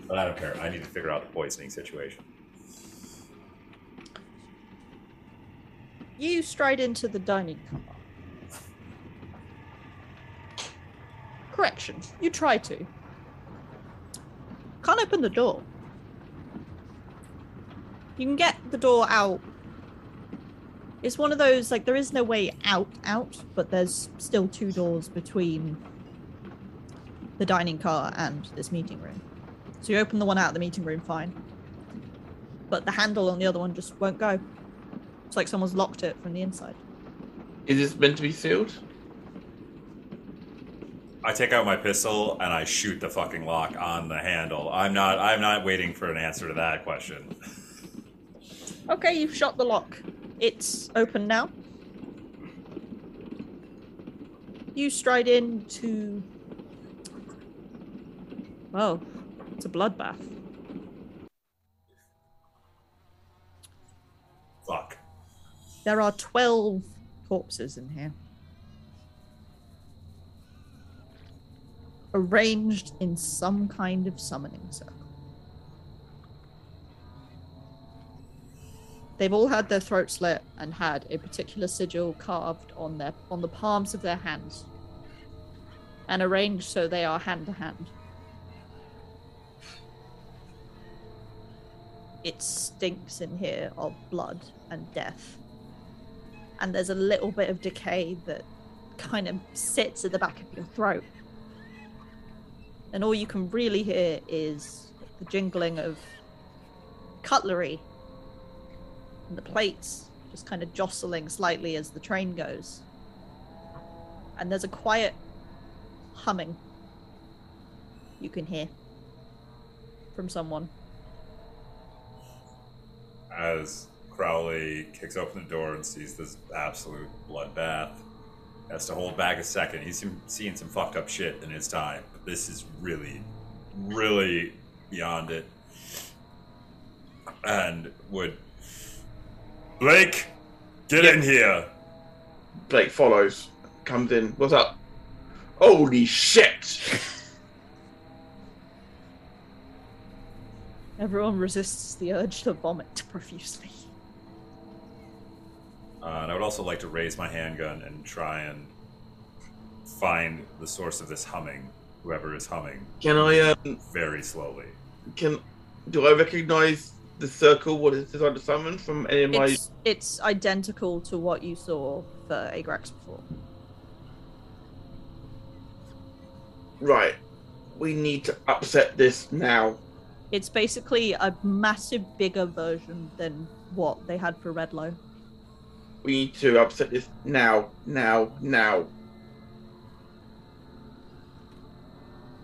But I don't care. I need to figure out the poisoning situation. You stride into the dining car. Correction, you try to. Can't open the door. You can get the door out. It's one of those like there is no way out out, but there's still two doors between the dining car and this meeting room. So you open the one out of the meeting room, fine. But the handle on the other one just won't go. It's like someone's locked it from the inside. Is this meant to be sealed? I take out my pistol and I shoot the fucking lock on the handle. I'm not. I'm not waiting for an answer to that question. Okay, you've shot the lock. It's open now. You stride into. Well, it's a bloodbath. Fuck. There are 12 corpses in here. Arranged in some kind of summoning circle. They've all had their throats slit and had a particular sigil carved on their on the palms of their hands. And arranged so they are hand to hand. It stinks in here of blood and death and there's a little bit of decay that kind of sits at the back of your throat. And all you can really hear is the jingling of cutlery and the plates just kind of jostling slightly as the train goes. And there's a quiet humming you can hear from someone. As Crowley kicks open the door and sees this absolute bloodbath, has to hold back a second. He's seen- some fucked up shit in his time, but this is really, really beyond it. And would Blake get in here? Blake follows, comes in. What's up? Holy shit! Everyone resists the urge to vomit profusely. Uh, and I would also like to raise my handgun and try and find the source of this humming, whoever is humming, Can I um very slowly. can do I recognise the circle? What is designed to summon from any of my? It's, it's identical to what you saw for Agrax before. Right. We need to upset this now. It's basically a massive, bigger version than what they had for Redlow. We need to upset this now, now, now.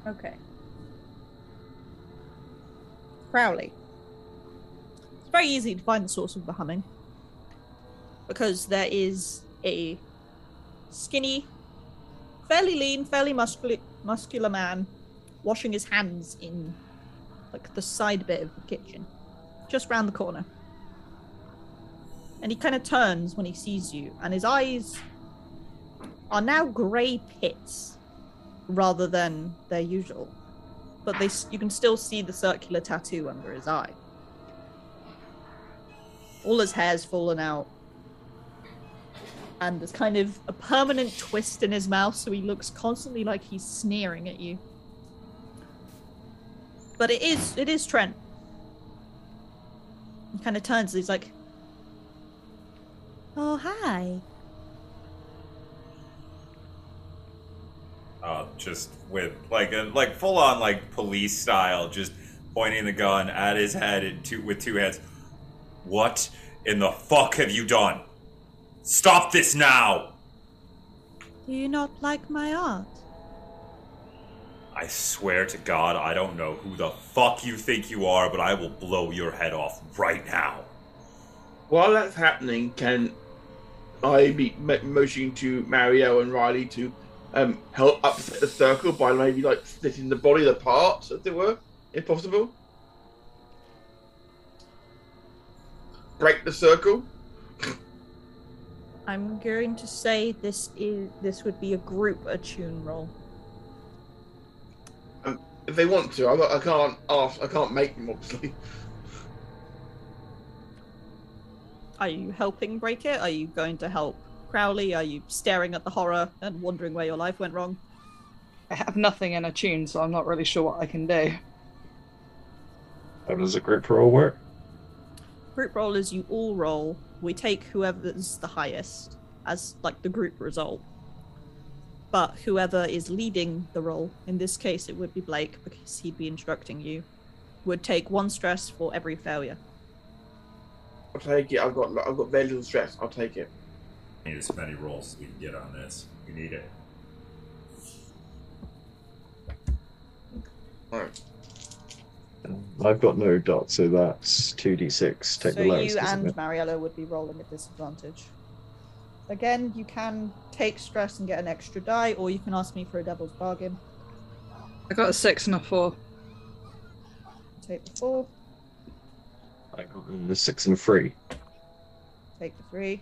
Okay. Crowley. It's very easy to find the source of the humming. Because there is a skinny, fairly lean, fairly muscular, muscular man washing his hands in like the side bit of the kitchen, just round the corner. And he kind of turns when he sees you, and his eyes are now grey pits rather than their usual. But they, you can still see the circular tattoo under his eye. All his hair's fallen out, and there's kind of a permanent twist in his mouth, so he looks constantly like he's sneering at you. But it is, it is Trent. He kind of turns. He's like, "Oh hi." uh, just with like a like full on like police style, just pointing the gun at his head and two, with two hands. What in the fuck have you done? Stop this now! Do you not like my art? I swear to God, I don't know who the fuck you think you are, but I will blow your head off right now. While that's happening, can I be motioning to Mario and Ryleigh to um, help upset the circle by maybe like splitting the body apart, as it were, if possible? Break the circle. I'm going to say this is this would be a group attune roll. If they want to, I'm I can't ask. I can't make them, obviously. Are you helping break it? Are you going to help Crowley? Are you staring at the horror and wondering where your life went wrong? I have nothing in attune, so I'm not really sure what I can do. How does a group roll work? group roll is you all roll. We take whoever's the highest as like the group result. But whoever is leading the roll, in this case it would be Blake because he'd be instructing you, would take one stress for every failure. I'll take it. I've got I've got very little stress. I'll take it. We need as many rolls as we can get on this. We need it. Alright. I've got no dot, so that's 2d6. Take so the lowest. you and it? Mariella would be rolling at disadvantage. Again, you can take stress and get an extra die, or you can ask me for a devil's bargain. I got a six and a four. Take the four, I got a 6 and a 3. take the three,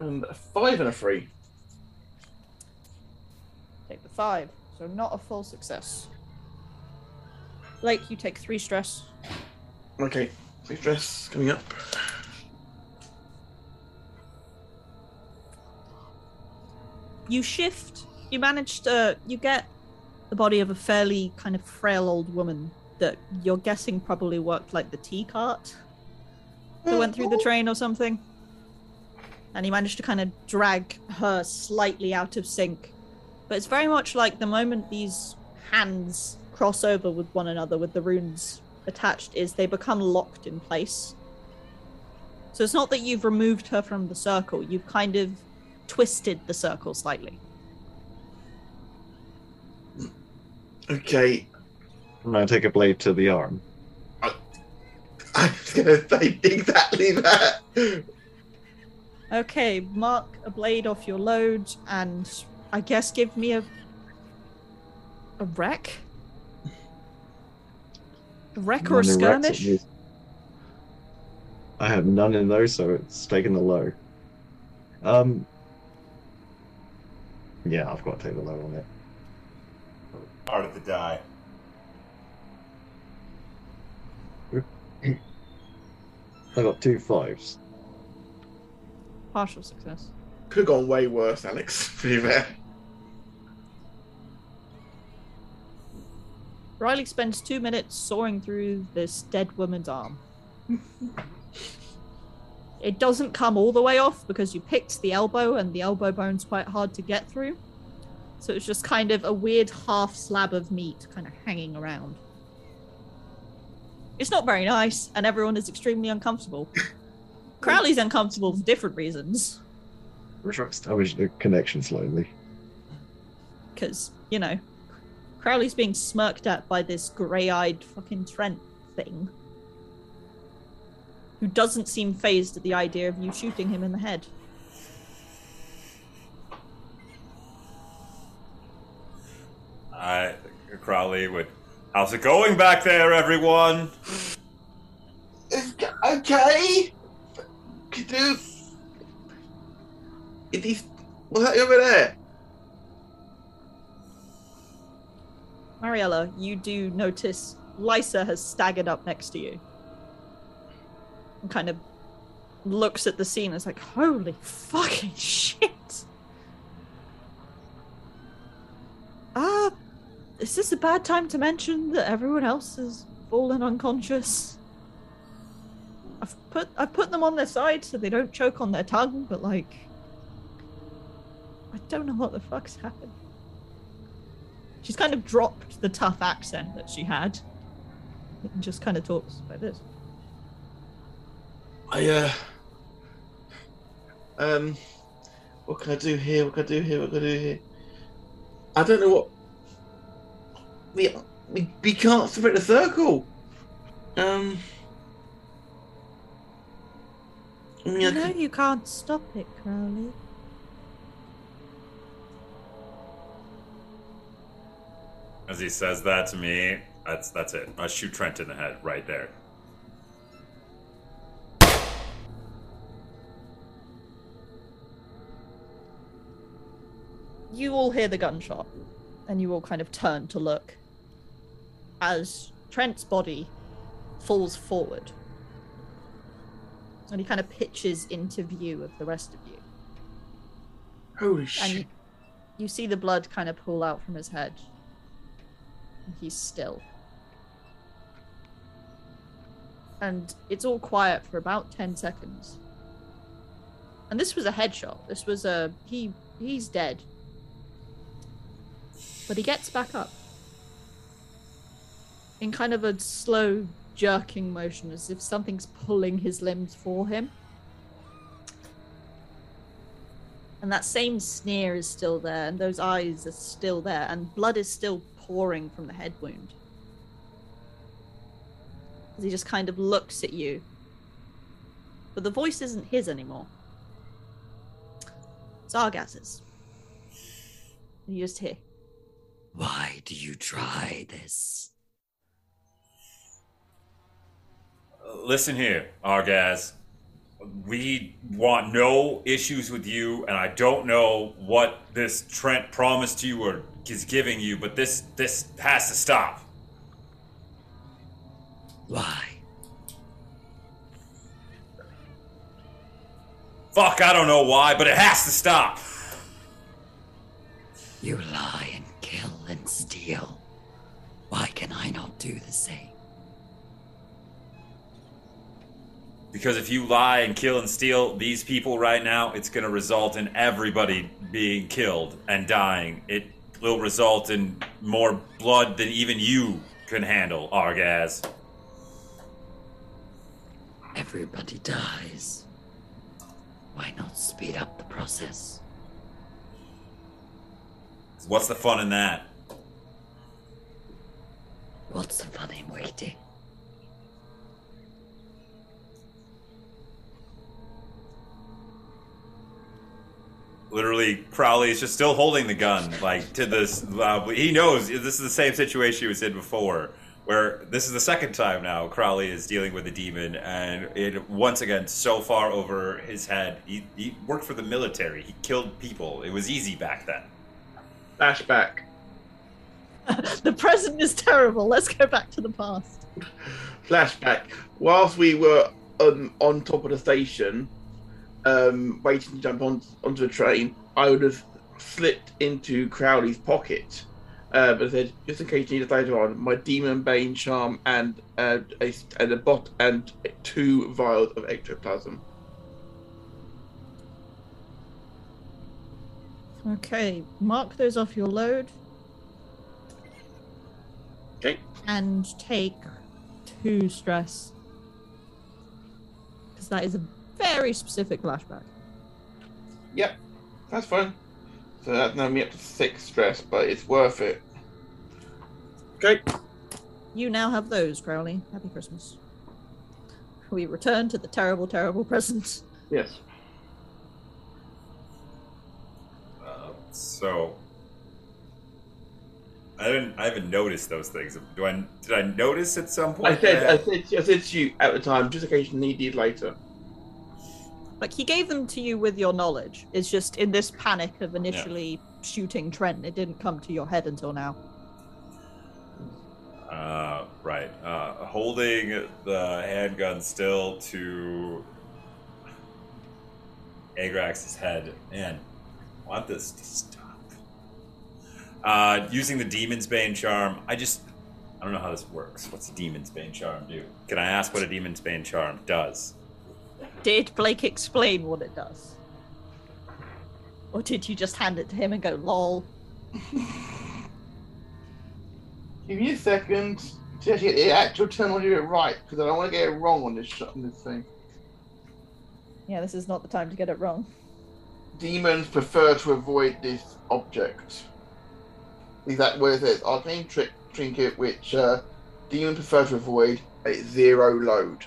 And a five and a three. take the five. So not a full success. Blake, you take three stress. Okay. Three stress coming up. You shift. You manage to. You get the body of a fairly kind of frail old woman that you're guessing probably worked like the tea cart that went through the mm-hmm. train or something. And you manage to kind of drag her slightly out of sync. But it's very much like the moment these hands cross over with one another with the runes attached is they become locked in place. So it's not that you've removed her from the circle, you've kind of twisted the circle slightly. Okay. I'm going to take a blade to the arm. I was gonna say exactly that. Okay, mark a blade off your load and I guess give me a a wreck? A wreck or a None in racks at skirmish? I have none in those, so it's taking the low. Um. Yeah, I've got to take the low on it. Part of the die. I got two fives. Partial success. Could have gone way worse, Alex. To be fair. Ryleigh spends two minutes sawing through this dead woman's arm. it doesn't come all the way off because you picked the elbow and the elbow bone's quite hard to get through. So it's just kind of a weird half slab of meat kind of hanging around. It's not very nice, and everyone is extremely uncomfortable. Crowley's uncomfortable for different reasons. We're trying to establish the connection slowly. because you know Crowley's being smirked at by this grey-eyed fucking Trent thing, who doesn't seem phased at the idea of you shooting him in the head. I Crowley would. How's it going back there, everyone? Okay. Could do. It is. What's that over there? Mariella, you do notice Lyssa has staggered up next to you, and kind of looks at the scene. and is like, "Holy fucking shit!" Ah, is this a bad time to mention that everyone else has fallen unconscious? I've put I've put them on their side so they don't choke on their tongue, but like, I don't know what the fuck's happened. She's kind of dropped the tough accent that she had, and just kind of talks like this. I uh. Um. What can I do here? What can I do here? What can I do here? I don't know what. We we, we can't split the circle. Um. I mean, I You know could- you can't stop it, Crowley. As he says that to me, that's that's it. I shoot Trent in the head right there. You all hear the gunshot, and you all kind of turn to look as Trent's body falls forward. And he kind of pitches into view of the rest of you. Holy And shit! you, you see the blood kind of pull out from his head. And he's still. and it's all quiet for about 10 seconds. And this was a headshot. This was a he he's dead. But he gets back up. In kind of a slow jerking motion as if something's pulling his limbs for him. And that same sneer is still there, and those eyes are still there, and blood is still pouring from the head wound. As he just kind of looks at you. But the voice isn't his anymore. It's Argas's. And you just hear, Why do you try this? Listen here, Argaz. We want no issues with you, and I don't know what this Trent promised you or is giving you, but this this has to stop. Why? Fuck, I don't know why, but it has to stop. You lie and steal. Why can I not do the same? Because if you lie and kill and steal these people right now, it's going to result in everybody being killed and dying. It will result in more blood than even you can handle, Argaz. Everybody dies. Why not speed up the process? What's the fun in that? What's the fun in waiting? Literally, Crowley is just still holding the gun, like to this. Uh, he knows this is the same situation he was in before, where this is the second time now Crowley is dealing with a demon, and it once again so far over his head. He, he worked for the military. He killed people. It was easy back then. Flashback. the present is terrible. Let's go back to the past. Flashback. Whilst we were um, on top of the station, um, waiting to jump on onto the train, I would have slipped into Crowley's pocket. Uh, but said, just in case you need it later on, my demon bane charm and uh, a and a bot and two vials of ectoplasm. Okay, mark those off your load Okay. And take two stress. Because that is a very specific flashback. Yep, that's fine. So that's now me up to six stress, but it's worth it. Okay. You now have those, Crowley. Happy Christmas. We return to the terrible, terrible present. Yes. Uh, so I didn't. I haven't noticed those things. Do I? Did I notice at some point? I said, that- I said, I said to you at the time, just in case you need these later. Like, he gave them to you with your knowledge. It's just in this panic of initially shooting Trent, it didn't come to your head until now. Uh, right. Uh, holding the handgun still to Agrax's head. and I want this to stop. Uh, using the Demon's Bane charm, I just. I don't know how this works. What's the Demon's Bane charm do? Can I ask what a Demon's Bane charm does? Did Blake explain what it does? Or did you just hand it to him and go, lol? Give me a second to actually get the actual terminology right, because I don't want to get it wrong on this shot on this thing. Yeah, this is not the time to get it wrong. Demons prefer to avoid this object. Is that where it says arcane trick trinket, which uh, demons prefer to avoid at zero load.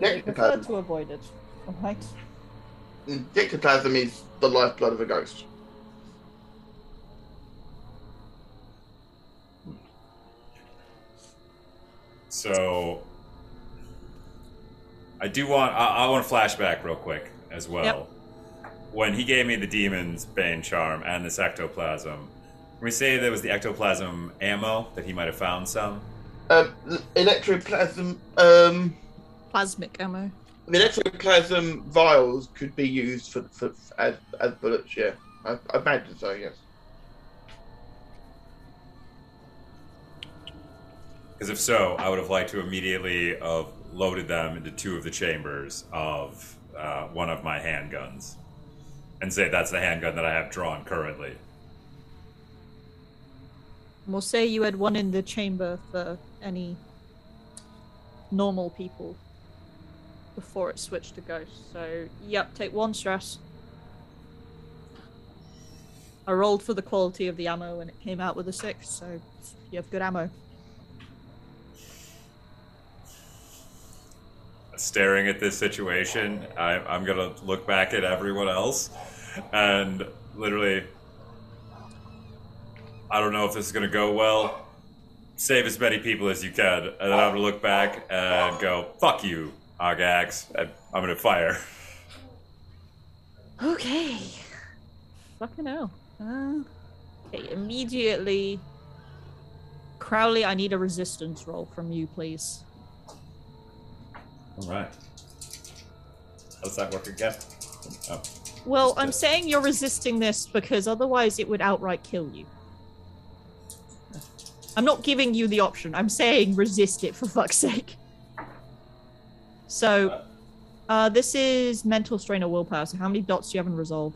they prefer to avoid it. Alright. And Ectoplasm is the lifeblood of a ghost. So I do want I, I want to flashback real quick as well. Yep. When he gave me the demon's bane charm and this ectoplasm, can we say there was the ectoplasm ammo that he might have found some? Um, electroplasm. Um, Plasmic ammo. the electroplasm vials could be used for, for, as as bullets. Yeah, I, I imagine so. Yes. Because if so, I would have liked to immediately have loaded them into two of the chambers of uh, one of my handguns, and say that's the handgun that I have drawn currently. We'll say you had one in the chamber for any normal people before it switched to ghost. So, yep, take one stress. I rolled for the quality of the ammo and it came out with a six, so you have good ammo. Staring at this situation, I, I'm gonna look back at everyone else and literally, I don't know if this is gonna go well. Save as many people as you can, and then I'm gonna look back and go, "Fuck you, Argax," and I'm gonna fire. Okay. Fucking hell. Uh, okay, immediately. Crowley, I need a resistance roll from you, please. All right. How's that work again? Oh. Well, I'm saying you're resisting this because otherwise it would outright kill you. I'm not giving you the option. I'm saying resist it for fuck's sake. So, uh, this is mental strain or willpower. So, how many dots do you have in resolve?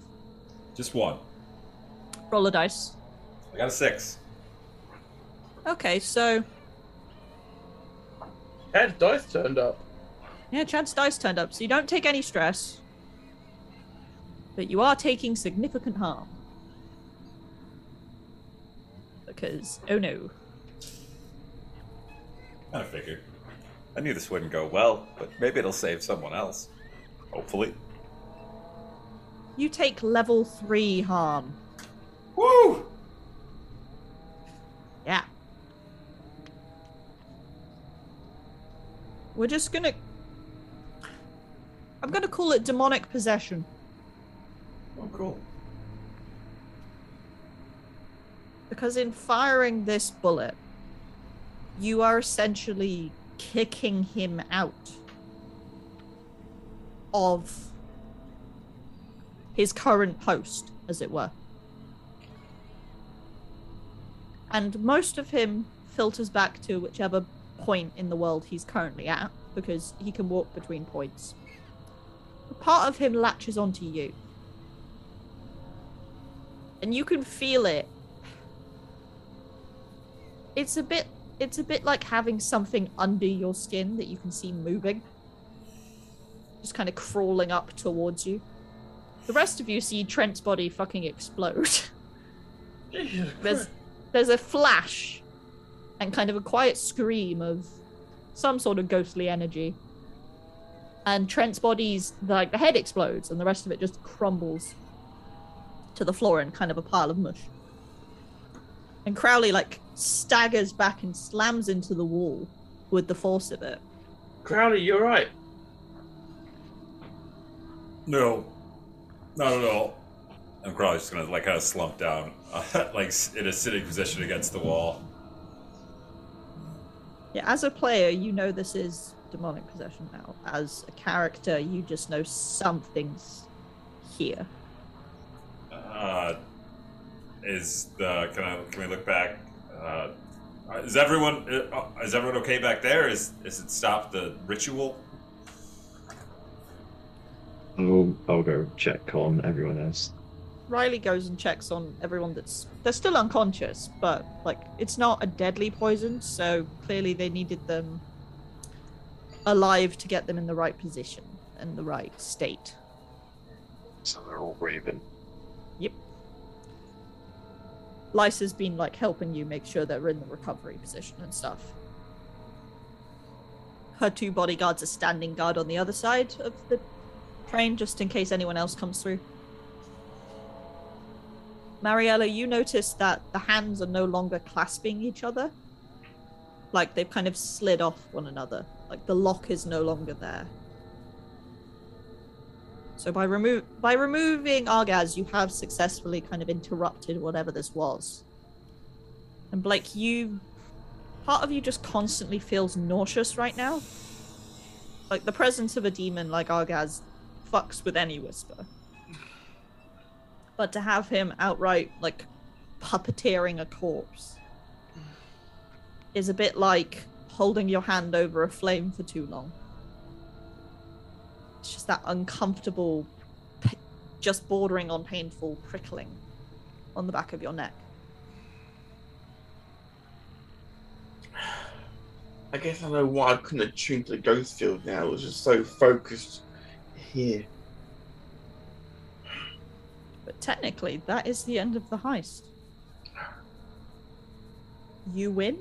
Just one. Roll a dice. I got a six. Okay, so Head dice turned up. yeah, Chad's dice turned up, so you don't take any stress, but you are taking significant harm. Because oh no, I figured. I knew this wouldn't go well, but maybe it'll save someone else. Hopefully. you take level three harm. Woo! Yeah. We're just gonna. I'm gonna call it demonic possession. Oh, cool. Because in firing this bullet, you are essentially kicking him out of his current post, as it were. And most of him filters back to whichever point in the world he's currently at, because he can walk between points. Part of him latches onto you. And you can feel it it's a bit it's a bit like having something under your skin that you can see moving. Just kind of crawling up towards you. The rest of you see trent's body fucking explode. There's there's a flash and kind of a quiet scream of some sort of ghostly energy. And trent's body's like the head explodes and the rest of it just crumbles to the floor in kind of a pile of mush and crowley like staggers back and slams into the wall with the force of it Crowley, you're right. No, not at all. I'm probably just gonna like kind of slump down, like in a sitting position against the wall. yeah as a player you know this is demonic possession now as a character you just know something's here Uh, is the can I can we look back? Uh, is everyone uh, is everyone okay back there? Is is it stopped the ritual? I'll, I'll go check on everyone else. Ryleigh goes and checks on everyone that's they're still unconscious, but like it's not a deadly poison, so clearly they needed them alive to get them in the right position and the right state. So they're all raving. Lyssa's been like helping you make sure they're in the recovery position and stuff. Her two bodyguards are standing guard on the other side of the train just in case anyone else comes through. Mariella, you notice that the hands are no longer clasping each other. Like they've kind of slid off one another. Like the lock is no longer there. So by remo- by removing Argaz, you have successfully kind of interrupted whatever this was. And Blake, you part of you just constantly feels nauseous right now. Like the presence of a demon like Argaz fucks with any whisper. But to have him outright like puppeteering a corpse is a bit like holding your hand over a flame for too long. Just that uncomfortable, just bordering on painful prickling on the back of your neck. I guess I know why I couldn't attune to the ghost field now. It was just so focused here. But technically, that is the end of the heist. You win?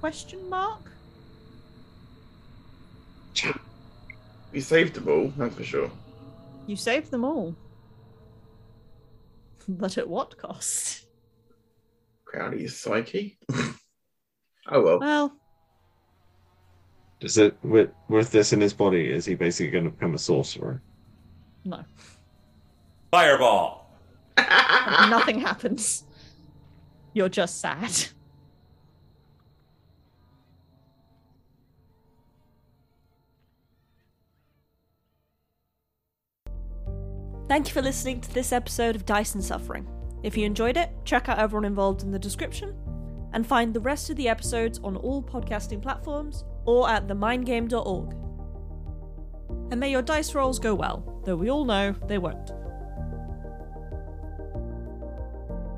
Question mark? We saved them all, that's for sure. You saved them all. But at what cost? Crowley's psyche. oh well. Well, Does it with with this in his body? Is he basically going to become a sorcerer? no. Fireball. Nothing happens. You're just sad. Thank you for listening to this episode of Dice and Suffering. If you enjoyed it, check out everyone involved in the description and find the rest of the episodes on all podcasting platforms or at themindgame.org. And may your dice rolls go well, though we all know they won't.